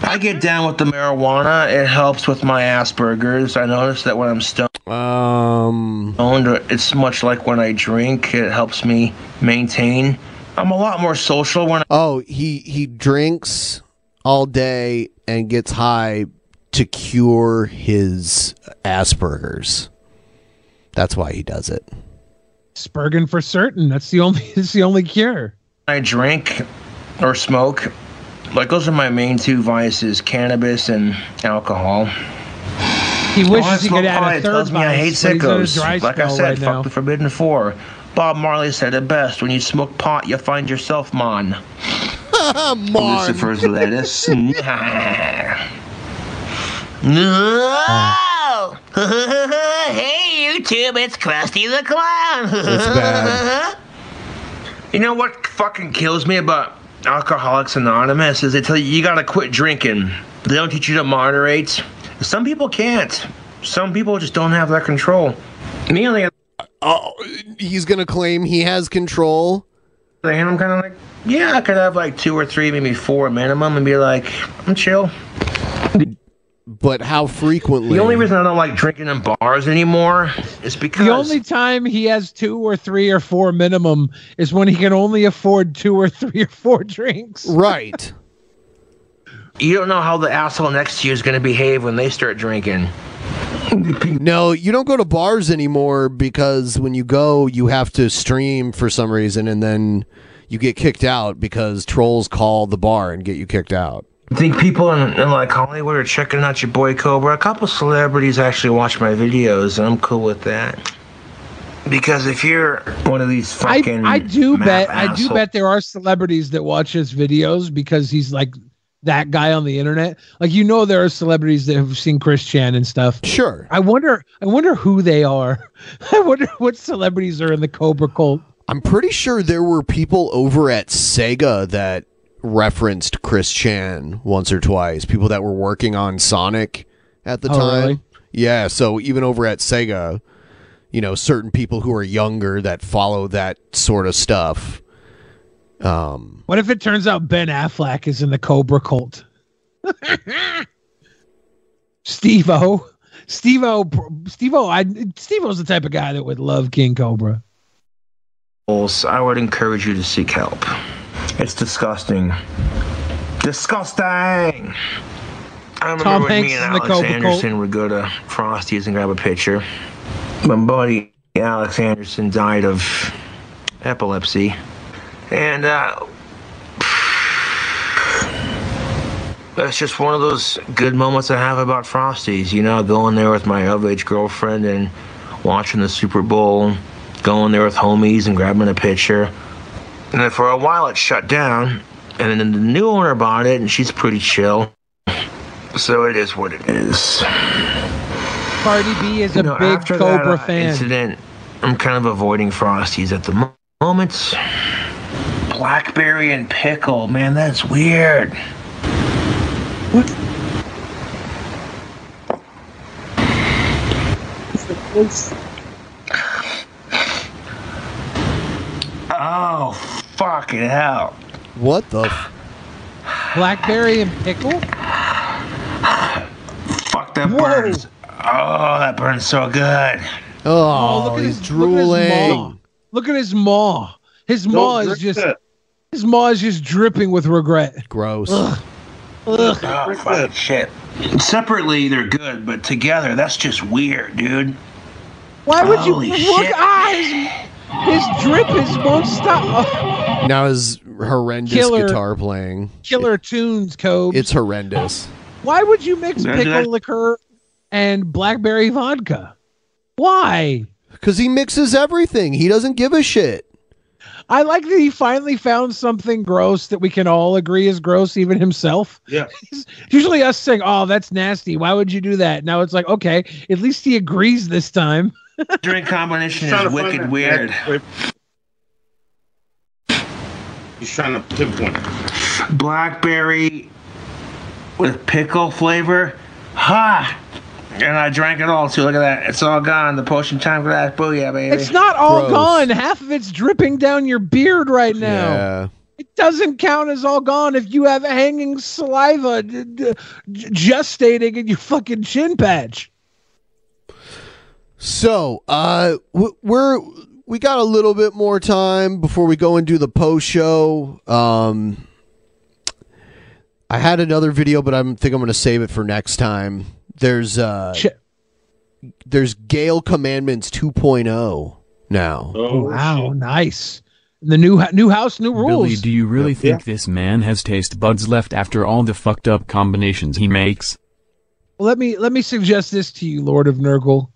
I get down with the marijuana. It helps with my Asperger's. I notice that when I'm stoned, um, it's much like when I drink. It helps me maintain. I'm a lot more social when. I- Oh, he he drinks all day and gets high to cure his Asperger's. That's why he does it. Spurgin for certain. That's the only. It's the only cure. I drink or smoke, like those are my main two vices: cannabis and alcohol. He When I wishes he could add pot, a it third tells me I hate vice, but he's in a sickos. Like I said, right fuck now. the Forbidden Four. Bob Marley said it best: "When you smoke pot, you find yourself mon." Lucifer's lettuce. no. hey YouTube, it's Krusty the Clown. It's bad. You know what fucking kills me about Alcoholics Anonymous is they tell you you gotta quit drinking. They don't teach you to moderate. Some people can't. Some people just don't have that control. Me on the Oh, he's gonna claim he has control. Other hand, I'm kind of like, yeah, I could have like two or three, maybe four minimum, and be like, I'm chill. But how frequently? The only reason I don't like drinking in bars anymore is because The only time he has two or three or four minimum is when he can only afford two or three or four drinks. Right. you don't know how the asshole next to you is going to behave when they start drinking. No, you don't go to bars anymore because when you go, you have to stream for some reason, and then you get kicked out because trolls call the bar and get you kicked out. I think people in, in like Hollywood are checking out your boy Cobra. A couple celebrities actually watch my videos, and I'm cool with that. Because if you're one of these fucking I, I do map bet I do bet there are celebrities that watch his videos because he's like that guy on the internet. Like you know, there are celebrities that have seen Chris Chan and stuff. Sure. I wonder. I wonder who they are. I wonder what celebrities are in the Cobra cult. I'm pretty sure there were people over at Sega that referenced Chris Chan once or twice. People that were working on Sonic at the Oh, time. really? Yeah, so even over at Sega, you know, certain people who are younger that follow that sort of stuff. Um, What if it turns out Ben Affleck is in the Cobra cult? Steve O. Steve O. Steve O. I Steve O's the type of guy that would love King Cobra. I would encourage you to seek help. It's disgusting. Disgusting! I remember Tom when Hanks me and in the Alex Cobra Anderson would go to Frosty's and grab a picture. My buddy Alex Anderson died of epilepsy. And uh, that's just one of those good moments I have about Frosties. You know, going there with my of age girlfriend and watching the Super Bowl, going there with homies and grabbing a picture. And then for a while it shut down, and then the new owner bought it, and she's pretty chill. So it is what it is. Cardi B is a You know, big after Cobra that, uh, fan. Incident. I'm kind of avoiding Frosties at the mo- moment. Blackberry and pickle, man, that's weird. What? Oh, fucking hell. What the? F- Blackberry and pickle. Fuck that burns. Oh, that burns so good. Oh, oh, look at he's his- look at his drooling. maw. Look at his maw. His Don't maw is just that. His maw is just dripping with regret. Gross. Ugh. Ugh. Oh, fucking shit. Separately, they're good, but together, that's just weird, dude. Why would Holy you look? shit. Ah, his, his drip is won't stop. Now his horrendous Killer. guitar playing. killer tunes, Cobes. It's horrendous. Why would you mix Did pickle did I- liquor and blackberry vodka? Why? Because he mixes everything. He doesn't give a shit. I like that he finally found something gross that we can all agree is gross, even himself. Yeah. Usually us saying, "Oh, that's nasty. Why would you do that?" Now it's like, okay, at least he agrees this time. Drink combination Trying is wicked that weird. magic He's trying to pinpoint it. Blackberry with pickle flavor. Ha! And I drank it all too. Look at that. It's all gone. The potion time glass. Booyah, baby. It's not all Gross. gone. Half of it's dripping down your beard right now. Yeah. It doesn't count as all gone if you have hanging saliva d- d- j- gestating in your fucking chin patch. So, uh, we're we got a little bit more time before we go and do the post show. Um, I had another video, but I think I'm going to save it for next time. There's uh, there's Gale Commandments 2.0 now. Oh wow, nice. The new new house, new rules. Billy, do you really think this man has taste buds left after all the fucked up combinations he makes? Well, let me let me suggest this to you, Lord of Nurgle.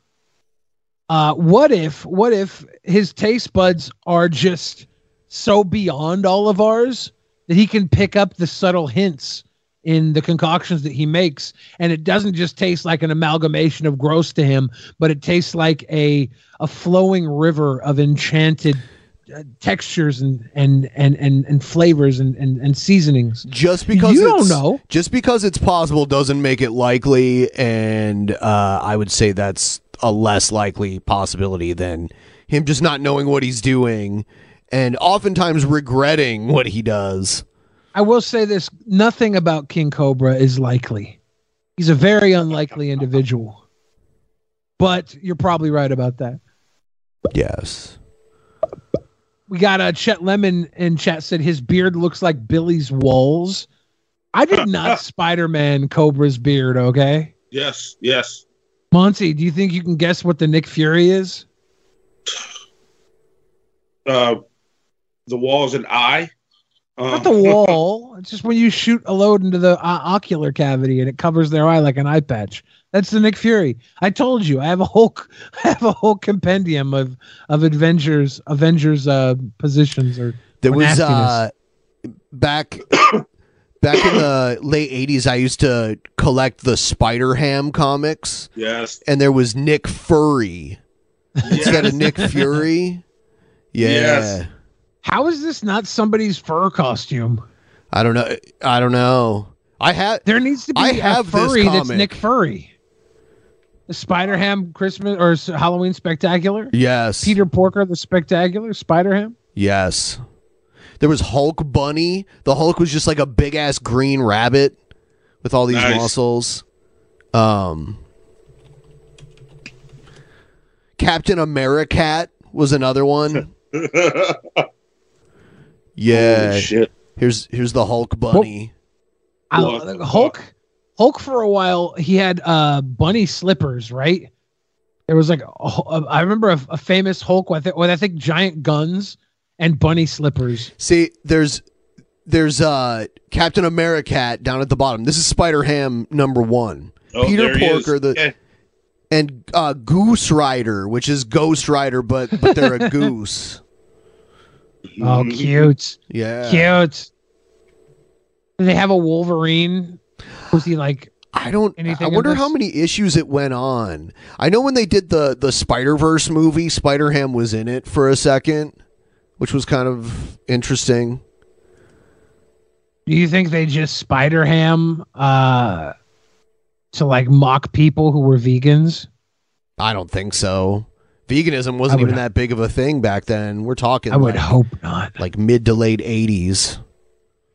Uh, what if what if his taste buds are just so beyond all of ours that he can pick up the subtle hints in the concoctions that he makes, and it doesn't just taste like an amalgamation of gross to him, but it tastes like a a flowing river of enchanted uh, textures and and and and, and flavors and, and and seasonings. Just because you don't know. just because it's possible doesn't make it likely, and uh, I would say that's a less likely possibility than him just not knowing what he's doing, and oftentimes regretting what he does. I will say this: nothing about King Cobra is likely. He's a very unlikely individual. But you're probably right about that. Yes. We got a uh, Chet Lemon in chat said his beard looks like Billy's walls. I did not Spider-Man Cobra's beard. Okay, Yes, yes. Monty, do you think you can guess what the Nick Fury is? Uh, the wall's an eye. Um, Not the wall. It's just when you shoot a load into the uh, ocular cavity and it covers their eye like an eye patch. That's the Nick Fury. I told you. I have a whole, I have a whole compendium of of Avengers, Avengers uh, positions or There or was nastiness. uh, back Back in the late '80s, I used to collect the Spider Ham comics. Yes. and there was Nick Fury instead of Nick Fury. Yeah, Yes. How is this not somebody's fur costume? I don't know. I don't know. I have. There needs to be I a have this furry that's. Nick Furry. Spider Ham Christmas or Halloween Spectacular. Yes. Peter Porker, the Spectacular Spider Ham. Yes. There was Hulk Bunny. The Hulk was just like a big ass green rabbit with all these Nice. muscles. Um Captain Americat was another one. yeah. Holy shit. Here's here's the Hulk Bunny. I, Hulk. Hulk for a while he had uh bunny slippers, right? There was like a, a- I remember a, a famous Hulk with, with I think giant guns and bunny slippers. See, there's there's uh Captain Americat down at the bottom. This is Spider Ham number one. Oh, Peter there he is. Porker, the Okay. and uh Goose Rider, which is Ghost Rider, but but they're a goose. Oh, cute. Yeah. Cute. Did they have a Wolverine? Was he like I don't anything? I wonder how many issues it went on. I know when they did the the Spider Verse movie, Spider Ham was in it for a second, which was kind of interesting. Do you think they just Spider Ham uh to like mock people who were vegans? I don't think so. Veganism wasn't I would- even that big of a thing back then. We're talking. I would like, hope not. Like mid to late eighties.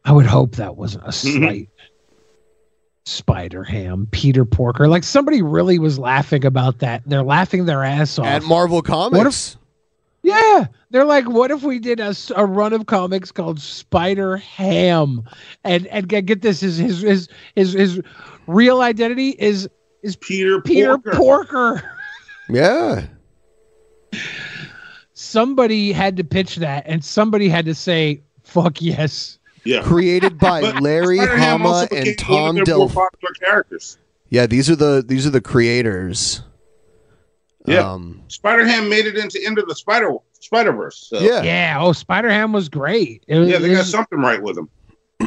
I would hope that wasn't a mm-hmm. slight Spider Ham, Peter Porker. Like somebody really was laughing about that. They're laughing their ass off. At Marvel Comics. What if- yeah, they're like, what if we did a, a run of comics called Spider Ham, and and get, get this his his his his, his real identity is is Peter Peter Porker. Porker. Yeah. Somebody had to pitch that, and somebody had to say, "Fuck yes." Yeah. Created by Larry Spider-Ham Hama and Tom one of their more Delf. popular characters. Yeah, these are the these are the creators. Yeah. Um, Spider Ham made it into into the Spider Spider Verse. So. Yeah. Oh, Spider Ham was great. It was, Yeah, they it got was- something right with him.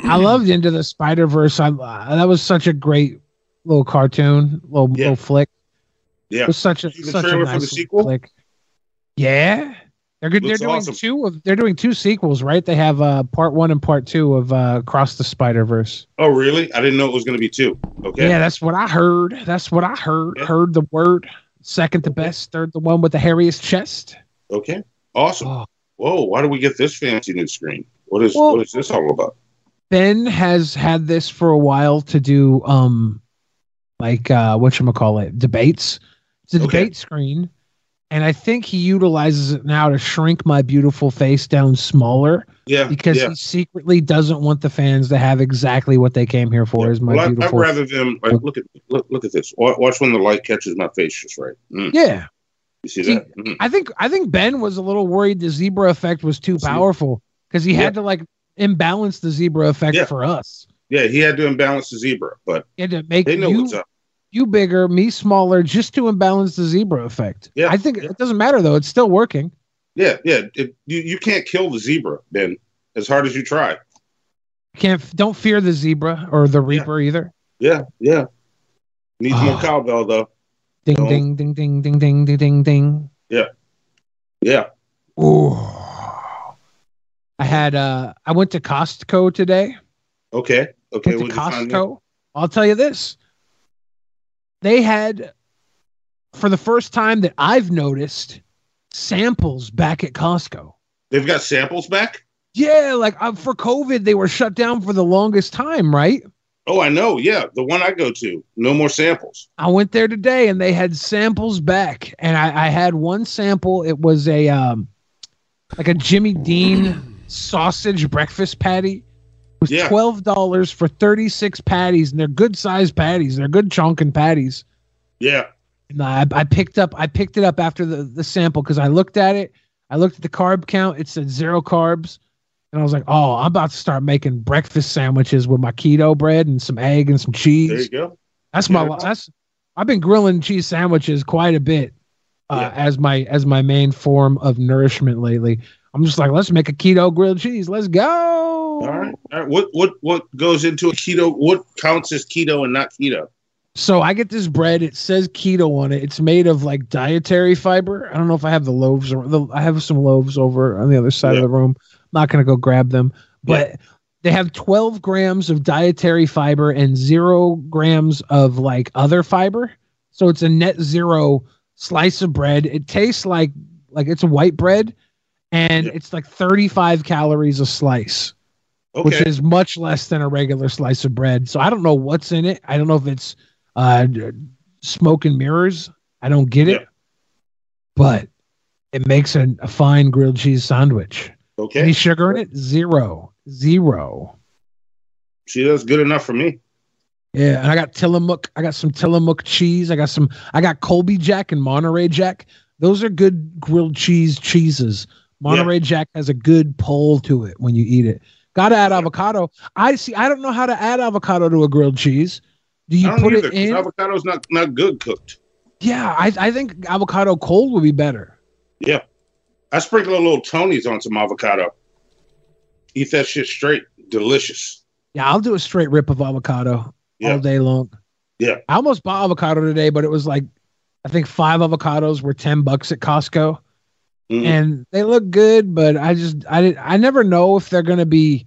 I loved Into the Spider Verse. I uh, that was such a great little cartoon, little little flick. Yeah. It was such a See such a trailer nice for the sequel? flick. Yeah, they're good. They're doing awesome. two of. They're doing two sequels, right? They have uh part one and part two of uh Cross the Spider Verse. Oh, really? I didn't know it was going to be two. Okay. Yeah, that's what I heard. That's what I heard. Heard the word. Second the best. Third the one with the hairiest chest. Okay. Awesome. Whoa! Why do we get this fancy new screen? What is Well- what is this all about? Ben has had this for a while to do um like uh what call it debates. It's a Okay. debate screen. And I think he utilizes it now to shrink my beautiful face down smaller Yeah. because yeah. he secretly doesn't want the fans to have exactly what they came here for is my Well, I, I'd rather them like look at look, look at this. Watch when the light catches my face just right. Mm. Yeah. You see See, that? Mhm. I think I think Ben was a little worried the zebra effect was too powerful because he had to like imbalance the zebra effect Yeah. for us. Yeah, he had to imbalance the zebra, but He had to make they know you what's up. You bigger, me smaller, just to imbalance the zebra effect. Yeah, I think it doesn't matter though; it's still working. Yeah, yeah. It, you you can't kill the zebra, Ben, as hard as you try. Can't don't fear the zebra or the reaper either. Yeah, yeah. Needs more Ah. cowbell though. Ding ding ding ding ding ding ding ding ding. Yeah, yeah. Ooh. I had uh I went to Costco today. Okay, okay. went to what'd you find? Costco. I'll tell you this. They had for the first time that I've noticed samples back at Costco. They've got samples back. Yeah, like uh, for COVID, they were shut down for the longest time, right? Oh, I know. Yeah, the one I go to. No more samples. I went there today and they had samples back, and I, I had one sample. It was a um, like a Jimmy Dean sausage breakfast patty. It was Yeah. twelve dollars for thirty six patties, and they're good sized patties. They're good chunking patties. Yeah. And I, I picked up I picked it up after the, the sample because I looked at it. I looked at the carb count. It said zero carbs. And I was like, oh, I'm about to start making breakfast sandwiches with my keto bread and some egg and some cheese. There you go. That's my Yeah. that's I've been grilling cheese sandwiches quite a bit uh, as my as my main form of nourishment lately. I'm just like, let's make a keto grilled cheese. Let's go. All right. All right. What what what goes into a keto? What counts as keto and not keto? So I get this bread. It says keto on it. It's made of like dietary fiber. I don't know if I have the loaves or the, I have some loaves over on the other side of the room. I'm not gonna go grab them, but they have 12 grams of dietary fiber and zero grams of like other fiber. So it's a net zero slice of bread. It tastes like like it's a white bread, and it's like 35 calories a slice, which is much less than a regular slice of bread. So I don't know what's in it. I don't know if it's uh, smoke and mirrors. I don't get it, but it makes a, a fine grilled cheese sandwich. Okay. Any sugar in it? Zero. Zero. See, that's good enough for me. Yeah, and I got Tillamook. I got some Tillamook cheese. I got some. I got Colby Jack and Monterey Jack. Those are good grilled cheese cheeses. Monterey Jack has a good pull to it when you eat it. Got to add avocado. I see. I don't know how to add avocado to a grilled cheese. Do you put either, it in? Avocado's not not good cooked. yeah, I, I think avocado cold would be better. Yeah. I sprinkle a little Tony's on some avocado. Eat that shit straight. Delicious. Yeah, I'll do a straight rip of avocado Yeah. all day long. Yeah. I almost bought avocado today, but it was like I think five avocados were ten bucks at Costco, Mm-hmm. and they look good. But I just I did I never know if they're gonna be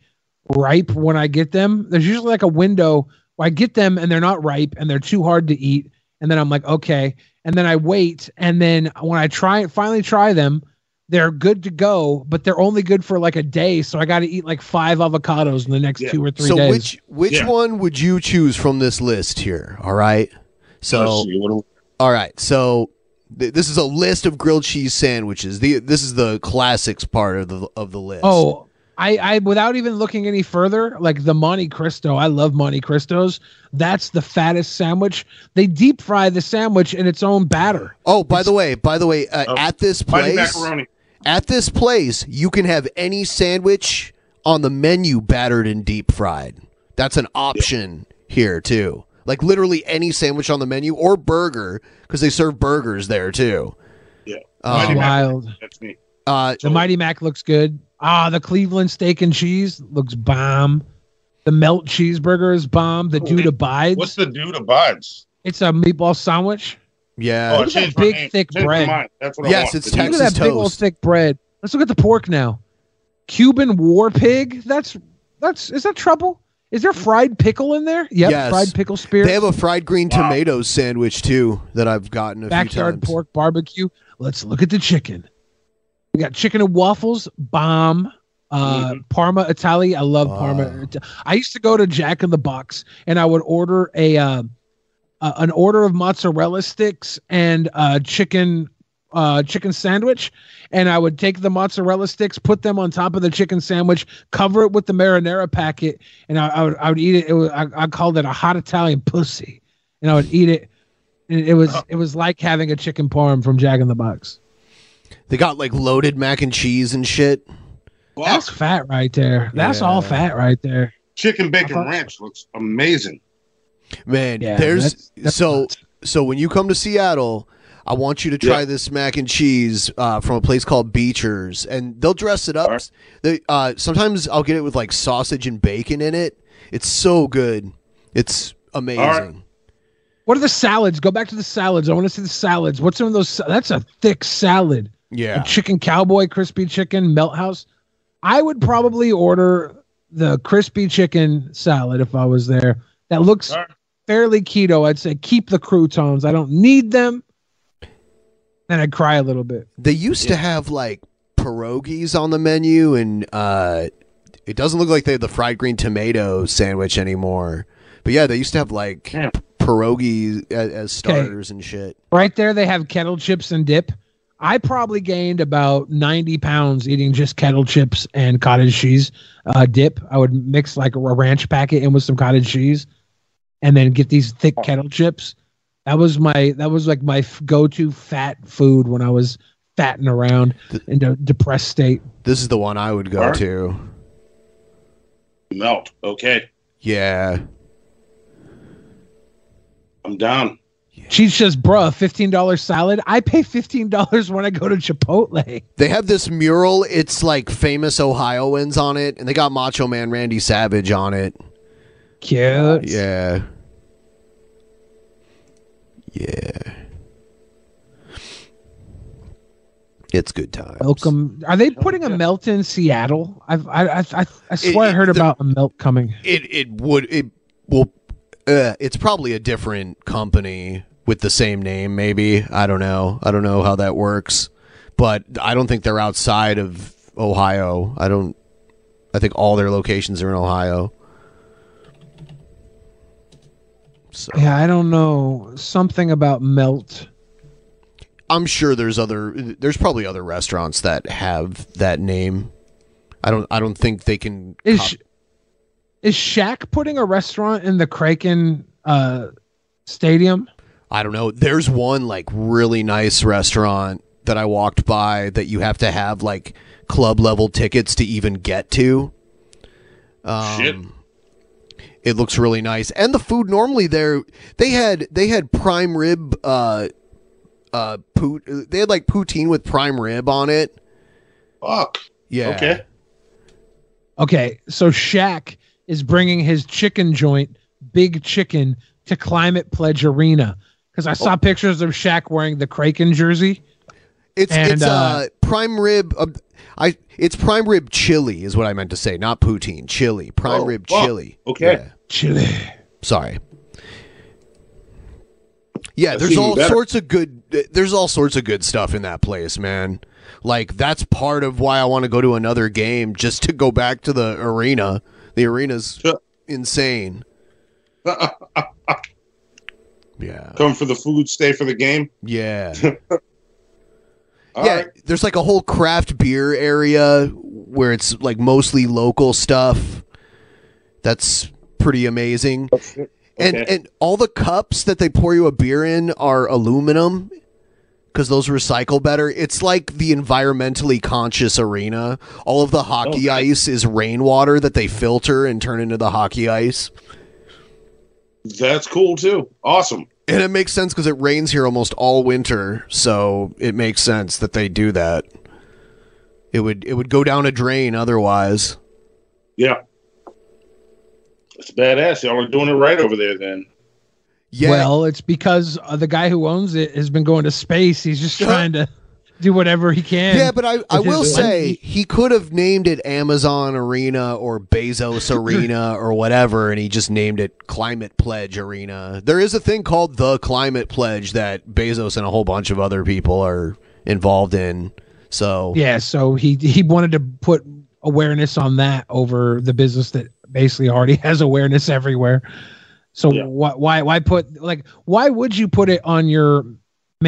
ripe when I get them. There's usually like a window where I get them and they're not ripe and they're too hard to eat, and then I'm like okay, and then I wait, and then when I try finally try them. They're good to go, but they're only good for like a day. So I got to eat like five avocados in the next two or three so days. which which one would you choose from this list here? All right. So Let's see, what do- all right. So th- this is a list of grilled cheese sandwiches. The this is the classics part of the of the list. Oh, I, I without even looking any further, like the Monte Cristo. I love Monte Cristos. That's the fattest sandwich. They deep fry the sandwich in its own batter. Oh, by the way, by the way, uh, at this place, at this place, you can have any sandwich on the menu battered and deep fried. That's an option here too. Like literally any sandwich on the menu or burger because they serve burgers there too. Yeah. Um, Mighty Mac, wild. That's me. Uh, The Mighty Mac looks good. Ah, the Cleveland steak and cheese looks bomb. The melt cheeseburger is bomb. The dude abides. What's the dude abides? It's a meatball sandwich. Yeah. Oh, I Look at that big name. thick Changed my bread. That's what I Yes, want. it's The dude- Look at that big old toast. thick bread. Let's look at the pork now. Cuban war pig. That's that's is that trouble? Is there fried pickle in there? Yep, Yes. fried pickle spear. They have a fried green tomatoes sandwich too that I've gotten a few backyard times. pork barbecue. Let's look at the chicken. We got chicken and waffles, bomb. Uh, Mm-hmm. Parma Italy. I love Parma. I used to go to Jack in the Box and I would order a uh, uh, an order of mozzarella sticks and uh, chicken uh, chicken sandwich, and I would take the mozzarella sticks, put them on top of the chicken sandwich, cover it with the marinara packet, and I, I would I would eat it. it was, I, I called it a hot Italian pussy, and I would eat it. And it was it was like having a chicken parm from Jack in the Box. They got like loaded mac and cheese and shit. That's fat right there. That's all fat right there. Chicken bacon Uh-huh. ranch looks amazing. Man, Yeah, there's that's- that's so so when you come to Seattle, I want you to try Yeah. this mac and cheese uh, from a place called Beechers, and they'll dress it up. They uh, sometimes I'll get it with like sausage and bacon in it. It's so good. It's amazing. What are the salads? Go back to the salads. I want to see the salads. What's some of those? That's a thick salad. Yeah. A chicken cowboy, crispy chicken, melt house. I would probably order the crispy chicken salad if I was there. That looks fairly keto. I'd say keep the croutons. I don't need them. And I'd cry a little bit. They used to have like pierogies on the menu, and uh, it doesn't look like they have the fried green tomato sandwich anymore. But yeah, they used to have like pierogies as, as starters and shit. Right there, they have kettle chips and dip. I probably gained about 90 pounds eating just kettle chips and cottage cheese uh, dip. I would mix like a ranch packet in with some cottage cheese and then get these thick kettle chips. That was my, that was like my go to fat food when I was fatting around in a depressed state. This is the one I would go Alright. to. Melt. Okay. Yeah. I'm down. She says, bruh, $15 salad. I pay $15 when I go to Chipotle. They have this mural. It's like famous Ohioans on it, and they got Macho Man Randy Savage on it. Cute. Yeah. Yeah. It's good time. Welcome. Are they putting a melt in Seattle? I've, I, I, I, I swear I it- heard the- about a melt coming. It it would it will. Uh, it's probably a different company with the same name. Maybe I don't know. I don't know how that works, but I don't think they're outside of Ohio. I don't. I think all their locations are in Ohio. Yeah, I don't know. Something about melt. I'm sure there's other. There's probably other restaurants that have that name. I don't. I don't think they can. Is cop- is Shaq putting a restaurant in the Kraken uh, Stadium? I don't know. There's one like really nice restaurant that I walked by that you have to have like club level tickets to even get to. Um, Shit. It looks really nice, and the food normally there they had they had prime rib, uh, uh, pout. They had like poutine with prime rib on it. Fuck. Yeah. Okay. Okay, so Shaq is bringing his chicken joint, Big Chicken, to Climate Pledge Arena because I saw pictures of Shaq wearing the Kraken jersey. It's And, it's uh, uh, prime rib. Uh, I it's prime rib chili is what I meant to say, not poutine. Chili, prime Oh, rib fuck. chili. Okay. Yeah. Chili. Sorry. Yeah, That's there's all better. sorts of good. There's all sorts of good stuff in that place, man. Like that's part of why I want to go to another game, just to go back to the arena. The arena's insane. Yeah. Come for the food, stay for the game. Yeah. All yeah, right. there's like a whole craft beer area where it's like mostly local stuff. That's pretty amazing. And Okay. and all the cups that they pour you a beer in are aluminum because those recycle better. It's like the environmentally conscious arena. All of the hockey ice is rainwater that they filter and turn into the hockey ice. That's cool too. Awesome. And it makes sense because it rains here almost all winter, so it makes sense that they do that. It would it would go down a drain otherwise. Yeah. It's badass. Y'all are doing it right over there then. Yeah. Well, it's because uh, the guy who owns it has been going to space. He's just trying to do whatever he can. Yeah, but I, I will say money. he could have named it Amazon Arena or Bezos Arena or whatever, and he just named it Climate Pledge Arena. There is a thing called the Climate Pledge that Bezos and a whole bunch of other people are involved in. So Yeah, so he he wanted to put awareness on that over the business that basically already has awareness everywhere. So why why why put like why would you put it on your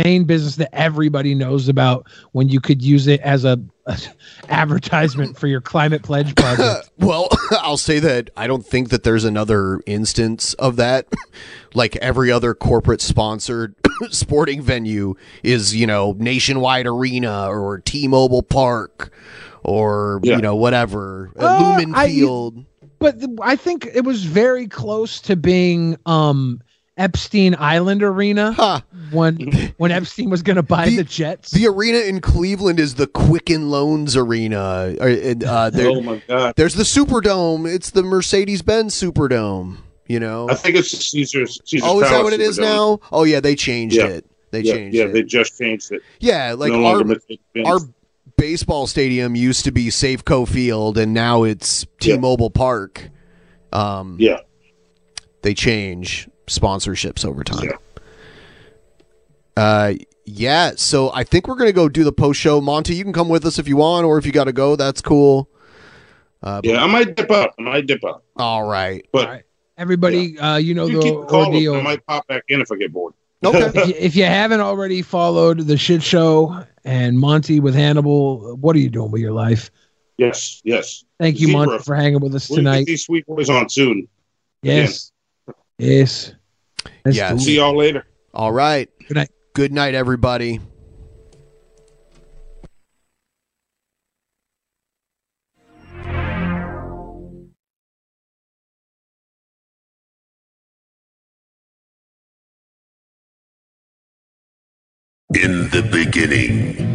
main business that everybody knows about when you could use it as a, a advertisement for your climate pledge project? well, I'll say that I don't think that there's another instance of that. like every other corporate sponsored sporting venue is, you know, Nationwide Arena or T-Mobile Park or you know whatever, uh, Lumen I- Field. but th- I think it was very close to being um Epstein Island Arena when when Epstein was going to buy the, Jets. The arena in Cleveland is the Quicken Loans Arena. Uh, uh, there- Oh my god. There's the Superdome. It's the Mercedes-Benz Superdome. You know. I think it's Caesar's. Caesar's oh, is that what it is Superdome. now? Oh yeah, they changed Yeah. it. They yeah, changed yeah, it. they just changed it. Yeah, like No our our baseball stadium used to be Safeco Field, and now it's T-Mobile Park. Um, yeah, they change sponsorships over time. Uh, yeah. So I think we're gonna go do the post show. Monty, you can come with us if you want, or if you got to go, that's cool. Uh, but- Yeah, I might dip out. I might dip out. all right. But Everybody, uh, you know you the keep calling. ordeal. I might pop back in if I get bored. if, you, if you haven't already followed the shit show and Monty with Hannibal, what are you doing with your life? Yes, yes. Thank you, Zebra. Monty, for hanging with us tonight. We'll get tonight. these sweet boys on soon. Yes, yes. Let's Yes. See y'all later. All right. Good night. Good night, everybody. In the beginning,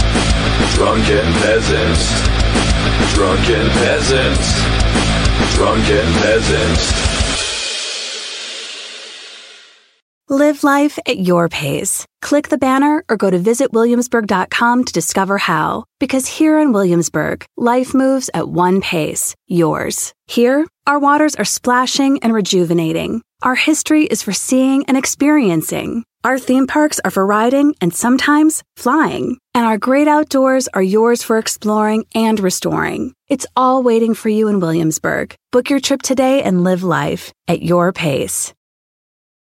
Drunken peasants. Drunken peasants. Drunken peasants. Live life at your pace. Click the banner or go to visitwilliamsburg.com to discover how. Because here in Williamsburg, life moves at one pace, yours. Here, our waters are splashing and rejuvenating. Our history is for seeing and experiencing. Our theme parks are for riding and sometimes flying. And our great outdoors are yours for exploring and restoring. It's all waiting for you in Williamsburg. Book your trip today and live life at your pace.